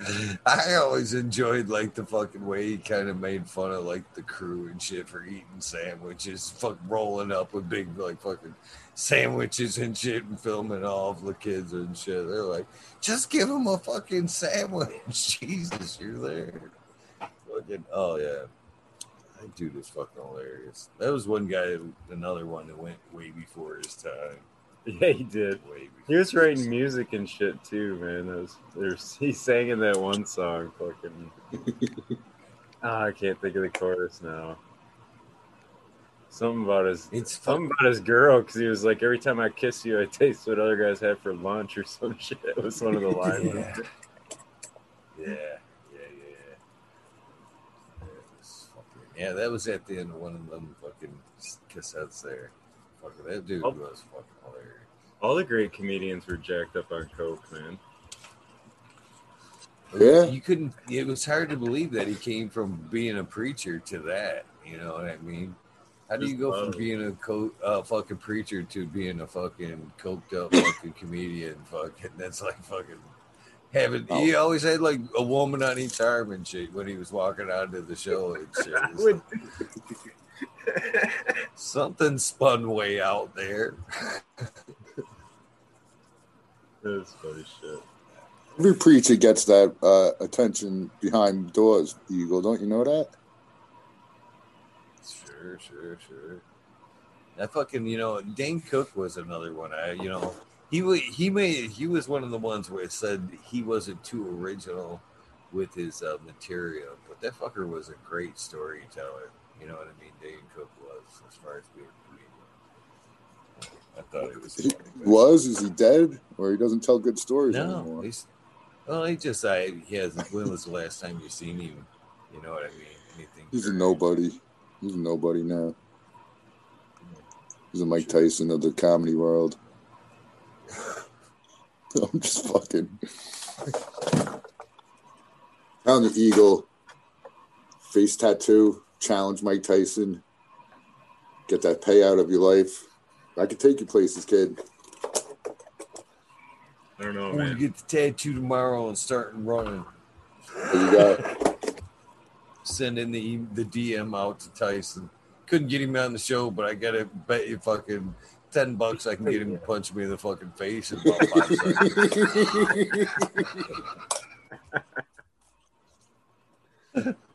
I always enjoyed like the fucking way he kind of made fun of like the crew and shit for eating sandwiches, fuck rolling up with big like fucking sandwiches and shit and filming all of the kids and shit. They're like, just give them a fucking sandwich. Jesus, you're there. Fucking oh yeah. That dude is fucking hilarious. That was one guy, another one that went way before his time. Yeah, he did. He was writing music and shit too, man. That was, he sang in that one song, fucking. Ah, I can't think of the chorus now. Something about his, It's fun. something about his girl, because he was like, "Every time I kiss you, I taste what other guys had for lunch" or some shit. It was one of the lines. Yeah. Yeah, yeah, yeah, yeah. Was Yeah, that was at the end of one of them fucking cassettes there. Fucking that dude Oh. was fucking hilarious. All the great comedians were jacked up on coke, man. Yeah. You couldn't it was hard to believe that he came from being a preacher to that, you know what I mean? How do you Just go from being a co- uh, fucking preacher to being a fucking coked up fucking comedian? Fucking that's like fucking having. He Oh. always had like a woman on each arm and shit when he was walking out to the show and shit. I It's would- Something spun way out there. That's funny shit. Every preacher gets that uh, attention behind doors, Eagle. Don't you know that? Sure, sure, sure. That fucking, you know, Dane Cook was another one. I, you know, he he made he was one of the ones where it said he wasn't too original with his uh, material, but that fucker was a great storyteller. You know what I mean? Dane Cook was as far as being a comedian. I thought it was He funny, was? Is he dead? Or he doesn't tell good stories no, anymore? he's well. He just I he has. When was the last time you seen him? You know what I mean? Anything? He's a nobody. He's a nobody now. He's a Mike Tyson of the comedy world. I'm just fucking. Found the Eagle face tattoo. Challenge Mike Tyson. Get that payout of your life. I could take you places, kid. I don't know, I'm man. get the tattoo tomorrow and start running. What you got? sending the the DM out to Tyson. Couldn't get him on the show, but I gotta bet you fucking ten bucks I can get him to punch me in the fucking face in about five seconds.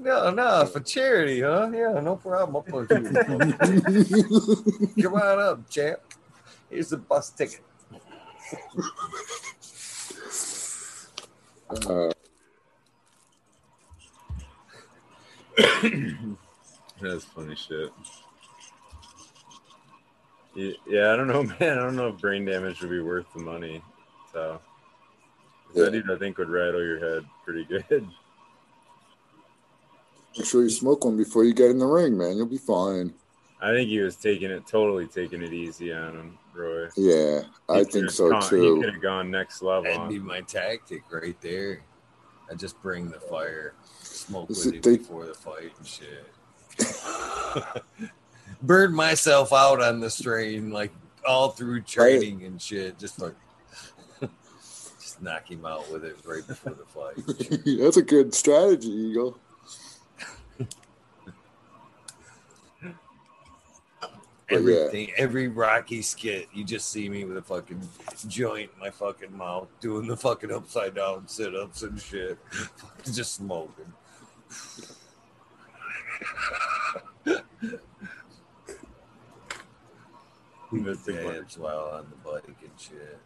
No, no, for charity, huh? Yeah, no problem. I'll put you. Come on up, champ. Here's the bus ticket. Uh, That's funny shit. Yeah, yeah, I don't know, man. I don't know if brain damage would be worth the money. So Yeah. that dude, I think, would rattle your head pretty good. make sure you smoke one before you get in the ring, man. You'll be fine. I think he was taking it totally taking it easy on him, Roy. Yeah, I think so gone- He could have gone next level. That'd be my tactic right there. I just bring the fire, smoke Is with it it they- before the fight and shit. Burn myself out on the strain, like all through training and shit. Just like, just knock him out with it right before the fight. That's a good strategy, Eagle. But yeah. Everything, every Rocky skit, you just see me with a fucking joint in my fucking mouth, doing the fucking upside down sit ups and shit, just smoking. Good- while on the bike and shit.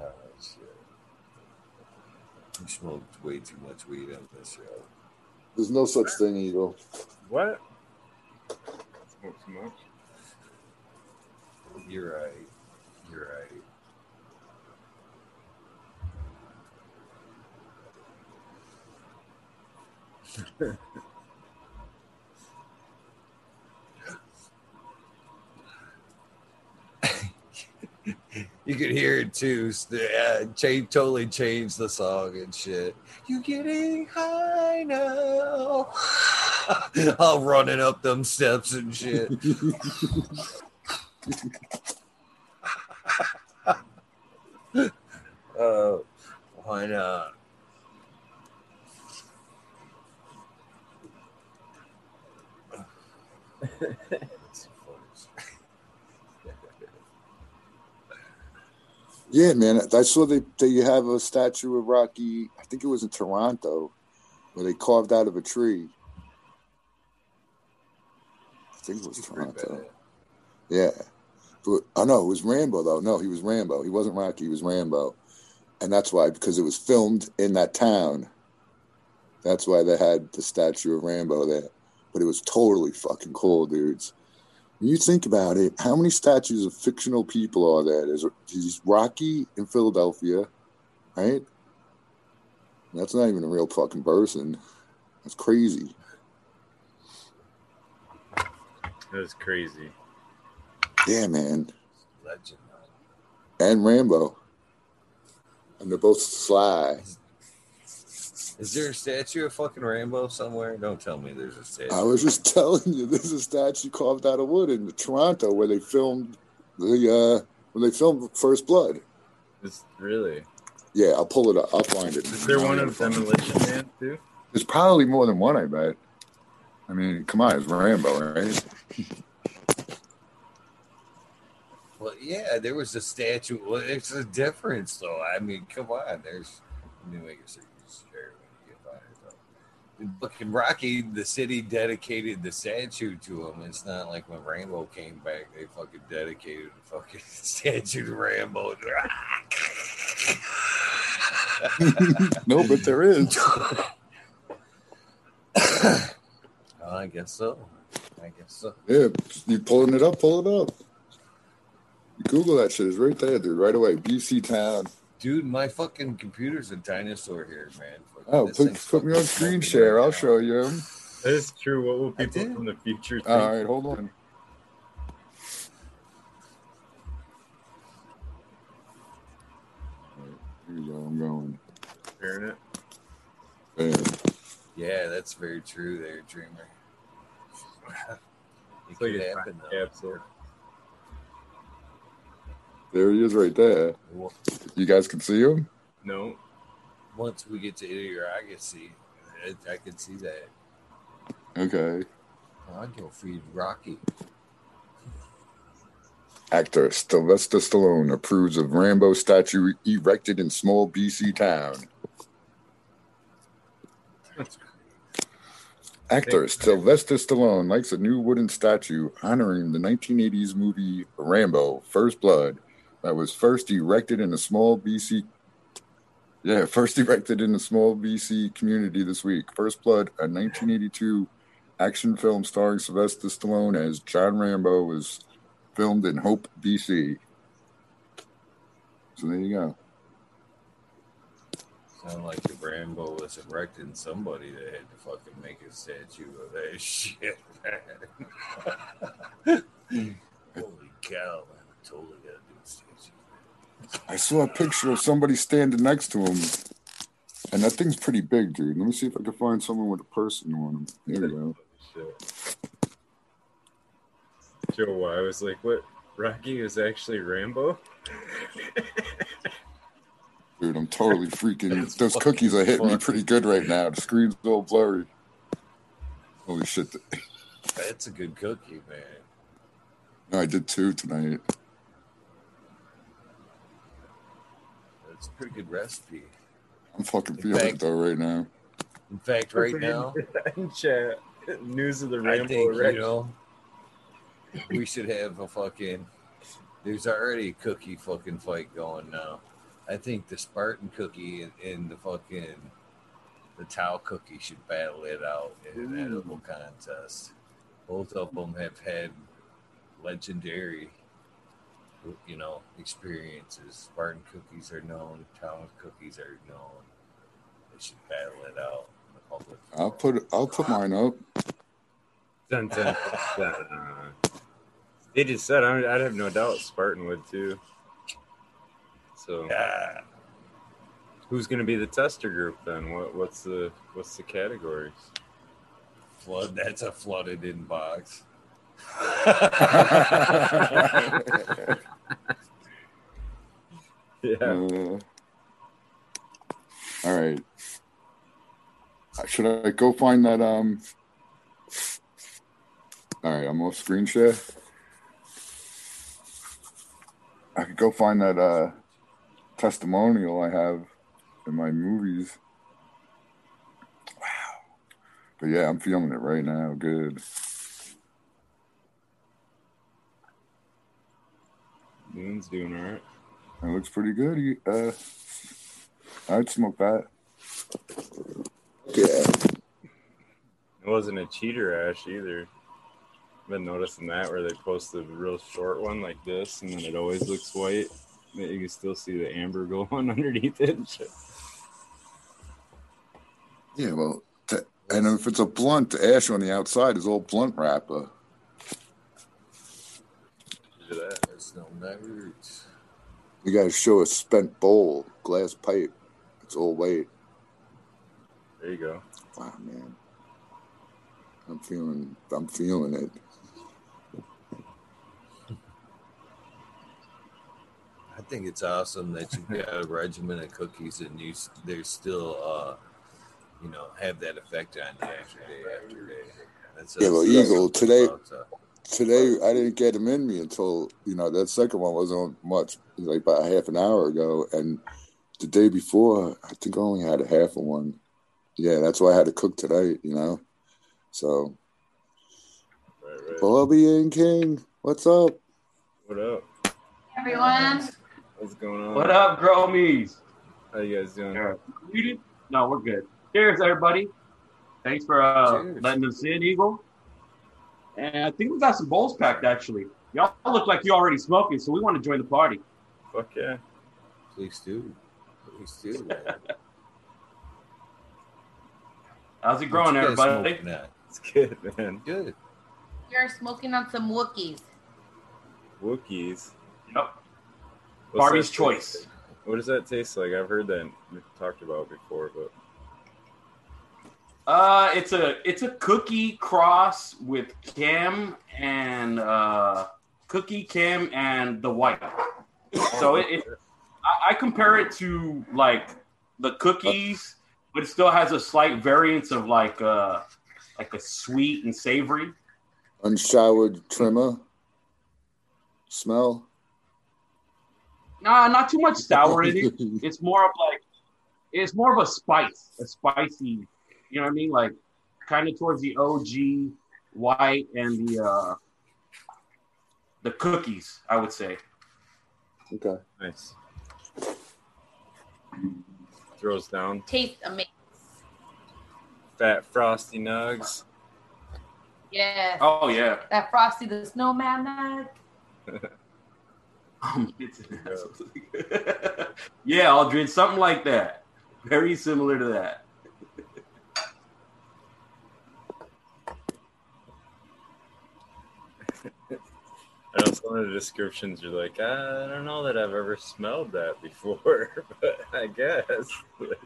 Oh, shit. You smoked way too much weed on this show. There's no such thing, Eagle. What? Smoke too much? You're right. You're right. you could hear it too. Uh, change, totally changed the song and shit. You getting high now? All running up them steps and shit. Uh, why not? Yeah, man. I saw they they have a statue of Rocky. I think it was in Toronto, where they carved out of a tree. I think it was Toronto. Yeah. But, oh no, it was Rambo though. No, he was Rambo. He wasn't Rocky. He was Rambo, and that's why because it was filmed in that town. That's why they had the statue of Rambo there. But it was totally fucking cool, dudes. When you think about it, how many statues of fictional people are there? There's, there's Rocky in Philadelphia, right? That's not even a real fucking person. That's crazy. That's crazy. Yeah, man. Legend. And Rambo. And they're both sly. Is there a statue of fucking Rambo somewhere? Don't tell me there's a statue. I was just telling you, there's a statue carved out of wood in Toronto where they filmed the uh where they filmed First Blood. It's really. Yeah, I'll pull it up. I'll find it. Is there one of Demolition Man too? There's probably more than one, I bet. I mean, come on, it's Rambo, right? Well, yeah, there was a statue. Well, it's a difference, though. I mean, come on. There's. Let me make sure you share when you get by it, though. Fucking Rocky, the city dedicated the statue to him. It's not like when Rambo came back, they fucking dedicated the fucking statue to Rambo. no, but there is. I guess so. I guess so. Yeah, you pulling it up, pull it up. Google that shit. It's right there, dude. Right away. BC Town. Dude, my fucking computer's a dinosaur here, man. Fucking- Oh, put, put me on screen share. right I'll now. show you. That is true. What will I people did. from the future think? All right, hold on. Here we go. I'm going. Hearing it? Bam. Yeah, that's very true there, Dreamer. it It's could a happen, time though. capsule. There he is right there. Well, You guys can see him? No. Once we get to Idiocracy, I, I can see that. Okay. Oh, I'd go feed Rocky. Actor Sylvester Stallone approves of Rambo statue erected in small BC town. Actor Sylvester Stallone likes a new wooden statue honoring the 1980s movie Rambo: First Blood that was first erected in a small BC. Yeah, first erected in a small BC community this week. First Blood, a 1982 action film starring Sylvester Stallone as John Rambo, was filmed in Hope, BC. So there you go. Sound like the Rambo was erecting somebody that had to fucking make a statue of that shit. Holy cow, man. I totally gotta do a statue. I saw a picture of somebody standing next to him, and that thing's pretty big, dude. Let me see if I can find someone with a person on him. There we go. Shit. Joe, I was like, what? Rocky is actually Rambo? Dude, I'm totally freaking. Those cookies are hitting me pretty good right now. The screen's all blurry. Holy shit. That's a good cookie, man. No, I did two tonight. That's a pretty good recipe. I'm fucking In feeling fact- it though right now. In fact, right now, In chat, news of the Rainbow I Rambo think you know we should have a fucking. There's already a cookie fucking fight going now. I think the Spartan cookie and, and the fucking the Tau cookie should battle it out in an edible contest. Both of them have had legendary, you know, experiences. Spartan cookies are known. Tau cookies are known. They should battle it out. in the public I'll put I'll put mine up. Dun, dun, dun, dun. They just said I- I'd have no doubt Spartan would too. So Yeah. who's going to be the tester group then? What what's the what's the categories? Flood. That's a flooded inbox. Yeah, Uh, all right. Uh, Should I go find that? Um. All right, I'm off screen share. I could go find that uh, testimonial I have in my movies. Wow. But yeah, I'm feeling it right now. Good. Moon's doing all right. It looks pretty good. You- Uh, I'd smoke that. Yeah. It wasn't a cheater ash either. I've been noticing that where they post the real short one like this, and then it always looks white. You can still see the amber going underneath it. Yeah, well, t- and if it's a blunt, the ash on the outside is all blunt wrapper. Look at that. There's no nerds. You got to show a spent bowl, glass pipe. It's all white. There you go. Wow, man. I'm feeling. I'm feeling it. I think it's awesome that you've got a regimen of cookies and you they're still, uh, you know, have that effect on you after day after day. That's Yeah, well, Eagle, today- about, uh, Today, I didn't get them in me until you know that second one wasn't on much, like about half an hour ago, and the day before, I think I only had a half of one. Yeah, that's why I had to cook tonight. You know, so Right, right. Bobby and King, what's up? What up? everyone. What's going on? What up, Gromies? How you guys doing? Yeah. Muted? No, we're good. Cheers, everybody. Thanks for uh, Cheers. letting us in, Eagle. And I think we got some bowls packed, actually. Y'all look like you're already smoking, so we want to join the party. Fuck yeah. please do. Please do. man. How's it growing, What you guys everybody? It's good, man. Good. You're smoking on some Wookiees. Wookiees. Yep. What's Barbie's choice. taste- What does that taste like? I've heard that talked about before, but Uh, it's a it's a cookie cross with Cam and uh, cookie Cam and the white. So it, it I, I compare it to like the cookies, but it still has a slight variance of like uh like a sweet and savory. Unshowered trimmer. smell? Nah, not too much sour in it. It's more of like, it's more of a spice, a spicy. You know what I mean? Like, kind of towards the OG white and the uh the cookies. I would say. okay. Nice. Throws down Tastes amazing. fat frosty nugs. Yeah. Oh yeah. That Frosty the Snowman nug. Um, it's an asshole. yeah, I'll drink something like that. Very similar to that. I know some of the descriptions are like, uh, I don't know that I've ever smelled that before, but I guess. Like,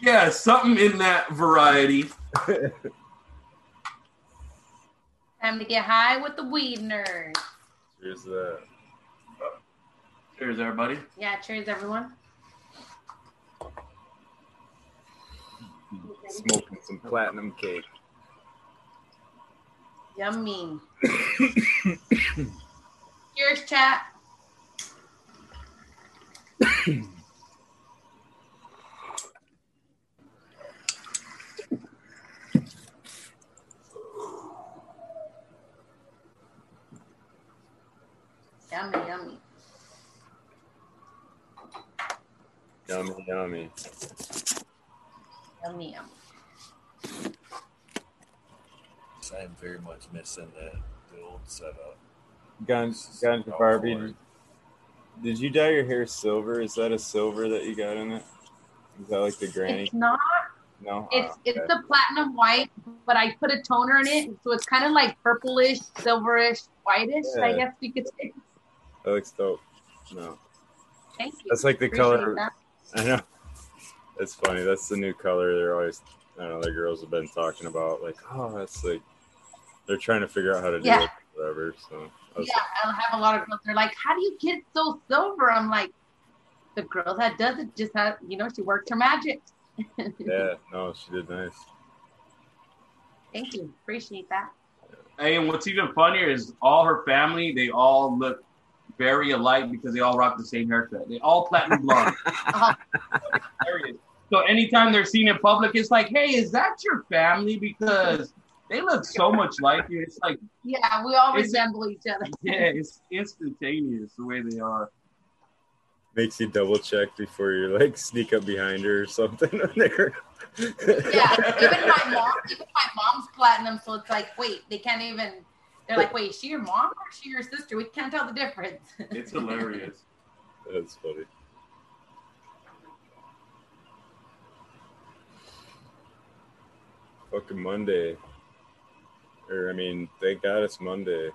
Yeah, something in that variety. Time to get high with the weed nerd. here's that. Cheers, everybody. Yeah, cheers, everyone. Smoking some platinum cake. Yummy. cheers, chat. Yummy, yummy. Yummy, yummy. Yummy, yummy. I'm very much missing that the old setup. Guns, Guns Barbie. Did you dye your hair silver? Is that a silver that you got in it? Is that like the granny? It's not. No. It's Ah, it's okay. the platinum white, but I put a toner in it, so it's kind of like purplish, silverish, whitish. I guess you could say. That looks dope. No, Thank you. that's like the Appreciate color. that. I know. It's funny. That's the new color. They're always, I don't know, the girls have been talking about. Like, oh, that's like, they're trying to figure out how to do Yeah. it, whatever. So, I was- Yeah, I have a lot of girls. They're like, "How do you get so silver?" I'm like, "The girl that does it just has, you know, she worked her magic." yeah, no, she did nice. Thank you. Appreciate that. Hey, and what's even funnier is all her family, they all look very alike because they all rock the same haircut. They all platinum blonde. Uh, Hilarious. so anytime they're seen in public, it's like, hey, is that your family? Because they look so much like you. It's like, yeah, we all resemble each other. yeah, it's instantaneous the way they are. Makes you double check before you like sneak up behind her or something. Yeah, even my mom, even my mom's platinum, so it's like, wait, they can't even. They're like, wait, is she your mom or is she your sister? We can't tell the difference. It's hilarious. That's funny. Fucking Monday. Or I mean, thank God it's Monday.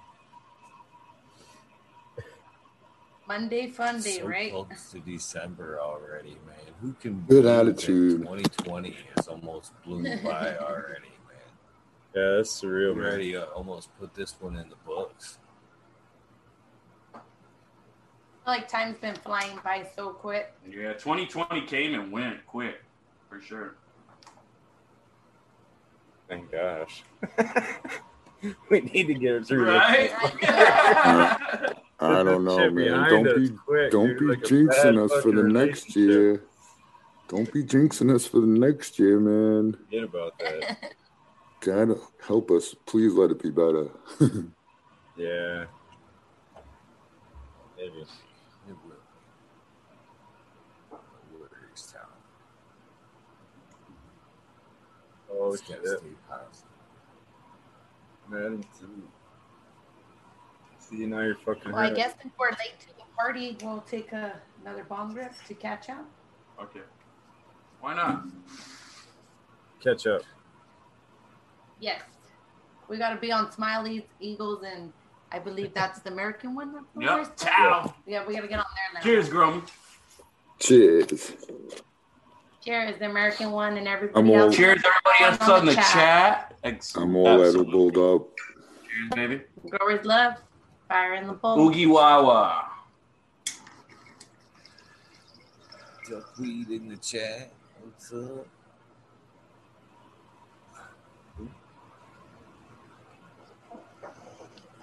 Monday fun day, so right? close to December already, man. Who can Good attitude. 2020 has almost blew by already, man. Yeah, that's surreal, We man. already uh, almost put this one in the books. Like time's been flying by so quick. Yeah, 2020 came and went quick, for sure. Thank gosh. we need to get it through Right? this. I don't know, Shit man. behind Don't be quick, don't dude, be like jinxing us for the next year. Don't be jinxing us for the next year, man. Forget about that. God help us. Please let it be better. Yeah. Maybe. It will. Woodridge Town. Oh It's shit. gotta. Man, too. See, now you're fucking. Well, I hurt. guess if we're late to the party, we'll take a, another bomb rip to catch up. okay. Why not? Catch up. Yes. We got to be on Smiley's, Eagles, and I believe that's the American one. That's Yep. worst. Yeah, we got to get on there now. Cheers, Grum. Cheers. Cheers, the American one, and everybody I'm all- else. Cheers, everybody else on the chat. Ex- I'm all Absolutely. edibled up. Cheers, baby. Growers love. Fire in the bowl. Oogie Wawa. Duckweed in the chat. What's up?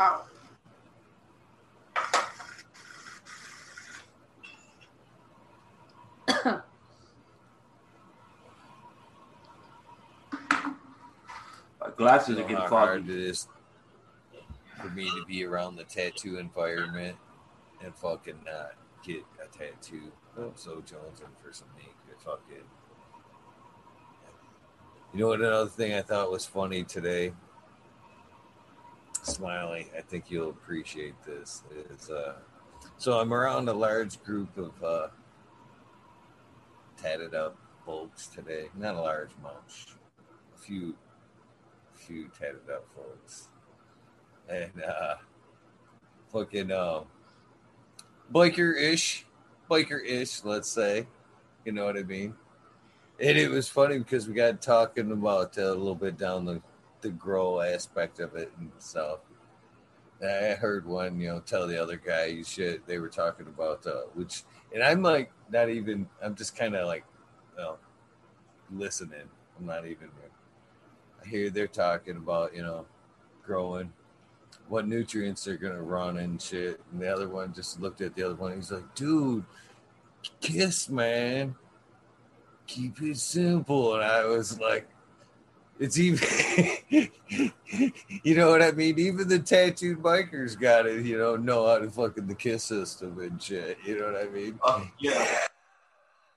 Oh. Glasses You are getting how hard foggy. it is for me to be around the tattoo environment and fucking not get a tattoo. Oh, so jonesing for some ink. Fucking. You know what? Another thing I thought was funny today. Smiley, I think you'll appreciate this. Is uh, so I'm around a large group of uh, tatted up folks today. Not a large bunch, a few, few tatted up folks, and uh, fucking uh, biker ish, biker ish. Let's say, you know what I mean. And it was funny because we got talking about uh, a little bit down the the grow aspect of it and stuff. I heard one, you know, tell the other guy you should. They were talking about uh, which, and I'm like not even. I'm just kind of like, well, listening. I'm not even. I hear they're talking about you know, growing, what nutrients they're gonna run and shit. And the other one just looked at the other one. He's like, dude, kiss, man. Keep it simple. And I was like, it's even, you know what I mean? Even the tattooed bikers got it, you know, know how to fucking the kiss system and shit. You know what I mean? Uh, yeah.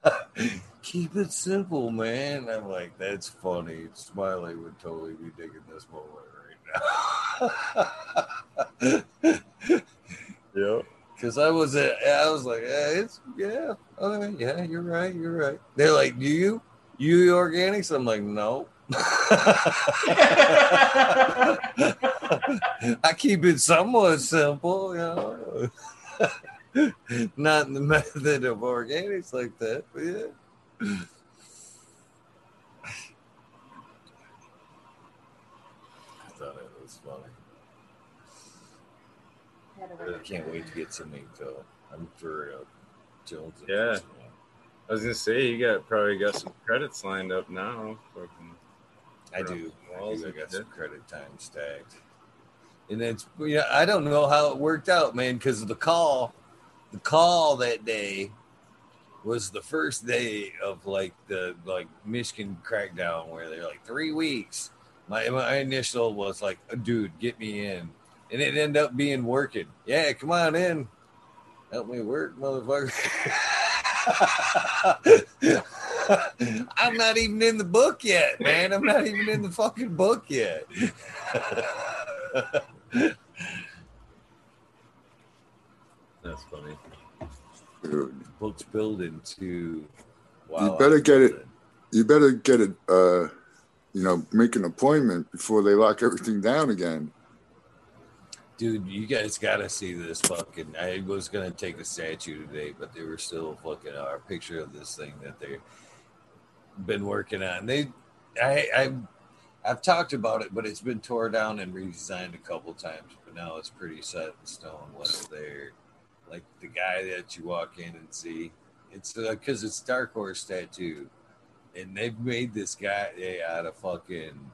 Keep it simple, man. I'm like, that's funny. Smiley would totally be digging this moment right now. Yep. Because I was, uh, I was like, yeah, it's yeah, okay, yeah, you're right, you're right. They're like, do you, you organics? I'm like, no. I keep it somewhat simple, you know. Not in the method of organics like that, but yeah. I thought it was funny. I can't wait to get to ink though. I'm for real. Jones. Yeah. I was gonna say you got probably got some credits lined up now. Fucking I do. I, do. I got some credit time stacked. And it's yeah, I don't know how it worked out, man, because of the call, the call that day was the first day of like the like Michigan crackdown where they're like three weeks. My my initial was like, dude, get me in. And it ended up being working. Yeah, come on in. Help me work, motherfucker. I'm not even in the book yet, man. I'm not even in the fucking book yet. that's funny. Dude, Book's building to. Wow, You better get it. you better get it. Uh, you know, make an appointment before they lock everything down again. Dude, you guys gotta see this fucking. I was gonna take a statue today, but they were still fucking our picture of this thing that they've been working on. They, I, I, I've talked about it, but it's been tore down and redesigned a couple times. But now it's pretty set in stone what's there. Like the guy that you walk in and see, it's because it's Dark Horse tattoo, and they've made this guy eh, out of fucking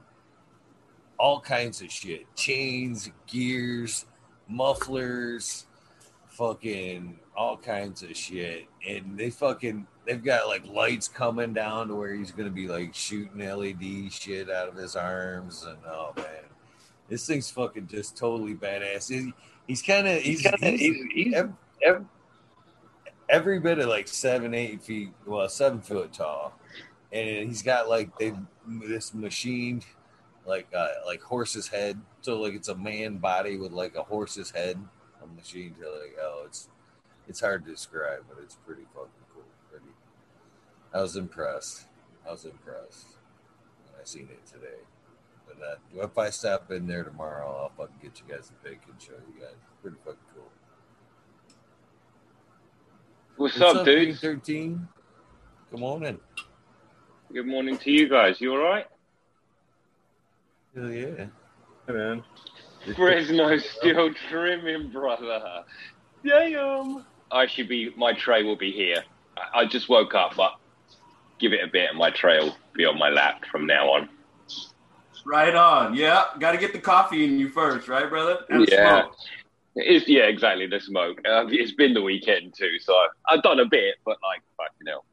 all kinds of shit chains, gears, mufflers, fucking all kinds of shit. And they fucking, they've got like lights coming down to where he's going to be like shooting LED shit out of his arms. And oh man, this thing's fucking just totally badass. He- he's kind of, he's, he's, he's, ev- ev- every bit of like seven, eight feet, well, seven foot tall. And he's got like they this machined like uh, like horse's head. So like it's a man body with like a horse's head. A machine to like oh it's it's hard to describe, but it's pretty fucking cool. Pretty. I was impressed. I was impressed when I seen it today. But uh, if I stop in there tomorrow, I'll fucking get you guys a pic and show you guys. Pretty fucking cool. What's, up, dude? Thirteen. Come on in. Good morning to you guys. You all right? Hell yeah. Hey man. Fresno still trimming, brother. Damn. I should be. My tray will be here. I, I just woke up, but give it a bit, and my tray will be on my lap from now on. Right on. Yeah. Got to get the coffee in you first, right, brother? And Yeah. smoke. It's yeah, exactly the smoke. Uh, it's been the weekend too, so I've, I've done a bit, but like, fuck, you know.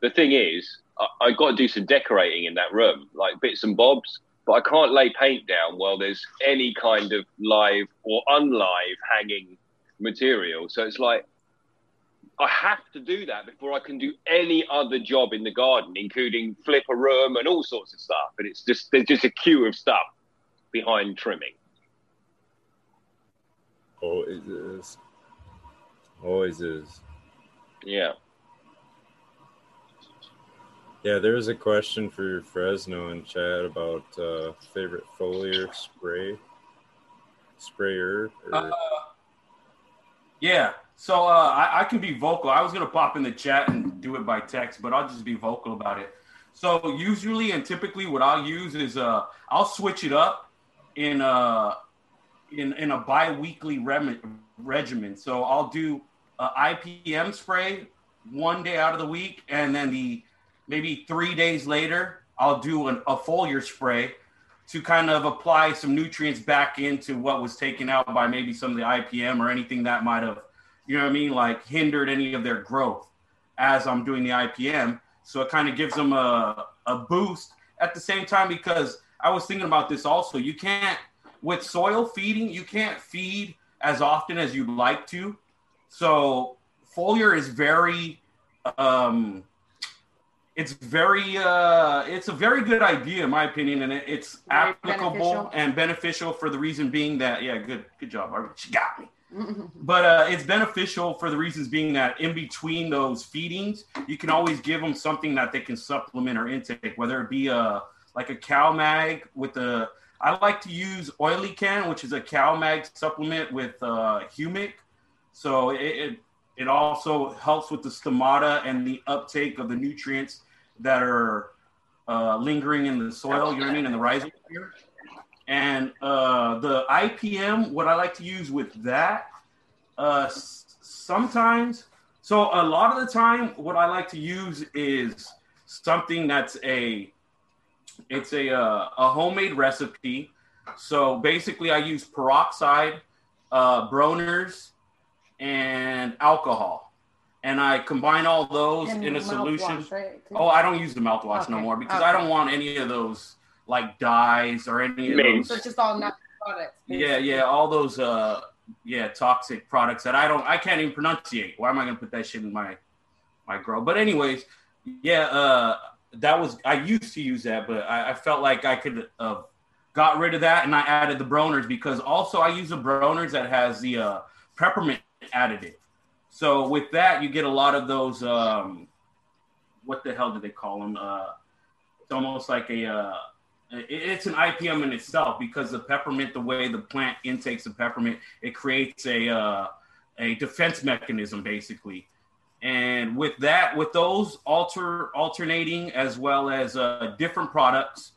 The thing is, I, I got to do some decorating in that room, like bits and bobs. but I can't lay paint down while there's any kind of live or unlive hanging material. So it's like I have to do that before I can do any other job in the garden, including flip a room and all sorts of stuff. And it's just there's just a queue of stuff behind trimming. Always is. Always is. Yeah. Yeah, there's a question for Fresno in chat about uh, favorite foliar spray sprayer. Or, Uh, yeah. So uh, I, I can be vocal. I was gonna pop in the chat and do it by text, but I'll just be vocal about it. So usually and typically, what I'll use is uh, I'll switch it up in a in in a bi-weekly rem- regimen. So I'll do a IPM spray one day out of the week, and then the maybe three days later, I'll do an, a foliar spray to kind of apply some nutrients back into what was taken out by maybe some of the IPM or anything that might have, you know what I mean, like hindered any of their growth as I'm doing the IPM. So it kind of gives them a, a boost at the same time because I was thinking about this also. You can't, with soil feeding, you can't feed as often as you'd like to. So foliar is very, um, it's very uh it's a very good idea in my opinion and it, it's Very applicable beneficial. and beneficial for the reason being that yeah good good job Barbara. she got me but uh it's beneficial for the reasons being that in between those feedings you can always give them something that they can supplement or intake whether it be a like a Cal-Mag with the i like to use oily can which is a Cal-Mag supplement with uh humic so it, it it also helps with the stomata and the uptake of the nutrients that are uh, lingering in the soil. You know what I mean, in the rhizosphere. And uh, the IPM, what I like to use with that, uh, sometimes. So a lot of the time, what I like to use is something that's a, it's a uh, a homemade recipe. So basically, I use peroxide, uh, Bronner's, and alcohol, and I combine all those And in a mouthwash, solution. right? Oh, I don't use the mouthwash no more because I don't want any of those like dyes or any of those. So it's just all natural products. Yeah, yeah, all those uh yeah, toxic products that I don't I can't even pronunciate. Why am I gonna put that shit in my my grow? But anyways, yeah, uh that was I used to use that, but I, I felt like I could uh got rid of that and I added the Bronner's because also I use a Bronner's that has the uh peppermint additive. So with that you get a lot of those um what the hell do they call them? Uh it's almost like a uh it's an IPM in itself because the peppermint, the way the plant intakes the peppermint, it creates a uh, a defense mechanism basically. And with that, with those alter alternating as well as uh, different products,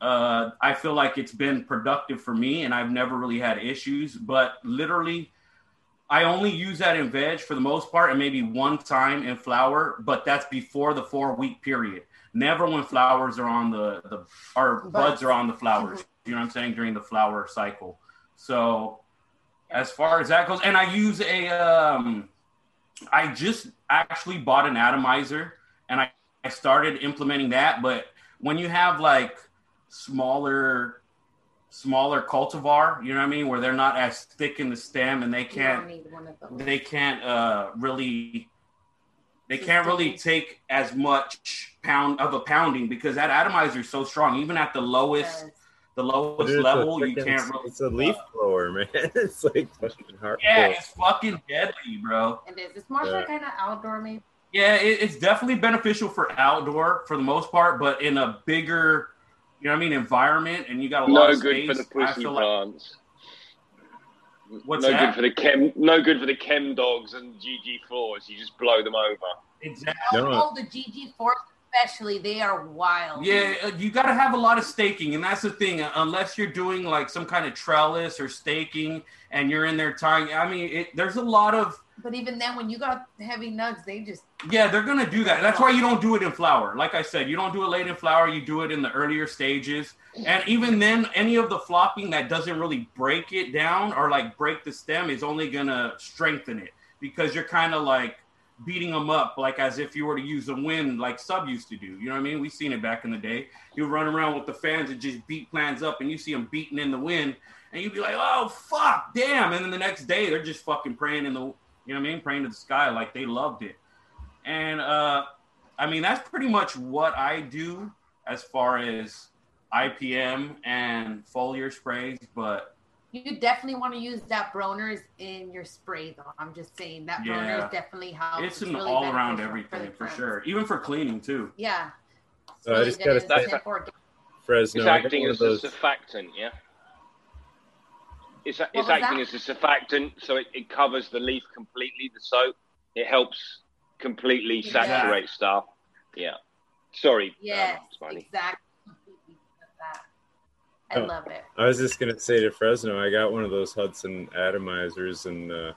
uh, I feel like it's been productive for me, and I've never really had issues. But literally, I only use that in veg for the most part, and maybe one time in flower. But that's before the four week period. Never when flowers are on the the or buds Buds. are on the flowers. You know what I'm saying during the flower cycle. So as far as that goes, and I use a um, I just actually bought an atomizer, and I, I started implementing that. But when you have like smaller smaller cultivar, you know what I mean, where they're not as thick in the stem and they can't need one of those. they can't uh really they can't really take as much pound of a pounding because that atomizer is so strong even at the lowest Yes. The lowest Dude, it's a level you can't really It's a leaf blower, man. It's like fucking hard. yeah it's fucking deadly bro It is. It's more Yeah. like kind of outdoor, maybe. yeah it, it's definitely beneficial for outdoor for the most part but in a bigger you know what i mean environment and you got a lot No of good space for the pussy feel like plants. What's no that? good for the chem. No good for the chem dogs and GG4s. You just blow them over. exactly No. Oh, the GG4s, especially, they are wild. Yeah, uh, you got to have a lot of staking, and that's the thing. uh, Unless you're doing like some kind of trellis or staking, and you're in there tying. I mean, it, there's a lot of But even then, when you got heavy nugs, they just yeah, they're gonna do that. That's why you don't do it in flower. Like I said, you don't do it late in flower. You do it in the earlier stages, and even then, any of the flopping that doesn't really break it down or like break the stem is only gonna strengthen it because you're kind of like beating them up like as if you were to use a wind like Sub used to do. You know what I mean? We've seen it back in the day. You run around with the fans and just beat plans up, and you see them beating in the wind, and you'd be like, "Oh fuck, damn!" And then the next day they're just fucking praying in the, you know what I mean, praying to the sky like they loved it. And uh, I mean that's pretty much what I do as far as IPM and foliar sprays, but You definitely want to use that Bronner's in your spray, though. I'm just saying that Yeah. Bronner's definitely helps. it's an really all around everything the for sure, even for cleaning too. Yeah. It's So I just gotta and say- Fresno. It's acting as of a those- surfactant, yeah. It's, it's acting that? as a surfactant, so it, it covers the leaf completely. The soap it helps completely Yeah. saturate stuff. Yeah. Sorry. Yes, um, exactly. That. I Oh. love it. I was just gonna say to Fresno, I got one of those Hudson atomizers, and uh,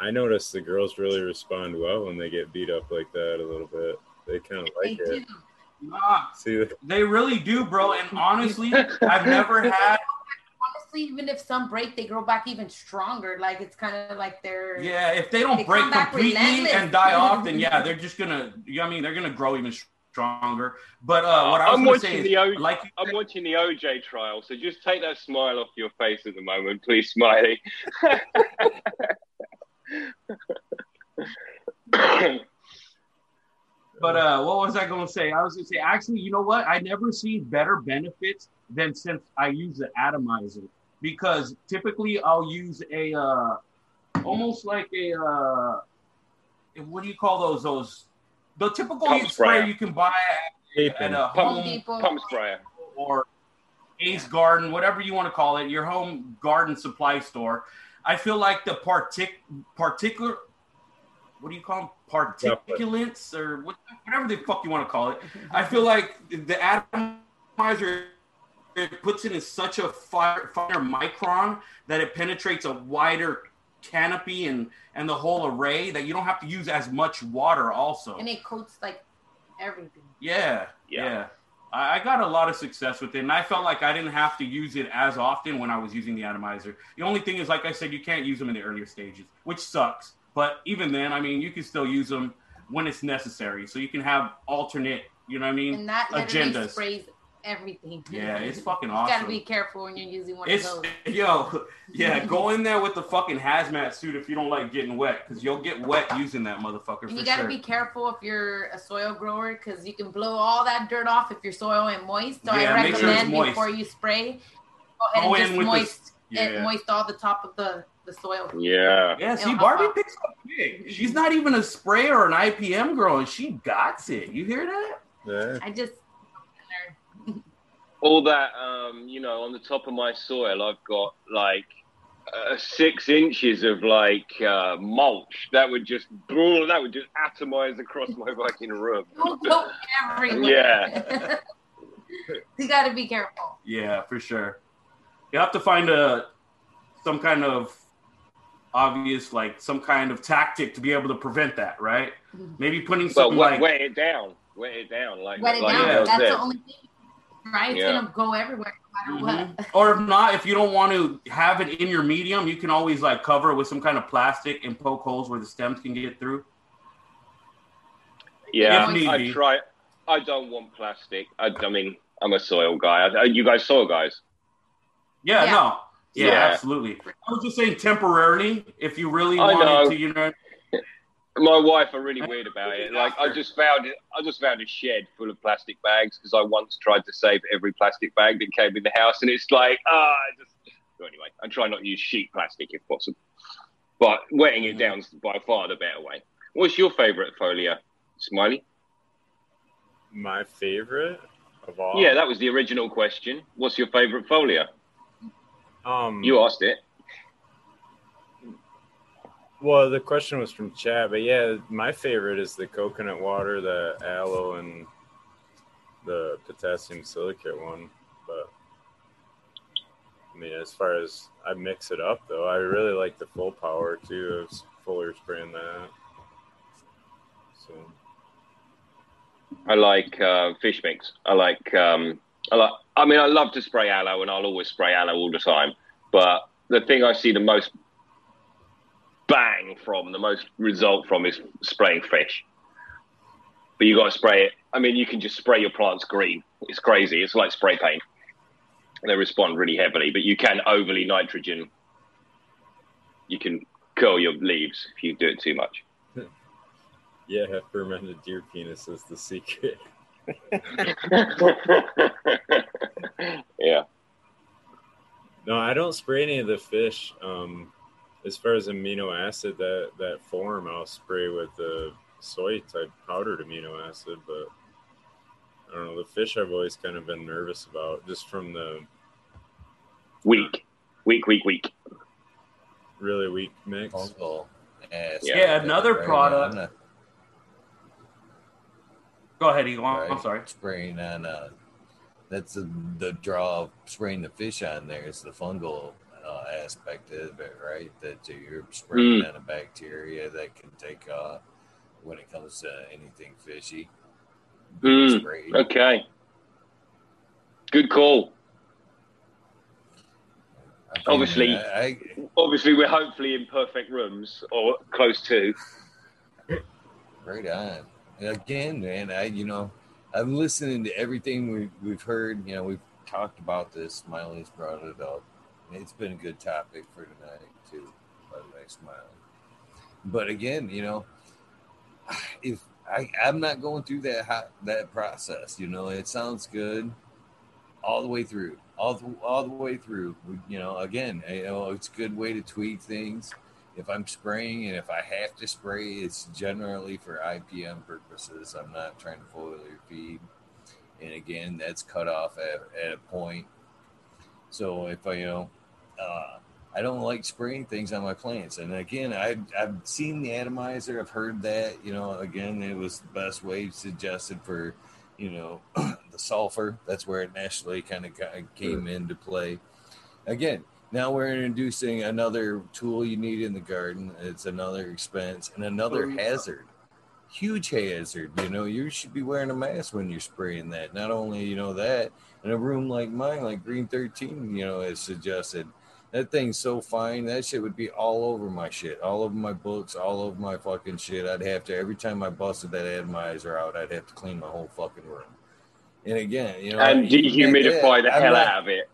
I noticed the girls really respond well when they get beat up like that a little bit. They kind of They like do. it. Nah, See, they really do, bro. And honestly, I've never had. Honestly, even if some break, they grow back even stronger. Like it's kind of like they're. Yeah, if they don't They break completely and die off, then yeah, they're just gonna. You know what I mean? They're gonna grow even stronger. But uh, what I was I'm gonna watching say the is, O- like, I'm watching the OJ trial, so just take that smile off your face at the moment, please, Smiley. But uh, what was I going to say? I was going to say, actually, you know what? I never seen better benefits than since I use the atomizer because typically I'll use a uh, almost like a uh, what do you call those? Those the typical Pump spray sprayer. you can buy at, at a Pump- home Depot. Pump sprayer. or Ace Garden, whatever you want to call it, your home garden supply store. I feel like the partic particular, what do you call them? Particulates or what, whatever the fuck you want to call it. I feel like the atomizer it puts it in such a fire, finer micron that it penetrates a wider canopy and and the whole array that you don't have to use as much water also. And it coats like everything. Yeah, Yeah. yeah. I I got a lot of success with it, and I felt like I didn't have to use it as often when I was using the atomizer. The only thing is, like I said, you can't use them in the earlier stages, which sucks. But even then, I mean, you can still use them when it's necessary. So you can have alternate, you know what I mean? And that literally Agendas. sprays everything. Yeah, it's fucking You gotta be careful when you're using one It's of those. yo, yeah. Go in there with the fucking hazmat suit if you don't like getting wet, because you'll get wet using that motherfucker And for you gotta sure. be careful if you're a soil grower because you can blow all that dirt off if your soil ain't moist. So Yeah, I make sure it's recommend moist. before you spray, go ahead Go and just with the- moist yeah. and moist all the top of the, the soil. Yeah. Yeah, see, Yeah. Barbie picks up big. She's not even a sprayer or an IPM girl, and she got it. You hear that? Yeah. I just all that um, you know on the top of my soil i've got like uh, six inches of like uh, mulch that would just that would just atomize across my fucking room don't. Yeah. you gotta be careful. Yeah, for sure. You have to find a some kind of obvious, like some kind of tactic to be able to prevent that, right? Maybe putting but something wet, like wet it down wet it down like Wet it like down. yeah, That's said. the only thing. Right? It's Yeah. gonna go everywhere no matter Mhm. what. or if not, if you don't want to have it in your medium, you can always like cover it with some kind of plastic and poke holes where the stems can get through. yeah If need i be. try i don't want plastic I, I mean i'm a soil guy I, you guys soil guys Yeah, Yeah. no. Yeah, Yeah. absolutely. I was just saying temporarily, if you really I wanted know. to, you know. My wife are really weird about it. Like I just found it. I just found a shed full of plastic bags because I once tried to save every plastic bag that came in the house, and it's like ah, I just. So anyway, I try not to use sheet plastic if possible, but wetting it down is by far the better way. What's your favourite foliar, Smiley? My favorite of all. Yeah, that was the original question. What's your favourite foliar? Um. You asked it. Well, the question was from Chad, but yeah, my favorite is the coconut water, the aloe, and the potassium silicate one. But I mean, as far as I mix it up, though, I really like the full power too of foliar spraying that. So I like uh, fish mix. I like. Um, I like. I mean, I love to spray aloe, and I'll always spray aloe all the time. But the thing I see the most bang from, the most result from is spraying fish. But you got to spray it. I mean, you can just spray your plants green. It's crazy. It's like spray paint. They respond really heavily, but you can overly nitrogen. You can curl your leaves if you do it too much. Yeah, fermented deer penis is the secret. yeah. No, I don't spray any of the fish. Um, as far as amino acid, that that form, I'll spray with the soy type powdered amino acid. But I don't know the fish. I've always kind of been nervous about, just from the Weak, weak, weak, weak. really weak mix. Fungal ass. Yeah. Yeah, another Right product- I'm Go ahead, Elon. I'm sorry. Spraying on uh, that's the, the draw of spraying the fish on there is the fungal uh, aspect of it, right? That you're spraying on a bacteria that can take off when it comes to anything fishy. Mm, Okay. Good call. I can't Obviously- I, I, Obviously, we're hopefully in perfect rooms or close to. Right on. And again, man, I you know, I'm listening to everything we we've heard. You know, we've talked about this. Smiley's brought it up. It's been a good topic for tonight too. By the way, Smiley. But again, you know, if I I'm not going through that hot, that process, you know, it sounds good all the way through, all the, all the way through. You know, again, you know, it's a good way to tweak things if I'm spraying and if I have to spray, it's generally for IPM purposes. I'm not trying to foliar feed. And again, that's cut off at, at a point. So if I, you know, uh, I don't like spraying things on my plants. And again, I've, I've seen the atomizer. I've heard that, you know, again, it was the best way suggested for, you know, the sulfur. That's where it naturally kind of came into play. Again, now we're introducing another tool you need in the garden. It's another expense and another hazard. Huge hazard. You know, you should be wearing a mask when you're spraying that. Not only, you know, that in a room like mine, like Green 13, you know, is suggested. That thing's so fine. That shit would be all over my shit, all over my books, all over my fucking shit. I'd have to every time I busted that atomizer out, I'd have to clean my whole fucking room. And again, you know, and dehumidify that, the hell not- out of it.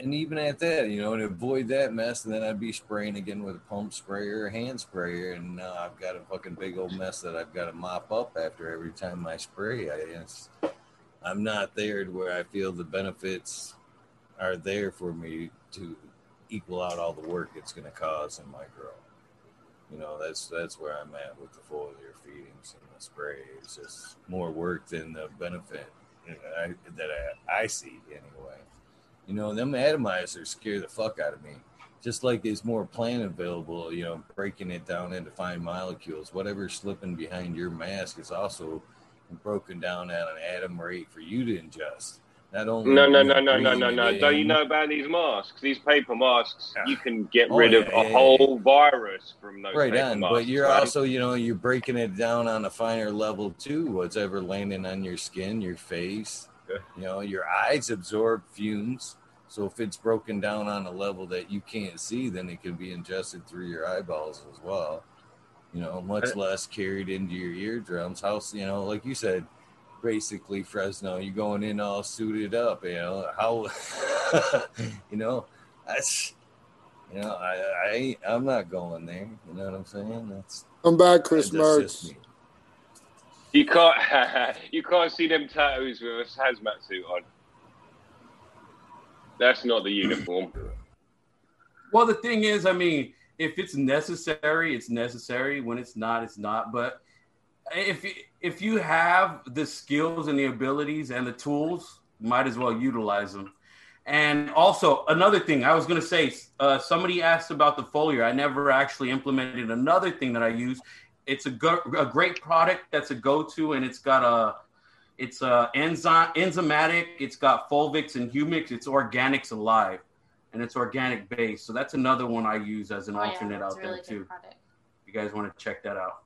and even at that, you know, to avoid that mess, and then I'd be spraying again with a pump sprayer or hand sprayer, and now I've got a fucking big old mess that I've got to mop up after every time I spray. I, it's, I'm not there to where I feel the benefits are there for me to equal out all the work it's going to cause in my grow. You know, that's that's where I'm at with the foliar feedings and the spray. It's just more work than the benefit I, that I, I see anyway. You know, them atomizers scare the fuck out of me. Just like there's more plant available, you know, breaking it down into fine molecules. Whatever's slipping behind your mask is also broken down at an atom rate for you to ingest. Not only No, no, no, no, no, no, no. Don't you know about these masks? These paper masks, you can get Oh, rid of yeah, a yeah, whole virus from those right paper on masks. but you're right? also you know you're breaking it down on a finer level too what's ever landing on your skin your face you know your eyes absorb fumes so if it's broken down on a level that you can't see then it can be ingested through your eyeballs as well you know much less carried into your eardrums how you know like you said basically fresno you're going in all suited up you know how you know that's you know, I, I, I'm not going there. You know what I'm saying? That's I'm back, Chris Mertz. You can't you can't see them tattoos with a hazmat suit on. That's not the uniform. Well, the thing is, I mean, if it's necessary, it's necessary. When it's not, it's not. But if if you have the skills and the abilities and the tools, might as well utilize them. And also another thing, I was going to say, uh, somebody asked about the foliar. I never actually implemented another thing that I use. It's a, go- a great product that's a go-to, and it's got a it's a enzyme enzymatic. It's got fulvics and humics. It's organics alive and it's organic based. So that's another one I use as an Oh, alternate that's out really there too. product. You guys want to check that out.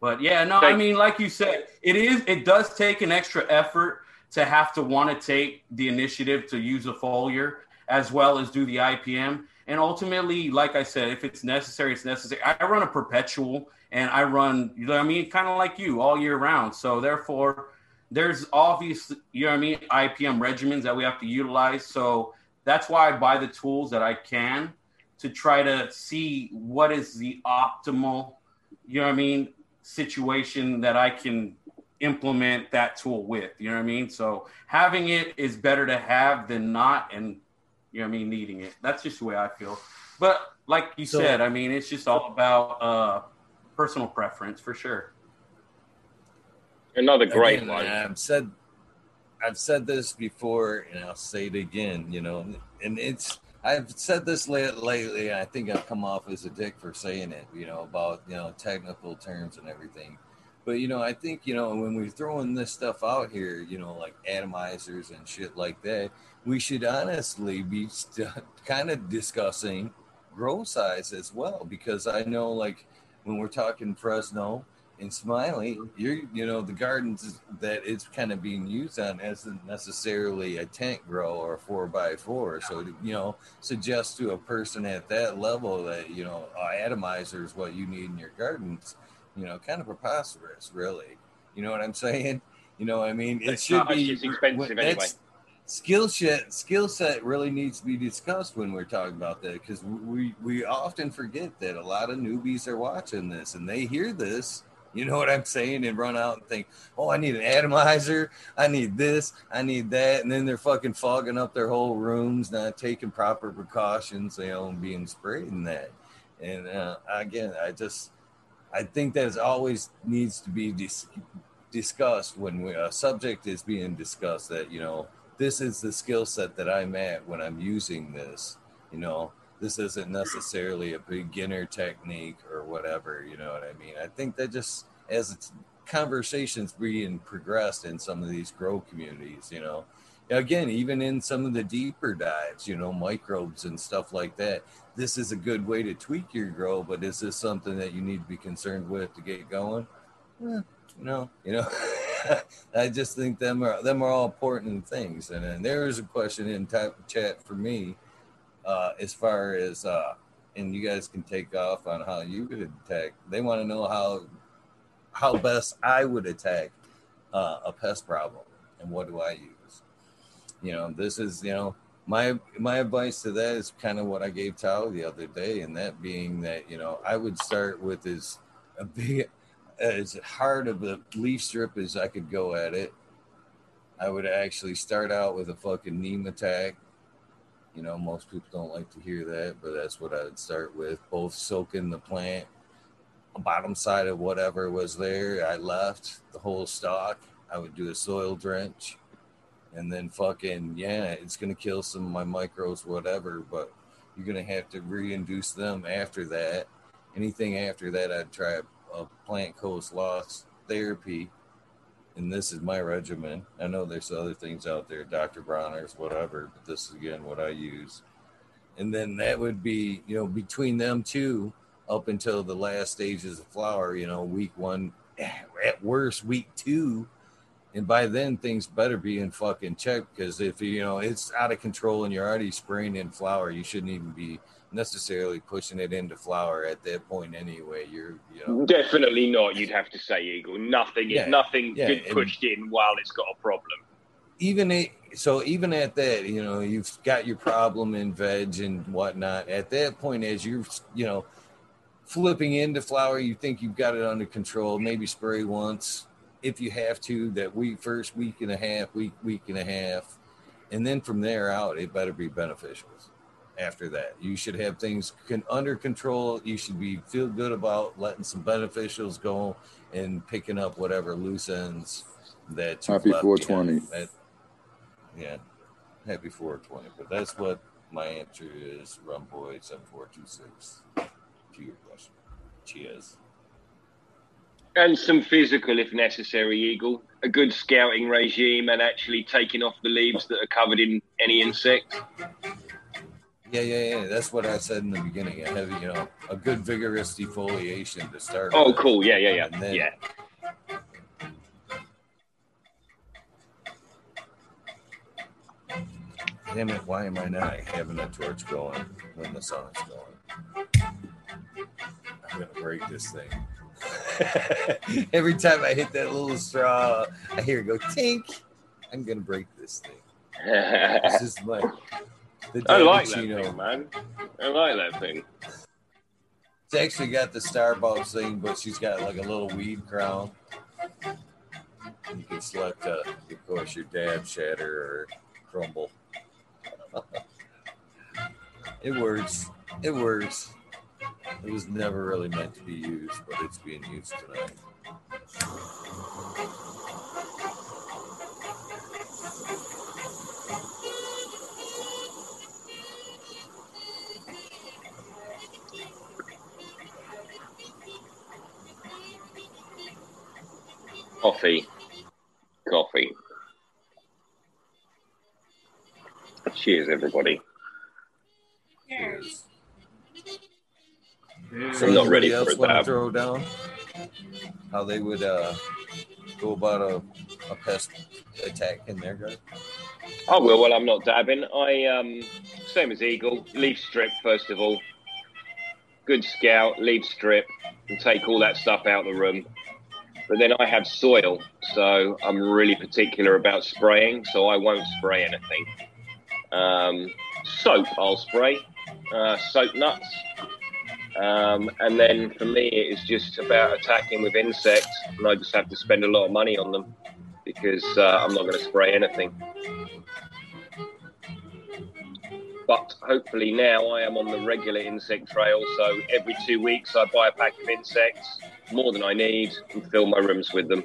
But yeah, no, I mean, like you said, it is it does take an extra effort to have to want to take the initiative to use a foliar as well as do the IPM. And ultimately, like I said, if it's necessary, it's necessary. I run a perpetual and I run, you know what I mean, kind of like you all year round. So therefore, there's obvious, you know what I mean, IPM regimens that we have to utilize. So that's why I buy the tools that I can to try to see what is the optimal, you know what I mean, situation that I can implement that tool with. You know what I mean? So having it is better to have than not, and you know what I mean, needing it. That's just the way I feel. But like you so, said, I mean, it's just all about uh, personal preference for sure. Another great again, one. I've said, I've said this before, and I'll say it again. You know, and it's I've said this lately. and I think I've come off as a dick for saying it. You know about you know technical terms and everything. But you know, I think you know when we're throwing this stuff out here, you know, like atomizers and shit like that, we should honestly be st- kind of discussing grow size as well, because I know like when we're talking Fresno and Smiley, you're you know the gardens that it's kind of being used on isn't necessarily a tent grow or a four by four. So to, you know, suggest to a person at that level that you know atomizer is what you need in your gardens. You know, kind of preposterous, really. You know what I'm saying? You know, I mean, it should be expensive anyway skill set skill set really needs to be discussed when we're talking about that because we we often forget that a lot of newbies are watching this and they hear this you know what i'm saying? And run out and think oh i need an atomizer. I need this. I need that. And then they're fucking fogging up their whole rooms not taking proper precautions you know and being sprayed in that. And uh, again i just i think that always needs to be dis- discussed when we, a subject is being discussed that you know this is the skill set that I'm at when I'm using this. You know, this isn't necessarily a beginner technique or whatever. You know what I mean? I think that just as conversations being progressed in some of these grow communities, you know, again, even in some of the deeper dives, you know, microbes and stuff like that, this is a good way to tweak your grow. But is this something that you need to be concerned with to get going? Eh, no, you know. I just think them are them are all important things. And then there is a question in type chat for me, uh, as far as uh, and you guys can take off on how you would attack. They want to know how how best I would attack uh, a pest problem and what do I use. You know, this is you know my my advice to that is kind of what I gave Tao the other day, and that being that you know I would start with as a big as hard of a leaf strip as I could go at it. I would actually start out with a fucking neem attack. You know, most people don't like to hear that, but that's what I would start with. Both soaking the plant, bottom side of whatever was there. I left the whole stalk. I would do a soil drench, and then fucking yeah, it's gonna kill some of my micros, whatever. But you're gonna have to reinduce them after that. Anything after that, I'd try a plant coast loss therapy, and this is my regimen. I know there's other things out there, Dr. Bronner's, whatever, but this is again what I use. And then that would be, you know, between them two up until the last stages of flower, you know, week one, at worst, week two. And by then, things better be in fucking check because if you know it's out of control and you're already spraying in flower, you shouldn't even be necessarily pushing it into flower at that point anyway. You're, you know, definitely not. You'd have to say Eagle. Nothing, yeah, nothing yeah, good pushed in while it's got a problem. Even it, so, even at that, you know, you've got your problem in veg and whatnot. At that point, as you're, you know, flipping into flower, you think you've got it under control. Maybe spray once if you have to. That week, first week and a half, week, week and a half, and then from there out, it better be beneficial after that. You should have things can, under control. You should be feel good about letting some beneficials go and picking up whatever loose ends that you happy 420. That, yeah, happy 420. But that's what my answer is. Rum boy seven four two six to your question. Cheers. And some physical, if necessary, Eagle. A good scouting regime and actually taking off the leaves that are covered in any insect. Yeah, yeah, yeah. That's what I said in the beginning. A heavy, you know, a good vigorous defoliation to start. Oh, with. cool. Yeah, yeah, yeah. Then, yeah. Damn it, why am I not having a torch going when the song's going? I'm gonna break this thing. Every time I hit that little straw, I hear it go tink. I'm gonna break this thing. This is the I like that Davicino. thing, man. I like that thing. It's actually got the Starbucks thing, but she's got like a little weed crown. You can select, uh, of course, your dab shatter or crumble. it works. It works. It was never really meant to be used, but it's being used tonight. Coffee. Coffee. Cheers, everybody. Cheers. Yeah. So I'm not anybody ready for else a want to dab. throw down how they would uh, go about a, a pest attack in their garden? I will. Well, I'm not dabbing. I um, same as Eagle. Leaf strip first of all. Good scout. Leaf strip and take all that stuff out of the room. But then I have soil, so I'm really particular about spraying. So I won't spray anything. Um, soap, I'll spray. Uh, soap nuts. Um, and then for me, it is just about attacking with insects, and I just have to spend a lot of money on them because uh, I'm not going to spray anything. But hopefully now I am on the regular insect trail. So every two weeks I buy a pack of insects, more than I need, and fill my rooms with them.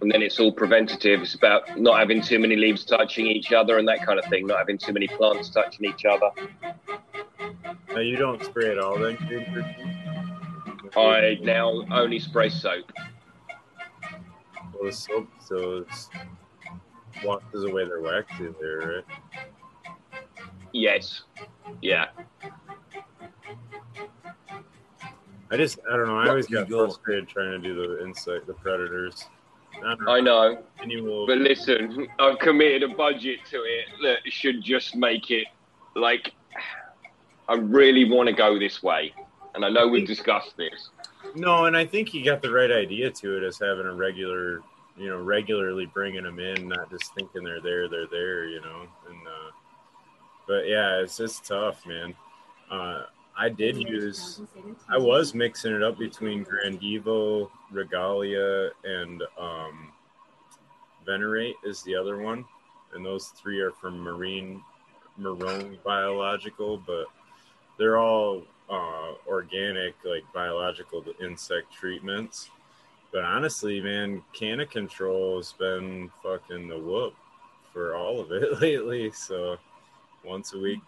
And then it's all preventative. It's about not having too many leaves touching each other and that kind of thing, not having too many plants touching each other. Now you don't spray at all then? I now only spray soap. Well, the soap, so it's washes away their wax in there, right? Yes. Yeah. I just, I don't know. I always You got frustrated trying to do the insect, the predators. I don't I know. Annual, But listen, I've committed a budget to it that should just make it like I really want to go this way. And I know we've discussed this. no, and I think you got the right idea to it as having a regular, you know, regularly bringing them in, not just thinking they're there, they're there, you know. And uh, but yeah, it's just tough, man. Uh, I did use I was mixing it up between Grandivo, Regalia, and um, Venerate is the other one, and those three are from Marine Marrone Biological, but they're all uh, organic, like biological insect treatments. But honestly, man, Canna Control has been fucking the whoop for all of it lately. So once a week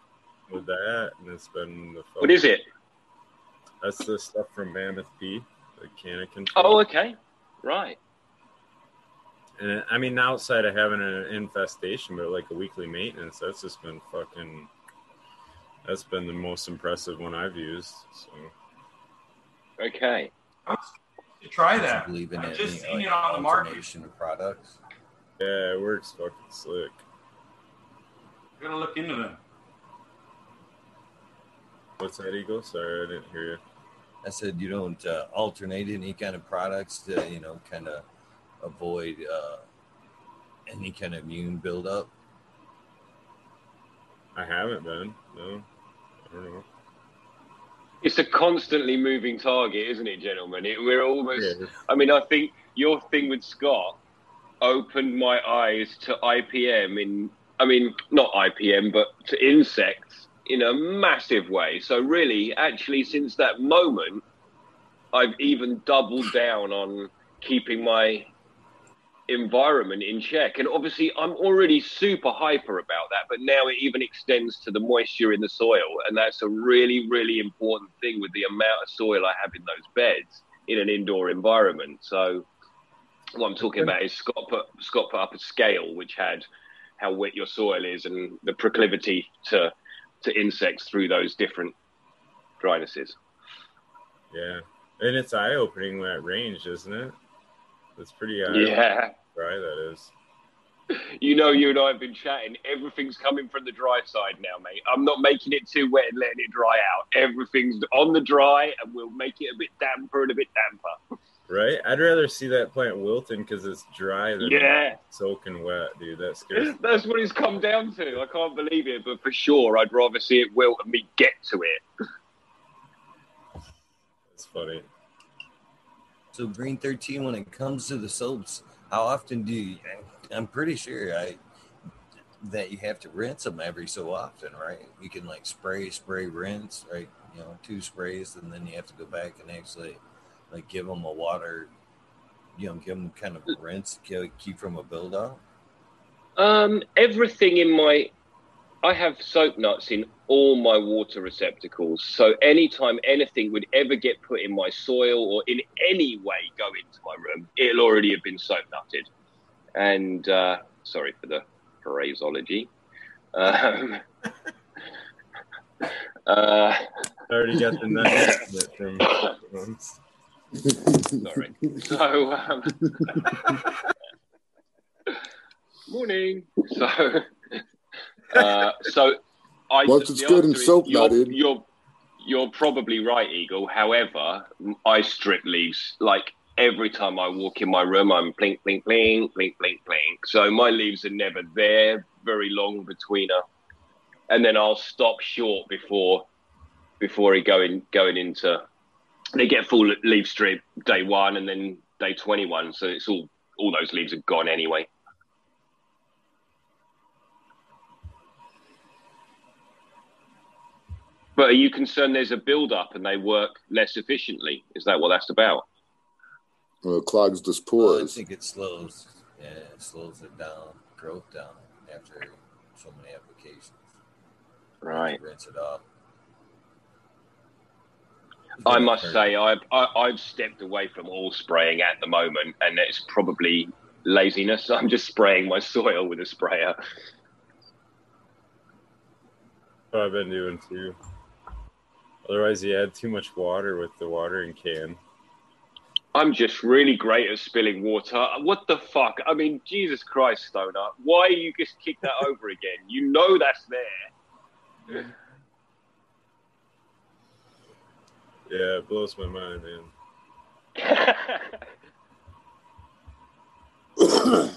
with that, and it's been the fucking What is it? that's the stuff from Mammoth P, the Canna Control. Oh, okay. Right. And I mean, outside of having an infestation, but like a weekly maintenance, that's just been fucking. That's been the most impressive one I've used. So Okay. To try Do you that. believe in I've any just seen like, it on the market. products? yeah, it works fucking slick. Gotta look into them. What's that, Eagle? Sorry, I didn't hear you. I said you don't uh, alternate any kind of products to you know kind of avoid uh, any kind of immune buildup. I haven't been. No, I don't know. It's a constantly moving target, isn't it, gentlemen? It, we're almost. Yeah, I mean, I think your thing with Scott opened my eyes to IPM in. I mean, not IPM, but to insects in a massive way. So really, actually, since that moment, I've even doubled down on keeping my environment in check. And obviously, I'm already super hyper about that, but now it even extends to the moisture in the soil. And that's a really, really important thing with the amount of soil I have in those beds in an indoor environment. So, what I'm talking about is Scott put, Scott put up a scale which had how wet your soil is and the proclivity to, to insects through those different drynesses. yeah, and it's eye opening that range, isn't it? It's pretty eye Yeah. dry that is. You know, you and I have been chatting. Everything's coming from the dry side now, mate. I'm not making it too wet and letting it dry out. Everything's on the dry, and we'll make it a bit damper and a bit damper. Right? I'd rather see that plant wilting because it's dry than Yeah. soaking wet, dude. That scares. That's what it's come down to. I can't believe it, but for sure, I'd rather see it wilt and me get to it. It's funny. So Green Thirteen, when it comes to the soaps, how often do you? I'm pretty sure I that you have to rinse them every so often, right? You can like spray, spray, rinse, right? You know, two sprays, and then you have to go back and actually like give them a water. You know, give them kind of a rinse, to keep from a buildup. Um, everything in my, I have soap nuts in all my water receptacles. So anytime anything would ever get put in my soil or in any way go into my room, it'll already have been soap nutted. And uh, sorry for the phraseology. Um, uh, I already got the nut from. sorry. So, um, morning. So, uh, so I. Once it's good and soap you're. You're, you're probably right, Eagle. However, I strip leaves like every time I walk in my room. I'm blink, blink, blink, blink, blink, blink. So my leaves are never there very long between her, and then I'll stop short before before he going going into they get full leaf strip day one and then day 21 so it's all all those leaves are gone anyway but are you concerned there's a build up and they work less efficiently is that what that's about Well, it clogs the Well, I pores. think it slows, yeah, it slows it down, growth down after so many applications. right Rinse it off. I must say I've, I, I've stepped away from all spraying at the moment and it's probably laziness i'm just spraying my soil with a sprayer What I've been doing too. Otherwise, you add too much water with the watering can. I'm just really great at spilling water. What the fuck? I mean, Jesus Christ, Stoner. Why you just kick that over again? You know that's there. Yeah, it blows my mind, man.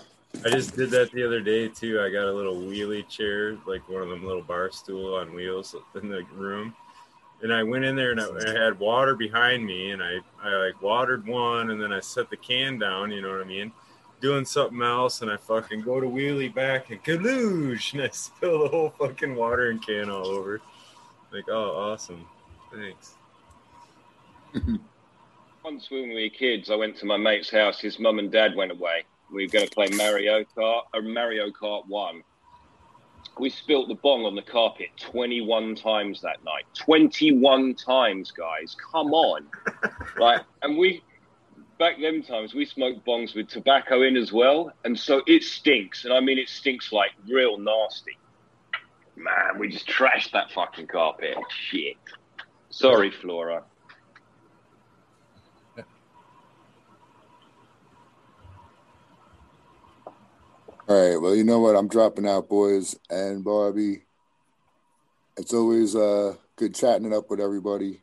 I just did that the other day too. I got a little wheelie chair, like one of them little bar stool on wheels in the room. And I went in there and I, I had water behind me and I, I like watered one and then I set the can down, you know what I mean? Doing something else and I fucking go to wheelie back and kaloosh and I spill the whole fucking watering can all over. Like, oh awesome. Thanks. Once when we were kids, I went to my mate's house. His mum and dad went away. We were going to play Mario Kart, or Mario Kart 1. We spilt the bong on the carpet 21 times that night. 21 times, guys. Come on. right. And we, back them times, we smoked bongs with tobacco in as well. And so it stinks. And I mean, it stinks like real nasty. Man, we just trashed that fucking carpet. Shit. Sorry, Flora. All right. Well, you know what? I'm dropping out, boys and Barbie. It's always uh good chatting it up with everybody.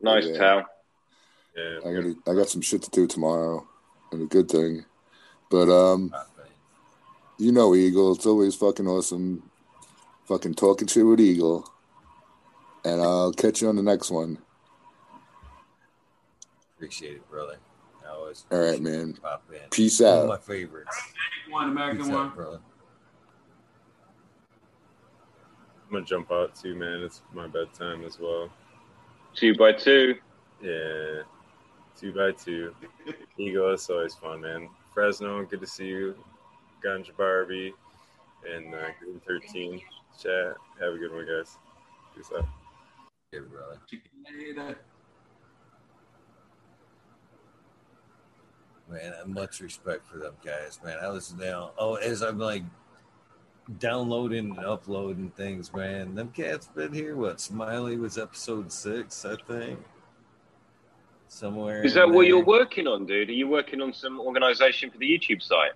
Nice, Yeah. Tal. Yeah. I got I got some shit to do tomorrow, and a good thing. But um, you know, Eagle, it's always fucking awesome, fucking talking shit with Eagle. And I'll catch you on the next one. Appreciate it, brother. I always All right, man. Pop in. Peace One of out. my favorites. One American Peace one. out, brother. I'm gonna jump out too, man. It's my bedtime as well. Two by two. Yeah, two by two. Eagle, it's always fun, man. Fresno, good to see you. Ganja Barbie and uh, Green 13 chat. Have a good one, guys. Peace out. Yeah, brother. Man, I much respect for them guys, man. I was down. Oh, as I'm like downloading and uploading things, man. Them cats been here. What? Smiley was episode six, I think. Somewhere. Is that what there. you're working on, dude? Are you working on some organization for the YouTube site?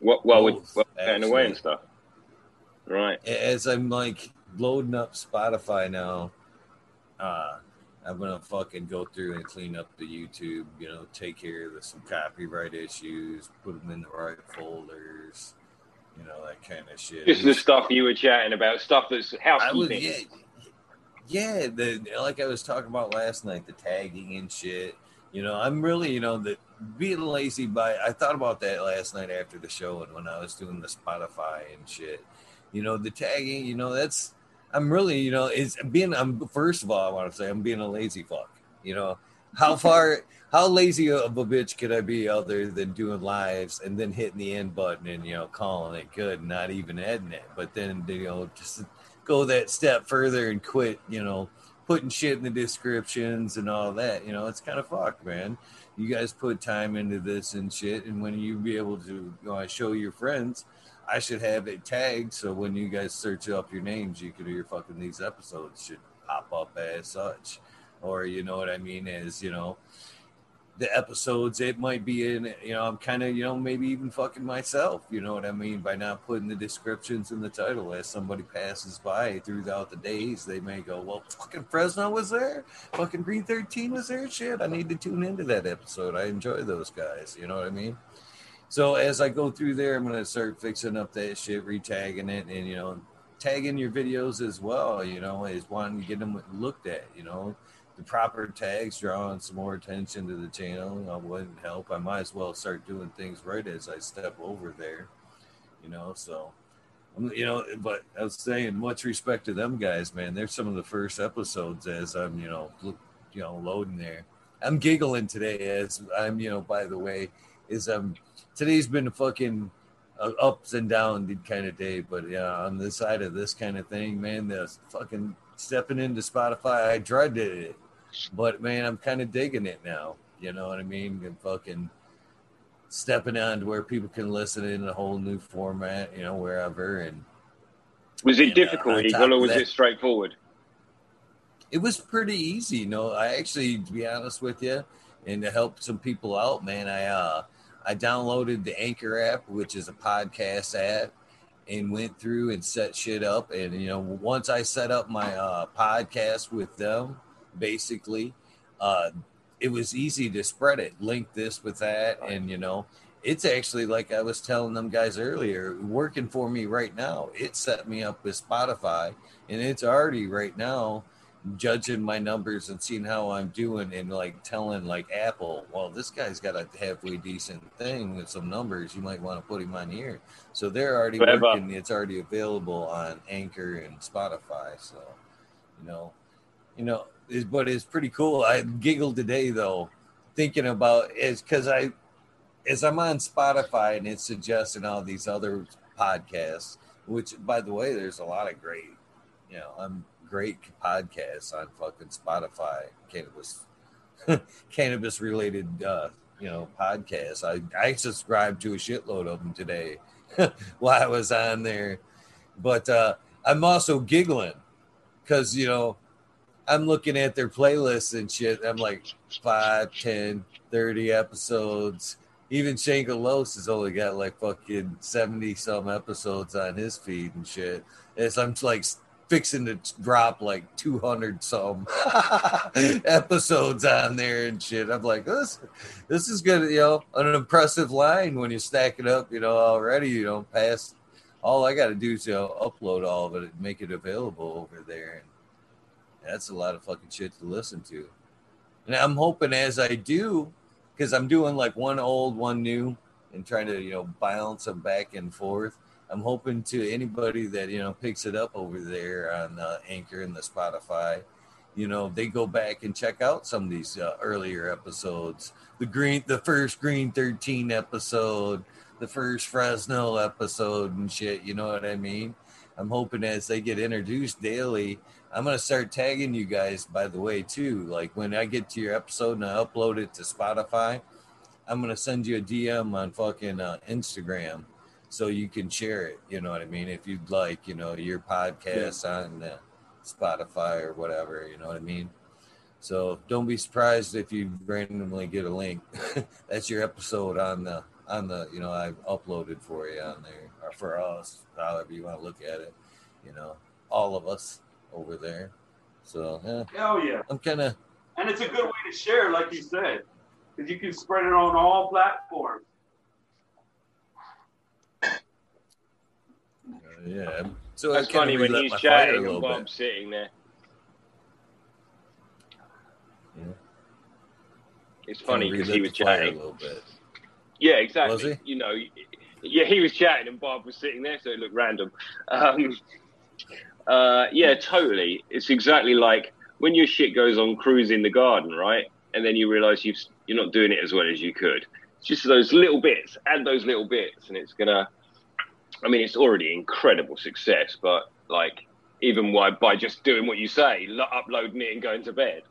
Well, with Both, well, getting away and stuff. Right. as I'm like loading up Spotify now, uh, I'm gonna fucking go through and clean up the YouTube. You know, take care of the, some copyright issues, put them in the right folders. You know that kind of shit. Just the stuff you were chatting about, stuff that's I was housekeeping. yeah, yeah. The like I was talking about last night, the tagging and shit. You know, I'm really, you know, the being lazy by. I thought about that last night after the show and when I was doing the Spotify and shit. You know, the tagging. You know, that's. I'm really, you know, it's being. I'm first of all, I want to say I'm being a lazy fuck. You know, how far, how lazy of a bitch could I be other than doing lives and then hitting the end button and you know calling it good, and not even editing it, but then you know just go that step further and quit, you know, putting shit in the descriptions and all that. You know, it's kind of fucked, man. You guys put time into this and shit, and when you be able to you know, show your friends, I should have it tagged so when you guys search up your names, you could your fucking these episodes should pop up as such, or you know what I mean, as you know. The episodes, it might be in, you know, I'm kind of, you know, maybe even fucking myself, you know what I mean, by not putting the descriptions in the title. As somebody passes by throughout the days, they may go, well, fucking Fresno was there, fucking Green 13 was there. Shit, I need to tune into that episode. I enjoy those guys, you know what I mean? So as I go through there, I'm gonna start fixing up that shit, retagging it, and you know, tagging your videos as well. You know, is wanting to get them looked at. You know, the proper tags, drawing some more attention to the channel. I wouldn't help. I might as well start doing things right as I step over there. You know, so. I'm- You know, but I was saying, much respect to them guys, man. They're some of the first episodes as I'm, you know, you know, loading there. I'm giggling today as I'm, you know, by the way, is um today's been a fucking uh, ups and down kind of day, but yeah, on the side of this kind of thing, man, the fucking stepping into Spotify, I dreaded it, but man, I'm kind of digging it now. You know what I mean? And fucking stepping on to where people can listen in a whole new format, you know, wherever. And Was it uh, difficult, on Eagle, or was that- it straightforward? it was pretty easy. You know, I actually, to be honest with you, and to help some people out, man, I uh, I downloaded the Anchor app, which is a podcast app, and went through and set shit up. And you know, once I set up my uh, podcast with them, basically, uh, it was easy to spread it, link this with that, and you know. It's actually like I was telling them guys earlier, working for me right now. It set me up with Spotify, and it's already right now judging my numbers and seeing how I'm doing and like telling like Apple, well, this guy's got a halfway decent thing with some numbers. You might want to put him on here. So they're already working. It's already available on Anchor and Spotify. So, you know, you know, it, but it's pretty cool. I giggled today though, thinking about is because I, as I'm on Spotify and it's suggesting all these other podcasts, which by the way, there's a lot of great, you know, I'm great podcasts on fucking Spotify, cannabis, cannabis related, uh, you know, podcasts. I, I subscribed to a shitload of them today while I was on there. But uh, I'm also giggling because, you know, I'm looking at their playlists and shit. I'm like 5, 10, 30 episodes. Even Shangalos has only got like fucking 70 some episodes on his feed and shit. As I'm like fixing to drop like 200 some episodes on there and shit. I'm like, this, this is good, you know, an impressive line when you stack it up, you know, already, you know, past all I got to do is you know, upload all of it and make it available over there. And that's a lot of fucking shit to listen to. And I'm hoping as I do, because I'm doing like one old, one new, and trying to, you know, balance them back and forth. I'm hoping to anybody that you know picks it up over there on uh, Anchor and the Spotify, you know, they go back and check out some of these uh, earlier episodes. The green, the first Green Thirteen episode, the first Fresno episode, and shit. You know what I mean? I'm hoping as they get introduced daily, I'm gonna start tagging you guys. By the way, too, like when I get to your episode and I upload it to Spotify, I'm gonna send you a DM on fucking uh, Instagram so you can share it. You know what I mean? If you'd like, you know, your podcast on uh, Spotify or whatever. You know what I mean? So don't be surprised if you randomly get a link. That's your episode on the on the you know I uploaded for you on there or for us, however you want to look at it. You know, all of us over there. So yeah, Hell yeah. I'm kind of And it's a good way to share, like you said, because you can spread it on all platforms. uh, yeah. So That's funny when he's my fire a chatting and. Bob's sitting there. Yeah. It's funny because he was chatting. a little bit. Yeah, exactly. You know, yeah, he was chatting and Bob was sitting there, so it looked random. Um, uh, yeah, totally. It's exactly like when your shit goes on cruise in the garden, right? And then you realize you've, you're not doing it as well as you could. It's just those little bits, add those little bits, and it's gonna. I mean, it's already incredible success, but like even why by just doing what you say, lo- uploading it and going to bed.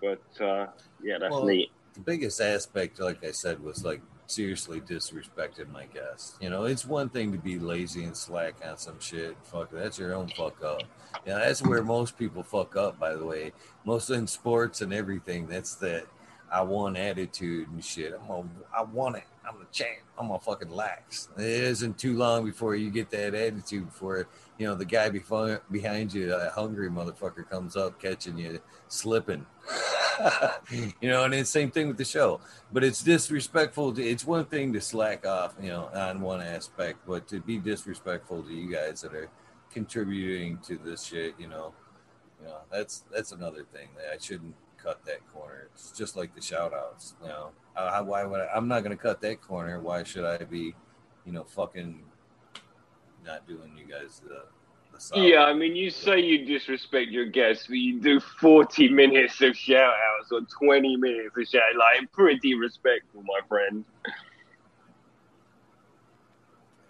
But uh, yeah, that's Well, neat. the biggest aspect, like I said, was like seriously disrespected my guest. You know, it's one thing to be lazy and slack on some shit. Fuck, that's your own fuck up. Yeah, that's where most people fuck up. By the way, most in sports and everything. That's that I want attitude and shit. I'm gonna, I want it. I'm the champ. I'm gonna fucking lax. It isn't too long before you get that attitude. Before you know the guy before, behind you, a hungry motherfucker, comes up catching you slipping. you know, and it's same thing with the show. But it's disrespectful. To, it's one thing to slack off, you know, on one aspect, but to be disrespectful to you guys that are contributing to this shit, you know, you know, that's that's another thing that I shouldn't cut that corner. It's just like the shout outs, you know. Uh, why would I, I'm not going to cut that corner? Why should I be, you know, fucking not doing you guys the, the solid? Yeah, I mean, you say you disrespect your guests, but you do 40 minutes of shout outs or 20 minutes of shout Like, pretty respectful, my friend.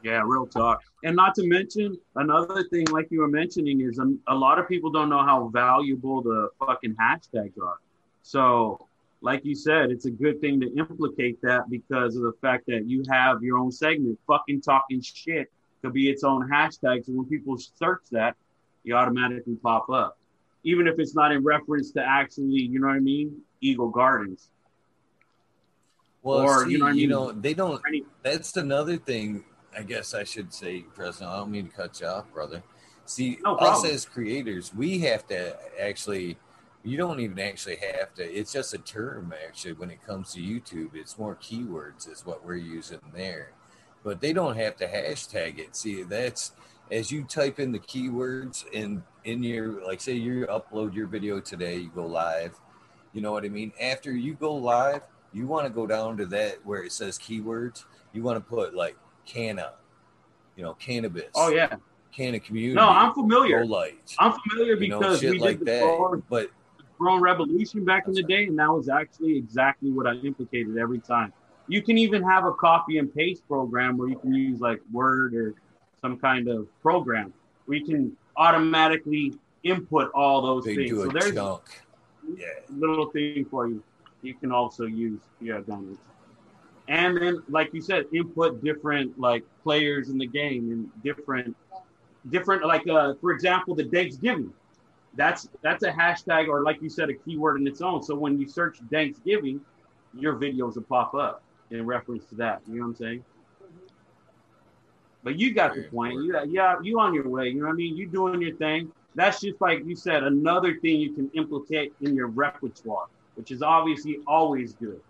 Yeah, real talk. And not to mention another thing, like you were mentioning, is um, a lot of people don't know how valuable the fucking hashtags are. So, like you said, it's a good thing to implicate that because of the fact that you have your own segment, fucking talking shit, could be its own hashtag. So when people search that, you automatically pop up, even if it's not in reference to actually, you know what I mean, Eagle Gardens. Well, Or, see, you know what I you mean? know, they don't. That's another thing. I guess I should say, President. I don't mean to cut you off, brother. See, No us as creators, we have to actually. You don't even actually have to. It's just a term, actually. When it comes to YouTube, it's more keywords is what we're using there, but they don't have to hashtag it. See, that's as you type in the keywords in in your like, say you upload your video today, you go live. You know what I mean? After you go live, you want to go down to that where it says keywords. You want to put like canna, you know, cannabis. Oh yeah, canna community. no, I'm familiar. light. I'm familiar You know, because shit we like did the that. But Grown Revolution back in the day, and that was actually exactly what I implicated every time. You can even have a copy and paste program where you can use like Word or some kind of program where you can automatically input all those they things. do So there's chunk. Yeah. a little thing for you. You can also use yeah, it. And then, like you said, input different like players in the game and different, different like uh, for example, the Thanksgiving. That's that's a hashtag or like you said, a keyword in its own. So when you search Thanksgiving, your videos will pop up in reference to that. You know what I'm saying? But you got the point. You, yeah, you on your way. You know what I mean? You doing your thing. That's just like you said, another thing you can implicate in your repertoire, which is obviously always good.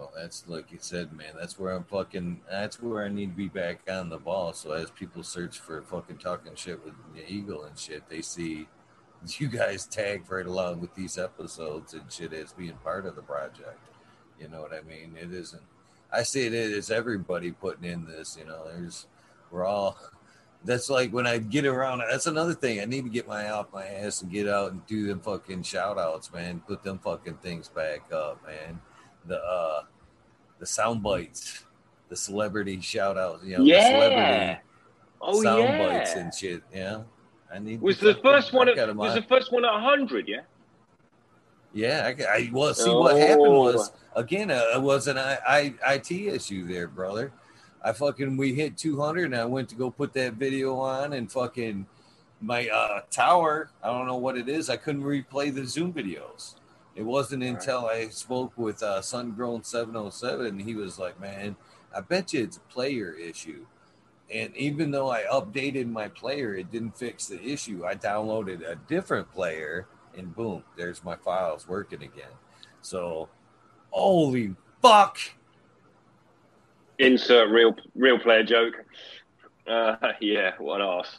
Well, that's like you said, man. That's where I'm fucking. That's where I need to be back on the ball. So as people search for fucking talking shit with the eagle and shit, they see you guys tagged right along with these episodes and shit as being part of the project. You know what I mean? It isn't. I see it as everybody putting in this. You know, there's we're all. That's like when I get around. That's another thing. I need to get my off my ass and get out and do them fucking shout outs, man. Put them fucking things back up, man. The uh the sound bites, the celebrity shout outs, you know, the celebrity Oh, sound yeah. bites and shit. Yeah. I need Was the first one? At, was the first one at 100? Yeah. Yeah, I, I well see what happened Oh. was again uh, it was an I, I, IT issue there, brother. I fucking we hit 200 and I went to go put that video on and fucking my uh, tower. I don't know what it is. I couldn't replay the Zoom videos. It wasn't until I spoke with uh, Sungrown 707, he was like, "Man, I bet you it's a player issue." And even though I updated my player, it didn't fix the issue. I downloaded a different player, and boom, there's my files working again. So, holy fuck! Insert real real player joke. Uh, yeah, what else?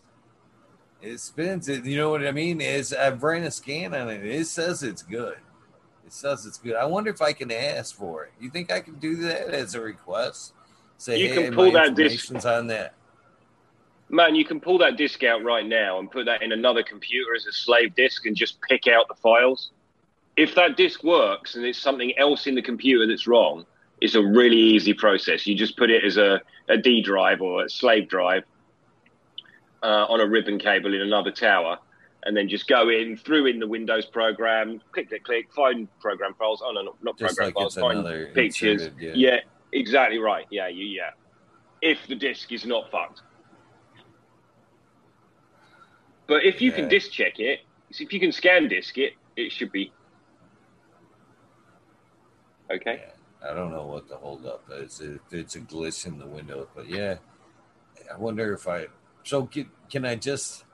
It spins. It, you know what I mean? Is I've ran a scan on it. It says it's good. It says it's good. I wonder if I can ask for it. You think I can do that as a request? Say, You hey, can pull that disc- on that. Man, you can pull that disk out right now and put that in another computer as a slave disk and just pick out the files. If that disk works and it's something else in the computer that's wrong, it's a really easy process. You just put it as a, a D drive or a slave drive uh, on a ribbon cable in another tower, and then just go in, through in the Windows program, click, click, click, find program files. Oh, no, no not Just program like files, find pictures. inserted, Yeah, exactly right. Yeah, you, yeah. If the disk is not fucked. But if you can Yeah. disk check it, if you can scan disk it, it should be okay. Yeah, I don't know what the holdup is. It's a glitch in the window, but yeah, I wonder if I. So can, can I just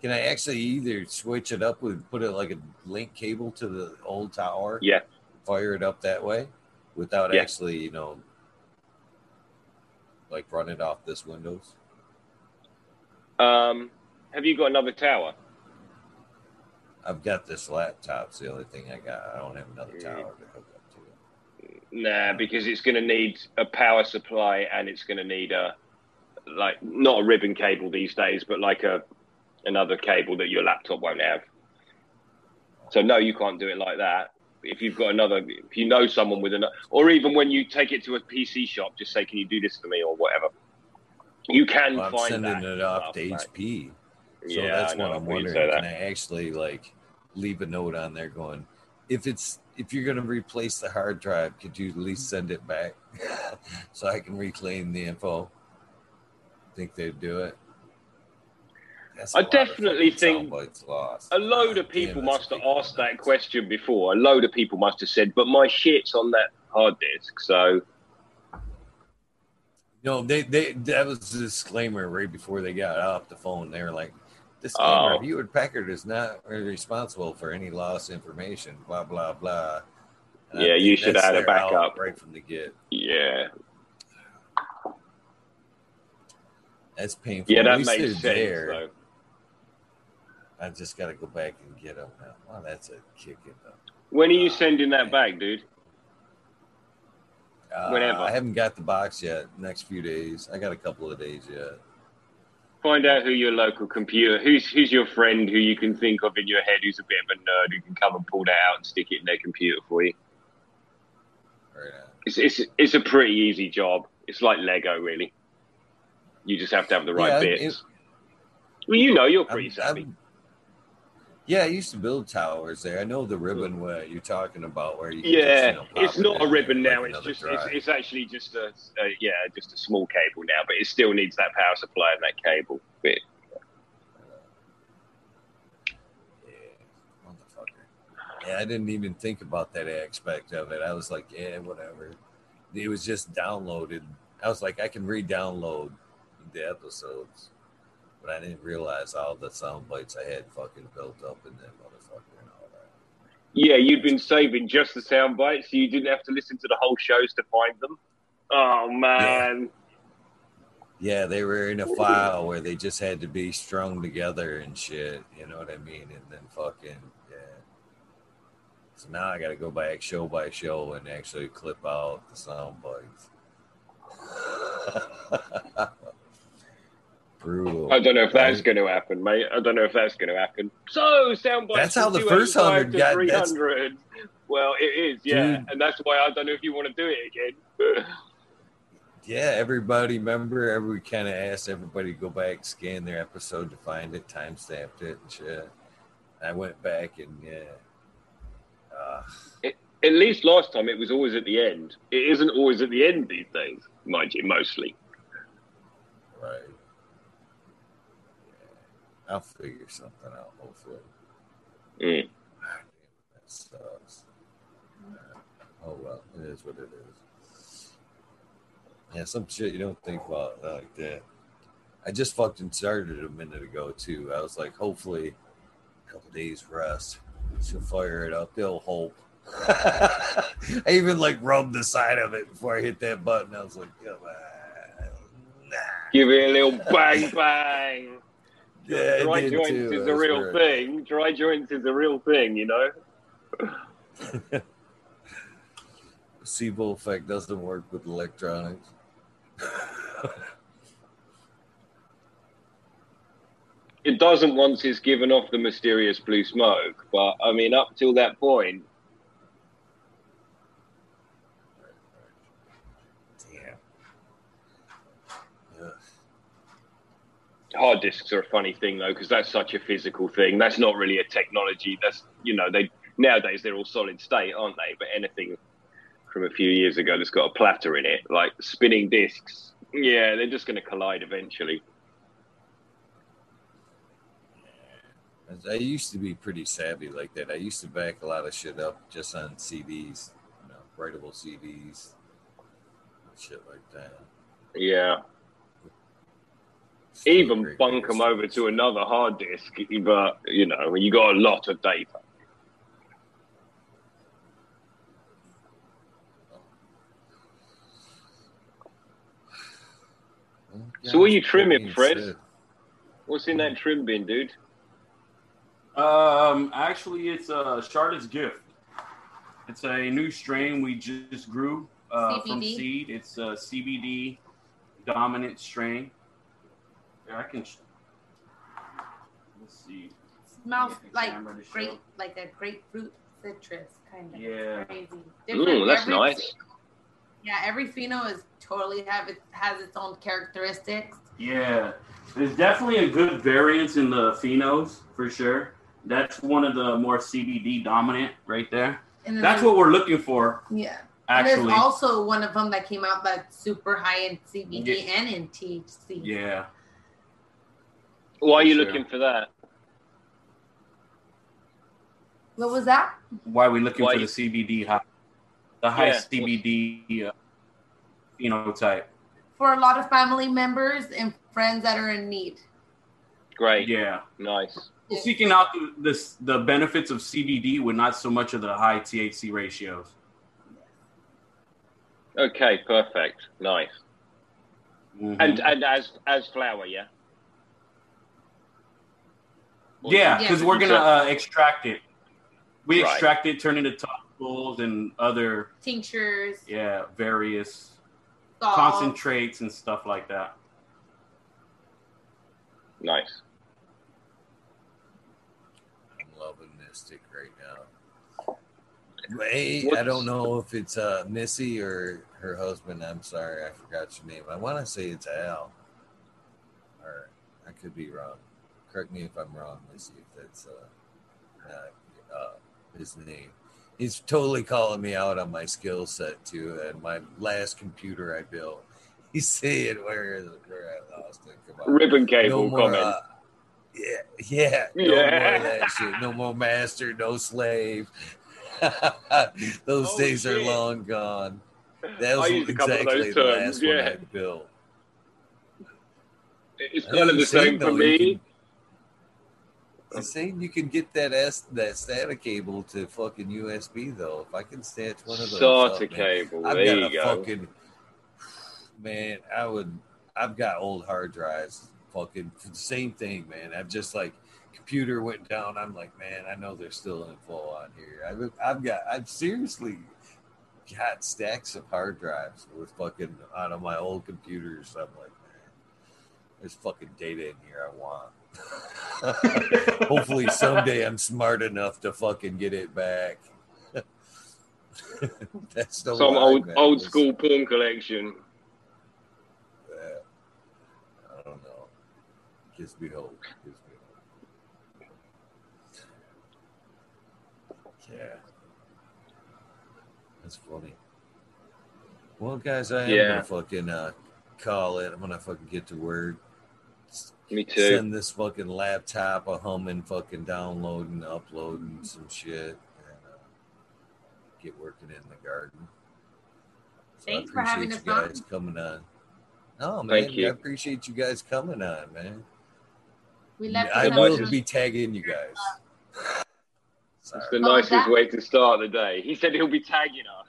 can I actually either switch it up with put it like a link cable to the old tower? Yeah. Fire it up that way without Yeah. actually, you know, like run it off this Windows. Um, have you got another tower? I've got this laptop. It's the only thing I got. I don't have another Mm. tower to hook up to. Nah, because it's going to need a power supply and it's going to need a like not a ribbon cable these days, but like a another cable that your laptop won't have. So no, you can't do it like that. If you've got another, if you know someone with another, or even when you take it to a PC shop, just say, "Can you do this for me?" or whatever. You can Well, I'm find sending that it off to mate. HP. So yeah, that's what I'm wondering. Can. I actually like leave a note on there going, if it's if you're gonna replace the hard drive, could you at least send it back so I can reclaim the info? Think they'd do it? I definitely think sound bites lost. A load of people must have asked that question before. A load of people must have said, "But my shit's on that hard disk." So No, they they that was a disclaimer right before they got off the phone. They were like, "Disclaimer: Oh. Hewlett Packard is not responsible for any lost information." Blah blah blah. And Yeah, you should add a backup. right from the get. yeah, That's painful. yeah, At that makes sense. there. I just got to go back and get them now. Wow, that's a kick in the. When are you sending that back, dude? Uh, Whenever. I haven't got the box yet. Next few days, I got a couple of days yet. Find out who your local computer, who's who's your friend who you can think of in your head who's a bit of a nerd who can come and pull that out and stick it in their computer for you. Right. It's it's it's a pretty easy job. It's like Lego, really. You just have to have the right Yeah, bits. it- well, you know, you're pretty I'm- savvy. I'm- yeah, I used to build towers there. I know the ribbon where you're talking about, where you Yeah, just, you know, it's not a ribbon now. It's just it's, it's actually just a, a yeah, just a small cable now, but it still needs that power supply and that cable bit. Yeah, motherfucker. Yeah, I didn't even think about that aspect of it. I was like, yeah, whatever. It was just downloaded. I was like, I can re-download the episodes, but I didn't realize all the sound bites I had fucking built up in that motherfucker and all that. Yeah, you'd been saving just the sound bites, so you didn't have to listen to the whole shows to find them. Oh man, Yeah, they were in a file where they just had to be strung together and shit. You know what I mean? And then fucking yeah. So now I got to go back show by show and actually clip out the sound bites. brutal. I don't know if that's going to happen, mate. I don't know if that's going to happen. So, soundbites. That's how the first 285 hundred got- 300. Well, it is, yeah. Dude. And that's why I don't know if you want to do it again. Yeah, everybody remember every kind of asked everybody to go back, scan their episode to find it, time stamped it and shit. I went back and yeah. Uh, At least last time it was always at the end. It isn't always at the end these days, mind you, mostly. right. I'll figure something out, hopefully. Mm. Ah, damn, that sucks. Oh well, it is what it is. Yeah, some shit you don't think about like that. I just fucking started a minute ago too. I was like, hopefully, a couple days rest. She'll fire it up. They'll hope. I even like rubbed the side of it before I hit that button. I was like, come on. Nah. Give it a little bang bang. Yeah, Dry joints too. is a real swear. thing. Dry joints is a real thing, you know? Placebo effect doesn't work with electronics. It doesn't once it's given off the mysterious blue smoke, but I mean, up till that point, Damn. Ugh. Hard disks are a funny thing though, because that's such a physical thing. That's not really a technology. That's you know, they nowadays they're all solid state, aren't they? But anything from a few years ago that's got a platter in it, like spinning disks, yeah, they're just going to collide eventually. I used to be pretty savvy like that. I used to back a lot of shit up just on CDs, you know, writable CDs, shit like that. Yeah, Still even bunk them over to another hard disk, but you know, you got a lot of data. So what are you trimming, Fred? shit. What's in that trim bin, dude? Um, actually, it's a Charlotte's gift. It's a new strain we just grew uh, from seed. It's a CBD dominant strain. Yeah, I can. sh- Let's see. Smells Get like camera show. grape, like a grapefruit citrus kind of. Yeah. Crazy. Ooh, that's every- nice. Yeah, every pheno is totally have it has its own characteristics. Yeah, there's definitely a good variance in the phenos for sure. That's one of the more CBD dominant right there. And That's what we're looking for, Yeah. And there's also one of them that came out that's super high in CBD Yeah. and in THC. Yeah. Why are you Sure. looking for that? What was that? Why are we looking Why for you- the CBD high, the high Yeah. CBD uh, phenotype? For a lot of family members and friends that are in need. Great, Yeah. nice. Seeking out the, this, the benefits of CBD with not so much of the high THC ratios. Okay, perfect, nice. Mhm. And and as as flower, yeah. Or- yeah, Yeah, because we're gonna uh, extract it. We Right. extract it, turn it into topicals and other Tinctures, yeah various salts. concentrates and stuff like that. Nice. I'm loving Mystic right now. Wait, I don't know if it's uh, Missy or her husband. I'm sorry, I forgot your name. I want to say it's Al, or I could be wrong. Correct me if I'm wrong, Missy. If that's uh, uh, his name. He's totally calling me out on my skill set too, and my last computer I built. He's saying where is it? Where I lost it. Come on. Ribbon cable more, comment. uh, yeah, yeah, no Yeah. more that shit. No more master, no slave. those Oh, days are long gone. That was I used a couple of exactly the terms. last one I built. it's kind of the same for me. He's saying you can get that S that SATA cable to fucking USB though. If I can snatch one of those, SATA up, man, cable. I've there got you a go. fucking man. I would. I've got old hard drives. Fucking the same thing, man. I've just like computer went down. I'm like, man, I know they're still in full on here. I've I've got. I've seriously got stacks of hard drives with fucking out of my old computers. I'm like, man, There's fucking data in here I want. Hopefully someday I'm smart enough to fucking get it back. That's the Some old old school porn collection. Yeah. I don't know. Hope. Gives me hope. Yeah. That's funny. Well, guys, I am Yeah. gonna fucking uh, call it. I'm gonna fucking get to work. Me too. Send this fucking laptop a humming, fucking downloading, uploading some shit, and uh, get working in the garden. So Thanks I for having appreciate us you guys coming on. Oh man, Thank you. I appreciate you guys coming on, man. We left I you will some- be tagging you guys. That's Sorry. the What was nicest that? way to start the day. He said he'll be tagging us.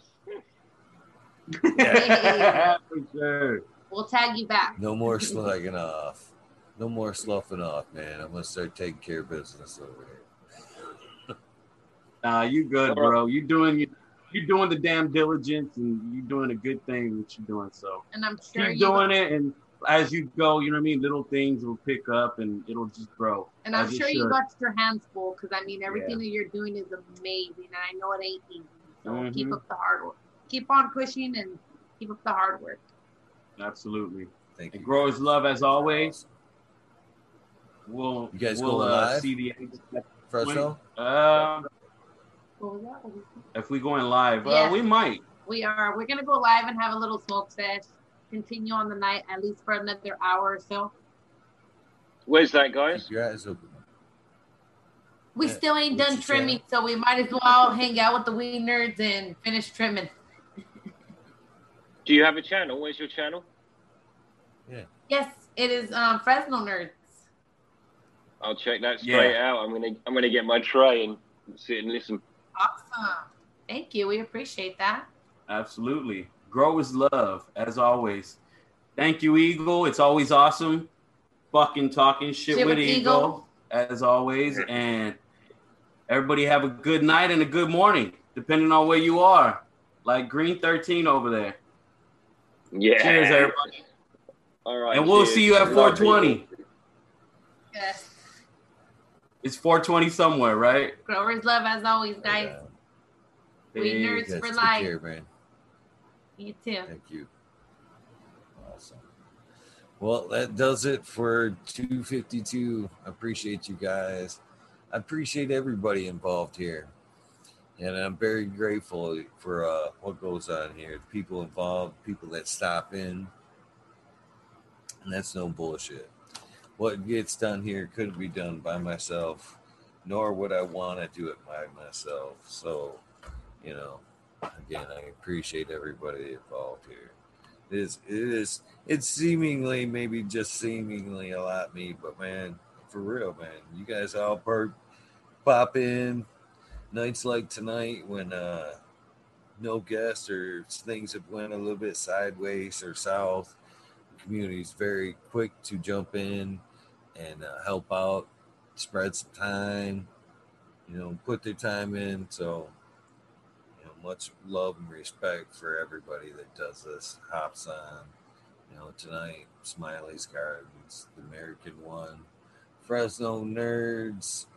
For sure. We'll tag you back. No more slacking off. No more sloughing off, man. I'm gonna start taking care of business over here. Nah, you good, bro. You doing you you doing the damn diligence and you doing a good thing what you're doing. So And I'm sure keep you doing it, and as you go, you know what I mean. Little things will pick up, and it'll just grow. And I'm sure you should. got your hands full because I mean everything that you're doing is amazing, and I know it ain't easy. So keep Mhm. up the hard work. Keep on pushing and keep up the hard work. Absolutely. Thank And you. growers guys. love as always. We'll You guys we'll going uh, live? see the end. Fresno? Um, What was that? What was that? if we going live, Yeah. uh, we might. We are. We're gonna go live and have a little smoke sesh. Continue on the night at least for another hour or so. Where's that, guys? Keep your eyes open. We Yeah. still ain't What's done your trimming, so we might as well hang out with the weed nerds and finish trimming. Do you have a channel? Where's your channel? Yeah. Yes, it is um, Fresno nerds. I'll check that straight Yeah. out. I'm gonna I'm gonna get my tray and sit and listen. Awesome. Thank you. We appreciate that. Absolutely. Grow is love, as always. Thank you, Eagle. It's always awesome fucking talking shit, Shit with, with Eagle, Eagle. as always. And everybody have a good night and a good morning, depending on where you are. Like Green 13 over there. Yeah. Cheers, everybody. All right. And we'll cheers. see you at 420. Yes. It's 420 somewhere, right? Growers love as always, guys. Yeah. Weed Hey, nerds Yes, for take life. care, man. You too. Thank you. Awesome. Well, that does it for 252. I appreciate you guys. I appreciate everybody involved here. And I'm very grateful for uh, what goes on here. The people involved, people that stop in. And that's no bullshit. What gets done here couldn't be done by myself, nor would I want to do it by myself. So, you know, again, I appreciate everybody involved here. It is, it is, it's seemingly, maybe just seemingly a lot me, but man, for real, man, you guys all pop in nights like tonight when uh no guests or things have went a little bit sideways or south. The community is very quick to jump in and uh, help out, spread some time, you know, put their time in. So you know, much love and respect for everybody that does this. Hops on, you know, tonight, Smiley's Gardens, the American one, Fresno Nerds,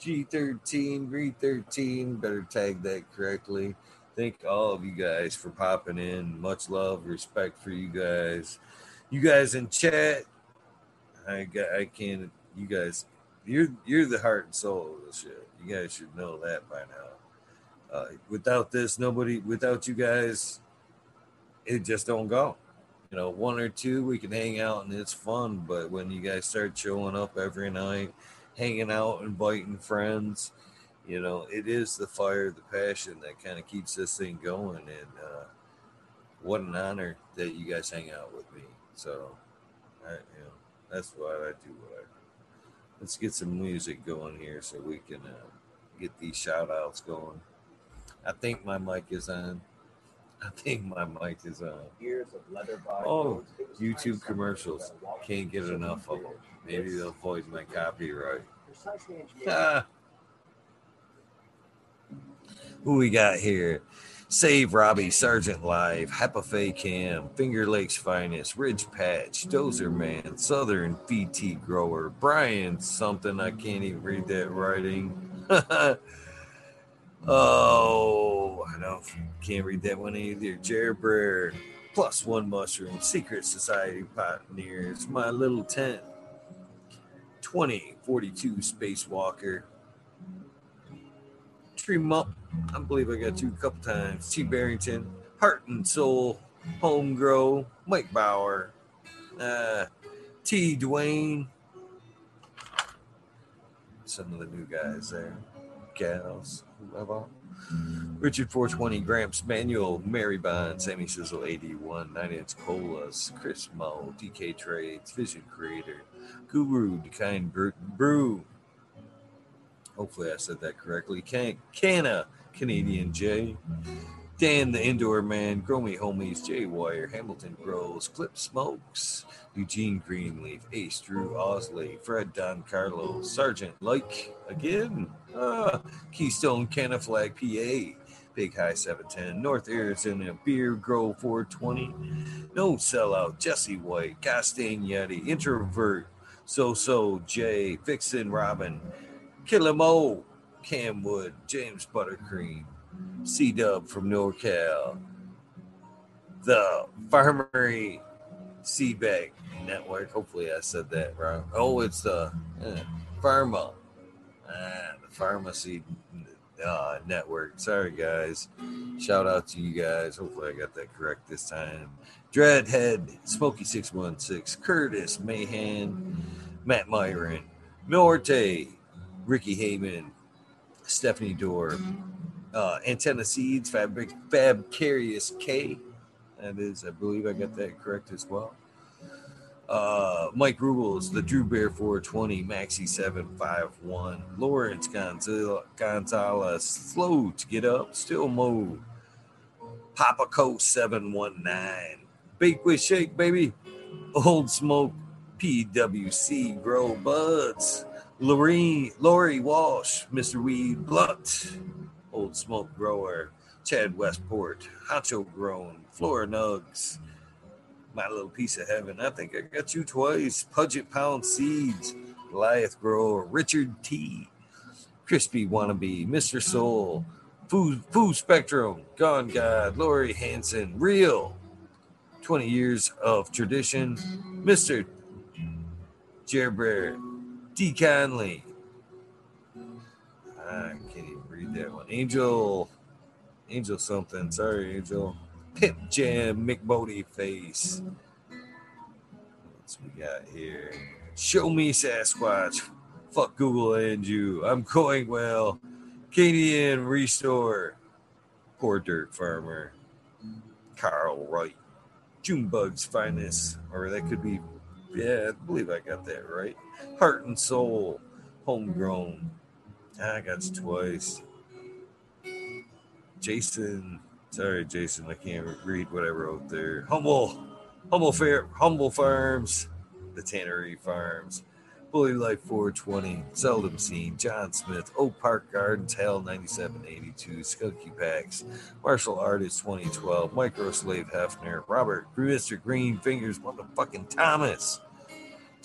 G13, Green 13, better tag that correctly. Thank all of you guys for popping in. Much love, respect for you guys. You guys in chat, I got, I can't. You guys, you're you're the heart and soul of this shit. You guys should know that by now. Uh, without this, nobody. Without you guys, it just don't go. You know, one or two we can hang out and it's fun, but when you guys start showing up every night, hanging out, inviting friends, you know, it is the fire, the passion that kind of keeps this thing going. And uh, what an honor that you guys hang out with me. So, I, you know, that's why I do what I do. Let's get some music going here so we can uh, get these shout outs going. I think my mic is on. I think my mic is on. Oh, YouTube commercials. Can't get enough of them. Maybe they'll avoid my copyright. Ah. Who we got here? Save Robbie, Sergeant Live, Hapafe Cam, Finger Lakes Finest, Ridge Patch, Dozer Man, Southern VT Grower, Brian something, I can't even read that writing. oh, I don't can't read that one either. Jared Breer, Plus One Mushroom, Secret Society Pioneers, My Little Tent, 2042 Spacewalker, Tree Up. I believe I got you a couple times. T. Barrington, Heart and Soul, Home Grow, Mike Bauer, uh, T. Dwayne. Some of the new guys there, gals, whoever. Richard 420, Gramps Manuel, Mary Bond, Sammy Sizzle 81, 9 Inch Colas, Chris Mo, DK Trades, Vision Creator, Guru, Kind Brew. Hopefully I said that correctly. Can- Canna, Canadian Jay, Dan the Indoor Man, Grow Me Homies, Jay Wire, Hamilton Grows, Clip Smokes, Eugene Greenleaf, Ace Drew Osley, Fred Don Carlo, Sergeant Like again, uh, Keystone Canna Flag PA, Big High 710, North Arizona Beer Grow 420, No Sellout, Jesse White, Costain Yeti, Introvert, So So Jay, Vixen Robin, Killamo, Cam Wood, James Buttercream, C Dub from NorCal, the Farmery Seabag Network. Hopefully, I said that right. Oh, it's the uh, Pharma, ah, the Pharmacy uh, Network. Sorry, guys. Shout out to you guys. Hopefully, I got that correct this time. Dreadhead, Smoky Six One Six, Curtis Mahan, Matt Myron, Morte, Ricky Heyman, Stephanie Dorr, uh, Antenna Seeds, Fabric Fab Carius K. That is, I believe I got that correct as well. Uh, Mike Rubles, the Drew Bear 420, Maxi 751, Lawrence Gonzalez, Slow to get up, still move. Papa Co 719, Bake with Shake, baby. Old Smoke, PWC, Grow Buds, Lorraine, Lori Walsh, Mr. Weed Blunt, Old Smoke Grower, Chad Westport, Hacho Grown, Flora Nugs, My Little Piece of Heaven. I think I got you twice. Pudget Pound Seeds, Goliath Grower, Richard T, Crispy Wannabe, Mr. Soul, Food, Food Spectrum, Gone God, Lori Hanson, Real, 20 years of tradition, Mr. Jerbear, D. Conley. I can't even read that one. Angel, Angel something. Sorry, Angel. Pimp Jam, McBody Face. What's we got here? Show me Sasquatch. Fuck Google and you. I'm going well. Canadian Restore. Poor Dirt Farmer. Carl Wright. June Bug's Finest. Or that could be, yeah, I believe I got that right. Heart and Soul. Homegrown. Ah, I got it twice. Jason. Sorry, Jason. I can't read what I wrote there. Humble. Humble Fair. Humble Farms. The Tannery Farms. Bully Life 420, Seldom Seen, John Smith, Oak Park Gardens, Hell 9782, Skunky Packs, Martial Artist 2012, Micro Slave Hefner, Robert, Mr. Green Fingers, motherfucking Thomas,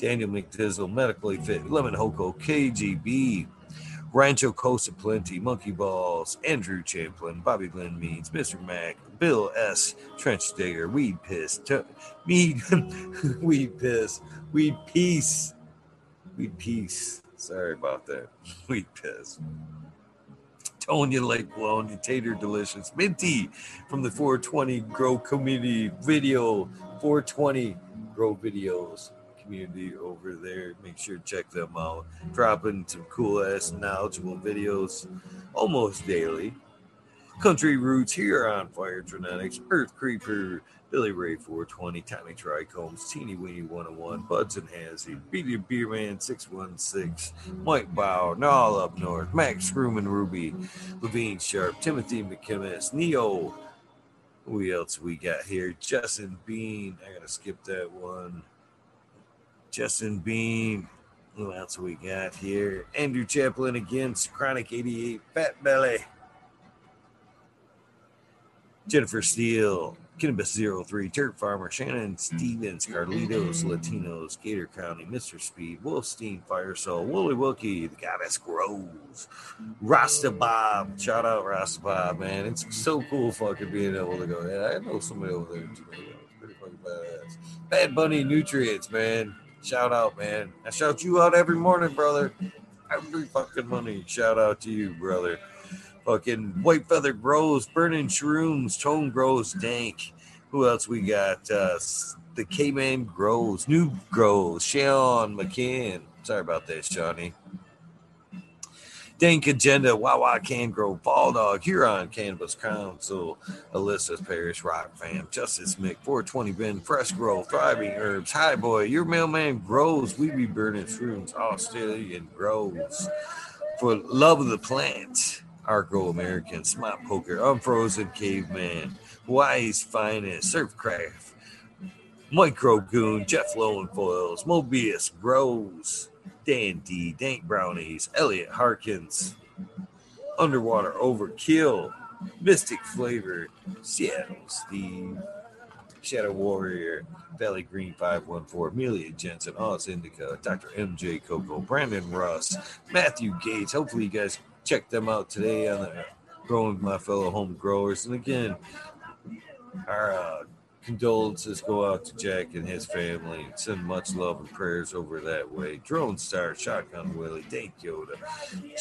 Daniel McDizzle, Medically Fit, Lemon Hoko, KGB, Rancho Costa Plenty, Monkey Balls, Andrew Champlin, Bobby Glenn Means, Mr. Mac, Bill S. Trench Digger, Weed Piss, t- Weed, Weed Piss, Weed Peace, Weed Peace. Sorry about that. Weed Piss. Tonya Lake Blown, Tater Delicious, Minty from the 420 Grow Community Video, 420 Grow Videos community over there. Make sure to check them out. Dropping some cool ass knowledgeable videos almost daily. Country Roots here on Fire Genetics, Earth Creeper, Billy Ray 420, Tommy Tricombs, Teeny Weeny 101, Buds and Hazzy, Beady Beerman 616, Mike Bauer, All Up North, Max Screwman Ruby, Levine Sharp, Timothy McKimmis, Neo. Who else we got here? Justin Bean. I gotta skip that one. Justin Bean. Who else we got here? Andrew Chaplin against Chronic 88, Fat Belly. Jennifer Steele, Cannabis 03, Dirt Farmer, Shannon Stevens, Carlitos, Latinos, Gator County, Mr. Speed, Wolfstein, Fire Soul, Wooly Wookie, The Goddess Grows, Rasta Bob. Shout out Rasta Bob, man. It's so cool fucking being able to go. Yeah, I know somebody over there pretty fucking badass. Bad Bunny Nutrients, man. Shout out, man. I shout you out every morning, brother. Every fucking money. Shout out to you, brother. Fucking White Feather Grows, Burning Shrooms, Tone Grows, Dank. Who else we got? Uh, the K Man Grows, New Grows, Sean McCann. Sorry about that, Shawnee. Dank Agenda, Wawa Can Grow, Fall Dog, Huron Cannabis Council, Alyssa's Parish Rock Fam, Justice Mick, 420 Ben, Fresh Grow, Thriving Herbs, Hi Boy, Your Mailman Grows, We Be Burning Shrooms, Australian Grows, For Love of the Plant, Arco American, Smart Poker, Unfrozen Caveman, Hawaii's Finest, Surfcraft, Micro Goon, Jeff Lowenfoils, Mobius Grows, Dan D, Dank Brownies, Elliot Harkins, Underwater Overkill, Mystic Flavor, Seattle Steve, Shadow Warrior, Valley Green 514, Amelia Jensen, Oz Indica, Dr. MJ Coco, Brandon Russ, Matthew Gates. Hopefully, you guys check them out today on the Growing My Fellow Home Growers. And again, our uh, condolences go out to Jack and his family. Send much love and prayers over that way. Drone Star, Shotgun Willie, Dave Yoda,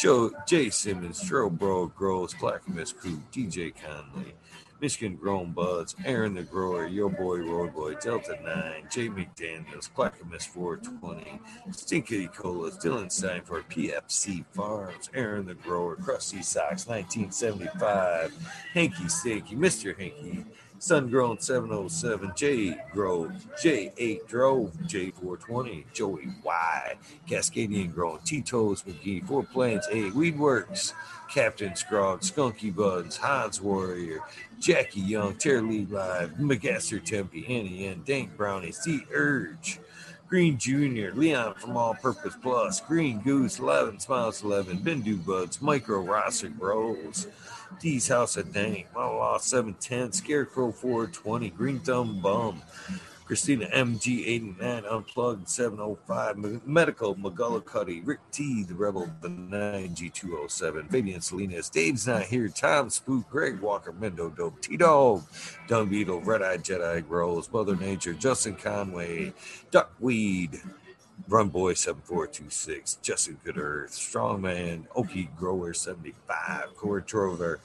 Joe, Jay Simmons, Dro Bro Grows, Clackamas Crew, DJ Conley, Michigan Grown Buds, Aaron the Grower, Your Boy Road Boy, Delta 9, Jay McDaniels, Clackamas 420, Stinky Colas, Dylan Steinford, PFC Farms, Aaron the Grower, Krusty Socks 1975, Hanky Stinky, Mr. Hanky, Sun Grown 707, J Grove, J8 Drove, J420, Joey Y, Cascadian Grown, Tito's McGee, Four Plants A, Weedworks, Captain Scrog, Skunky Buds, Hans Warrior, Jackie Young, Terry Lee Live, McGaster Tempe, Annie and Dank Brownie, C Urge, Green Jr., Leon from All Purpose Plus, Green Goose, 11 Smiles 11, Bindu Buds, Micro Rosser Bros, D's House of Dank, Law 710, Scarecrow 420, Green Thumb Bum, Christina MG89, Unplugged 705, Medical, McGullicuddy, Rick T, The Rebel, The 9G207, Fabian Salinas, Dave's Not Here, Tom Spook, Greg Walker, Mendo Dope, T Dog, Dung Beetle, Red Eye Jedi Grows, Mother Nature, Justin Conway, Duckweed, Run Boy 7426, Justin Good Earth, Strongman, Okie Grower 75, Corey Trover,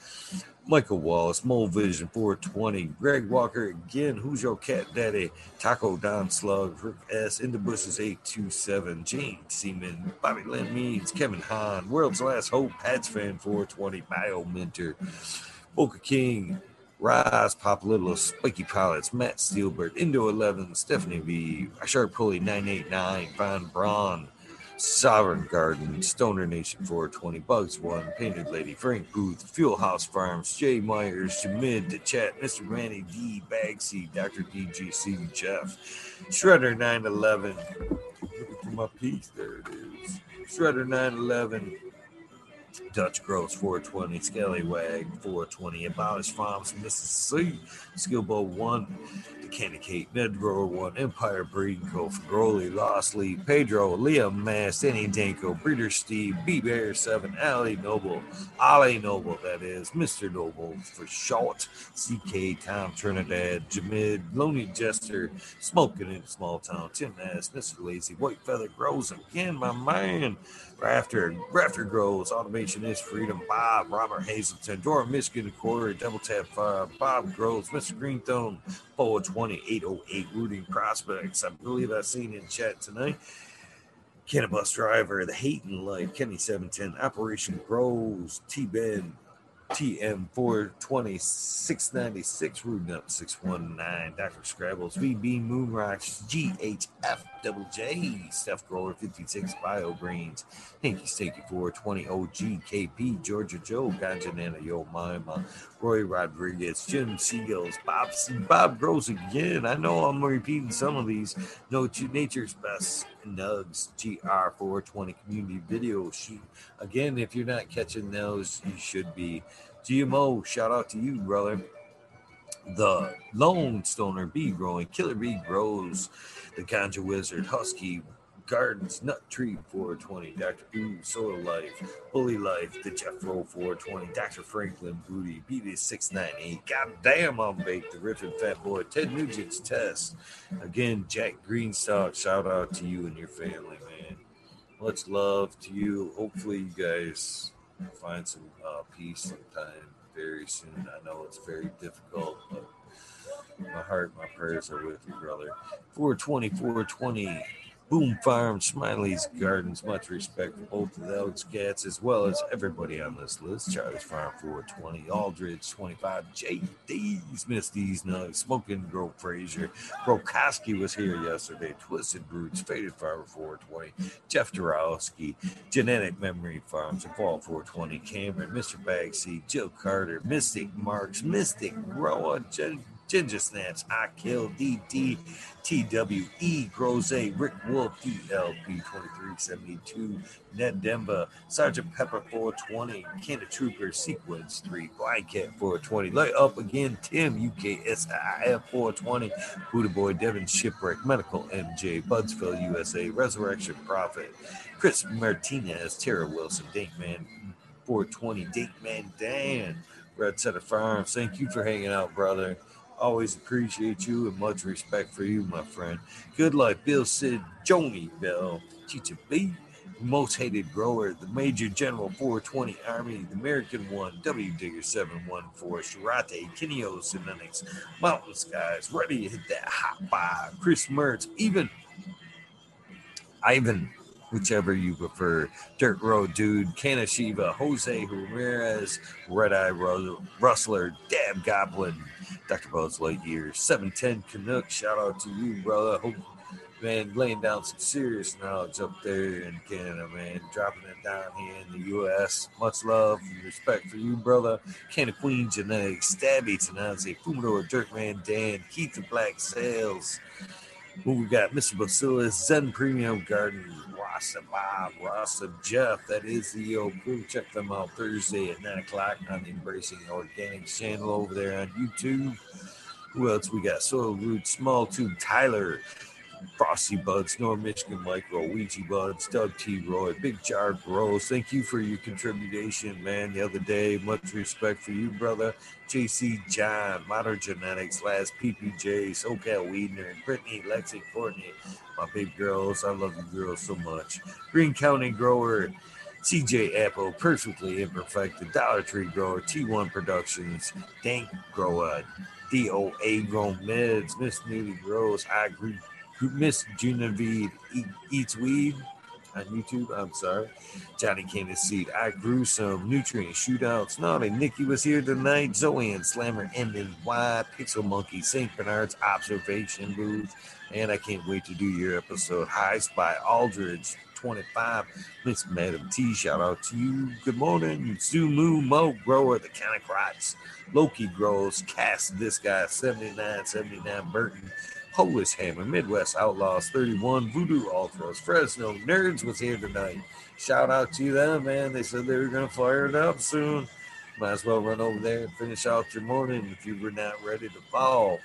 Michael Wallace, Mole Vision 420, Greg Walker again, Who's Your Cat Daddy, Taco Don Slug, Rick S, In the Bushes 827, James Seaman, Bobby Lynn Meads, Kevin Hahn, World's Last Hope, Pats Fan 420, Bio Mentor, Boca King, Rise, Pop Little, Spiky Pilots, Matt Steelberg, Indo 11, Stephanie V, Sharp Pulley 989, Von Braun, Sovereign Garden, Stoner Nation 420, Bugs One, Painted Lady, Frank Booth, Fuel House Farms, Jay Myers, Jamid, The Chat, Mr. Manny D, Bagsy, Dr. DGC, Jeff, Shredder 911, looking for my piece, there it is. Shredder 911, Dutch Gross 420, Scallywag 420, Abolish Farms, Mississippi, Skillbow 1, the Candy Cake, Nedgrower 1, Empire Breeding Co. Growley, Lost Pedro, Liam Mass, Danny Danko, Breeder Steve, B Bear 7, Ali Noble, Ali Noble, that is, Mr. Noble for short, CK, Tom Trinidad, Jamid, Lonely Jester, Smoking in Small Town, Tim Nass, Mr. Lazy, White Feather Grows again, my man. Rafter, Rafter Grows, Automation is Freedom, Bob, Robert Hazelton, Dora Michigan, Corey, Double Tap Fire, Bob Grows, Mr. Green Thumb, Boa 2808, Rooting Prospects. I believe I've seen in chat tonight. Cannabis Driver, The Hating Life, Kenny 710, Operation Grows, T Ben, TM 420, 696, Rooting Up 619, Dr. Scrabbles, VB Moonrocks, GHF Double J, Steph Grower 56, Bio Greens, Hanky Stinky 420, OG KP, Georgia Joe, Ganja Nana Yo Mima, Roy Rodriguez, Jim Seagulls, Bob Bob Grows again. I know I'm repeating some of these. No Nature's Best Nugs GR420 community video sheet. Again, if you're not catching those, you should be. GMO, shout out to you, brother. the Lone Stoner Bee Growing, Killer Bee Grows, the Ganja Wizard, Husky Gardens, Nut Tree 420, Dr. Ooh, Soil Life, Bully Life, the Jeff Roll 420, Dr. Franklin Booty, BB 698, God damn, I'm baked, the Riffin Fat Boy, Ted Nugent's Test. Again, Jack Greenstock, shout out to you and your family, man. Much love to you. Hopefully, you guys find some uh, peace sometime very soon. I know it's very difficult, but my heart, my prayers are with you, brother. 420, 420. Boom Farm, Smiley's Gardens, much respect for both of those cats as well as everybody on this list. Charlie's Farm 420, Aldridge 25, JD's, Misty's Nugs, Smoking Grove Frazier, Brokoski was here yesterday, Twisted Roots, Faded Farmer 420, Jeff Dorowski, Genetic Memory Farms, Fall 420, Cameron, Mr. Bagseat, Jill Carter, Mystic Marks, Mystic Roa, Jen. Ginger Snaps, I Kill, DD, TWE, Groze, Rick Wolf, DLP 2372, Ned Demba, Sergeant Pepper 420, Canada Trooper, Sequence 3, Blind Cat 420, Light Up Again, Tim, UKSIF 420, Buddha Boy, Devin Shipwreck, Medical MJ, Budsville, USA, Resurrection Prophet, Chris Martinez, Tara Wilson, Dink Man 420, Dink Man Dan, Red Setter Farms. Thank you for hanging out, brother. Always appreciate you and much respect for you, my friend. Good luck, Bill Sid, Joni Bell, Teacher B, most hated grower, the Major General 420 Army, the American One, W Digger 714, Shirate, Kineo Synonyx, Mountain Skies, ready to hit that hot five, Chris Mertz, even Ivan, whichever you prefer, Dirt Road Dude, Kanashiva, Jose Ramirez, Red Eye Ru- Rustler, Dab Goblin, Dr. Buzz Lightyear, 710 Canuck, shout out to you, brother. Hope, man, laying down some serious knowledge up there in Canada, man, dropping it down here in the U.S. Much love and respect for you, brother. Canada Queen Genetics, Stabby Tanazi, Fumador, Jerkman Dan, Keith the Black Sales. Who we got? Mr. Bacillus, Zen Premium Garden, Rasta Bob, Rasta Jeff. That is the old crew. Check them out Thursday at 9 o'clock on the Embracing Organics channel over there on YouTube. Who else we got? Soil Root, Small Tube, Tyler, Frosty Buds, North Michigan Micro, Ouija Buds, Doug T. Roy, Big Jar Gross. Thank you for your contribution, man, the other day. Much respect for you, brother. JC John, Modern Genetics, Last PPJ, SoCal Weedner, Brittany, Lexi, Courtney, my big girls. I love you girls so much. Green County Grower, CJ Apple, Perfectly Imperfect, The Dollar Tree Grower, T1 Productions, Dank Grower, DOA Grown Meds, Miss Newly Grows, I Agree. Miss Genevieve Eat, Eats Weed on YouTube. I'm sorry. Johnny Cannon Seed. I grew some nutrient shootouts. Naughty Nikki was here tonight. Zoe and Slammer MNY, Pixel Monkey, St. Bernard's Observation Booth. And I can't wait to do your episode. High Spy Aldridge 25. Miss Madam T, shout out to you. Good morning. Sumu Mo Grower, the Crots. Loki Grows, Cast This Guy 79, 79 Burton. Polish Hammer, Midwest Outlaws 31, Voodoo All Ultras, Fresno Nerds was here tonight. Shout out to them, man. They said they were going to fire it up soon. Might as well run over there and finish out your morning if you were not ready to fall.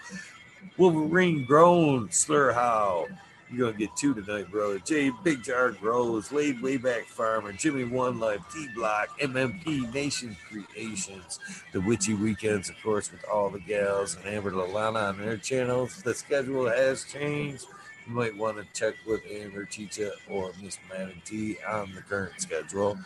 Wolverine Grown, Slur How. You're going to get two tonight, brother. Jay Big Jar Grows, Laid Wayback Farmer, Jimmy One Life, D Block, MMP Nation Creations, The Witchy Weekends, of course, with all the gals and Amber Lalana on their channels. The schedule has changed. You might want to check with Amber Chicha or Miss Manatee on the current schedule.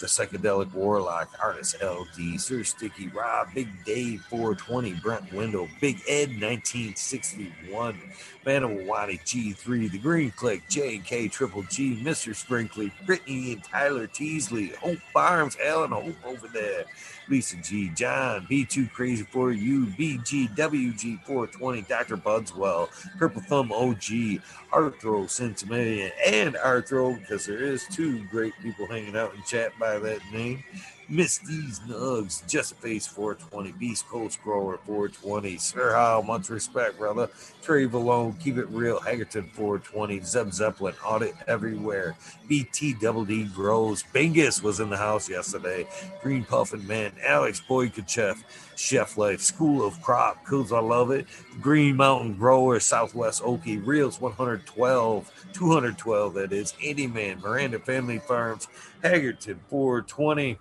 The Psychedelic Warlock, Artist LD, Sir Sticky Rob, Big Dave 420, Brent Window, Big Ed 1961, Manawati G3, The Green Click, J&K Triple G, Mr. Sprinkly, Brittany and Tyler Teasley, Hope Farms, Alan Hope over there, Lisa G, John, B2 Crazy for You, BGWG420, Dr. Budswell, Purple Thumb OG, Arthro Centimillion, and Arthro, because there is two great people hanging out in chat by that name. Misty's Nugs, Just Face 420, Beast Coast Grower 420, Sir How, much respect, brother. Trey Valone, Keep It Real, Hagerton 420, Zeb Zeppelin, Audit Everywhere, BT Double D Grows, Bingus was in the house yesterday, Green Puffin Man, Alex Boykachev, Chef Life, School of Crop, Cause I Love It, Green Mountain Grower, Southwest Okie, Reels 112, 212, that is, Andy Man, Miranda Family Farms, Hagerton 420.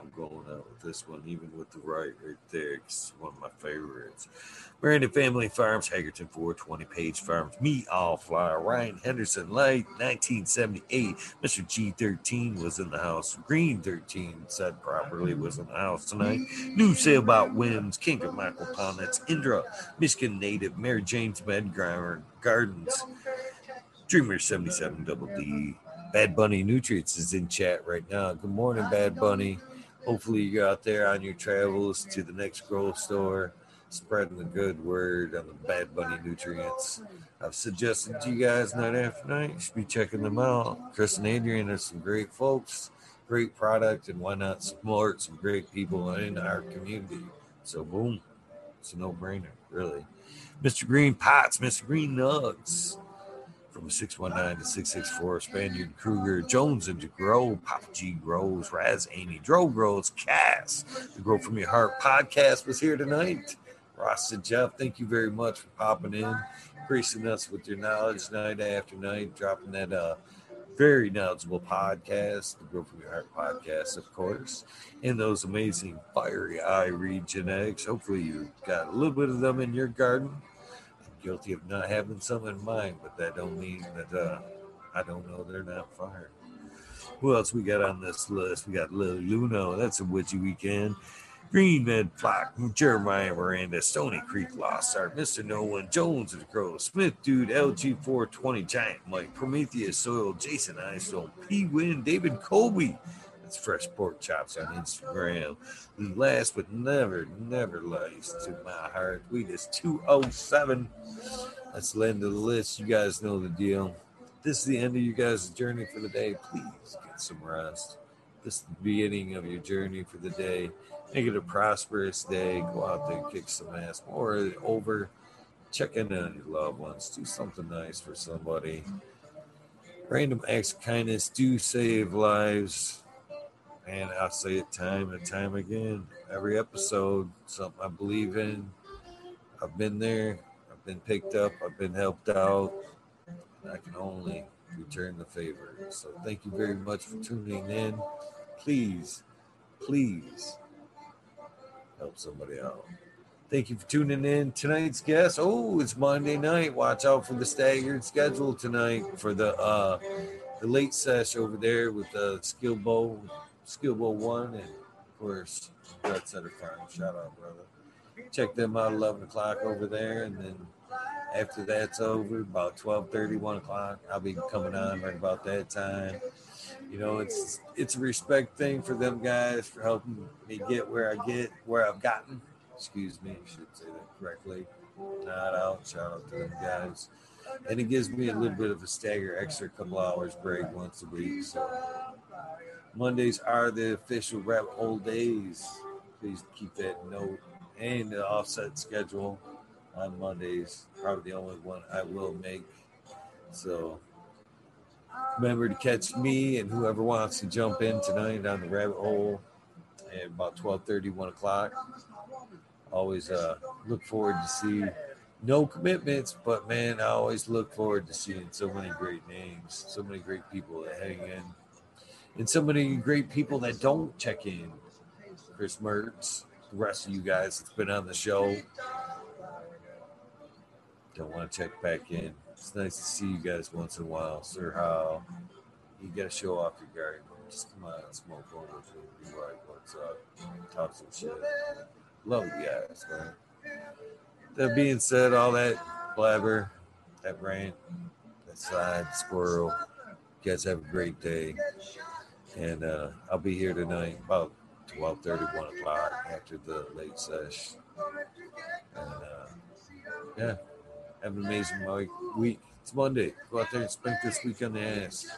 I'm going out with this one, even with the right right there. It's one of my favorites. Miranda Family Farms, Hagerton 420, Page Farms, Me All Fly, Ryan Henderson Light, 1978. Mr. G13 was in the house. Green 13 said properly was in the house tonight. New Sailboat Winds, King of Michael Pound, that's Indra, Michigan native, Mary Jane's Medgrimer Gardens, Dreamer 77 Double D. Bad Bunny Nutrients is in chat right now. Good morning, Bad Bunny. Hopefully, you're out there on your travels to the next growth store, spreading the good word on the Bad Bunny Nutrients. I've suggested to you guys night after night, you should be checking them out. Chris and Adrian are some great folks, great product, and why not support some great people in our community? So, boom, it's a no brainer, really. Mr. Green Pots, Mr. Green Nugs from 619 to 664, Spaniard Kruger, Jones and Grow, Papa G Grows, Raz Amy, Dro Grows, Cass. The Grow From Your Heart podcast was here tonight. Ross and Jeff, thank you very much for popping in, gracing us with your knowledge night after night, dropping that uh, very knowledgeable podcast, the Grow From Your Heart podcast, of course, and those amazing fiery eye read genetics. Hopefully, you got a little bit of them in your garden guilty of not having some in mind, but that don't mean that uh, I don't know they're not fired. Who else we got on this list? We got Lil Luno. That's a witchy weekend. Green Med Flock, Jeremiah Miranda, Stony Creek Lost Art, Mr. No One, Jones of the Crow, Smith Dude, LG420, Giant Mike, Prometheus Soil, Jason Eyestone, P Win, David Colby. That's Fresh Pork Chops on Instagram. Last but never, never least to my heart, we just 207. Let's land the list. You guys know the deal. This is the end of you guys' journey for the day. Please get some rest. This is the beginning of your journey for the day. Make it a prosperous day. Go out there, kick some ass. Or over, check in on your loved ones. Do something nice for somebody. Random acts of kindness do save lives. And I say it time and time again. Every episode, something I believe in. I've been there. I've been picked up. I've been helped out. And I can only return the favor. So thank you very much for tuning in. Please, please help somebody out. Thank you for tuning in. Tonight's guest. Oh, it's Monday night. Watch out for the staggered schedule tonight for the uh the late sesh over there with uh, skill bowl, skill bowl one, and of course Brett Center Farm. Shout out, brother. Check them out 11 o'clock over there, and then after that's over, about 12 30, 1 o'clock, I'll be coming on right about that time. You know, it's it's a respect thing for them guys for helping me get where I get, where I've gotten. Excuse me, I should say that correctly. Not out. Shout out to them guys. And it gives me a little bit of a stagger, extra couple hours break once a week. So Mondays are the official rabbit hole days. Please keep that note and the offset schedule on Mondays. Probably the only one I will make. So remember to catch me and whoever wants to jump in tonight on the rabbit hole at about 12 30, 1 o'clock. Always uh, look forward to see no commitments, but man, I always look forward to seeing so many great names, so many great people that hang in, and so many great people that don't check in. Chris Mertz, the rest of you guys that's been on the show. Don't want to check back in. It's nice to see you guys once in a while. Sir How, you got to show off your garden. Just come on, smoke over with. Be like, what's up? Talk some shit. Love you guys, man. That being said, all that blabber, that rant, that side squirrel, you guys have a great day. And uh, I'll be here tonight about 12 30, 1 o'clock after the late sesh. And uh, yeah, have an amazing week. It's Monday. Go out there and spend this week on the ass.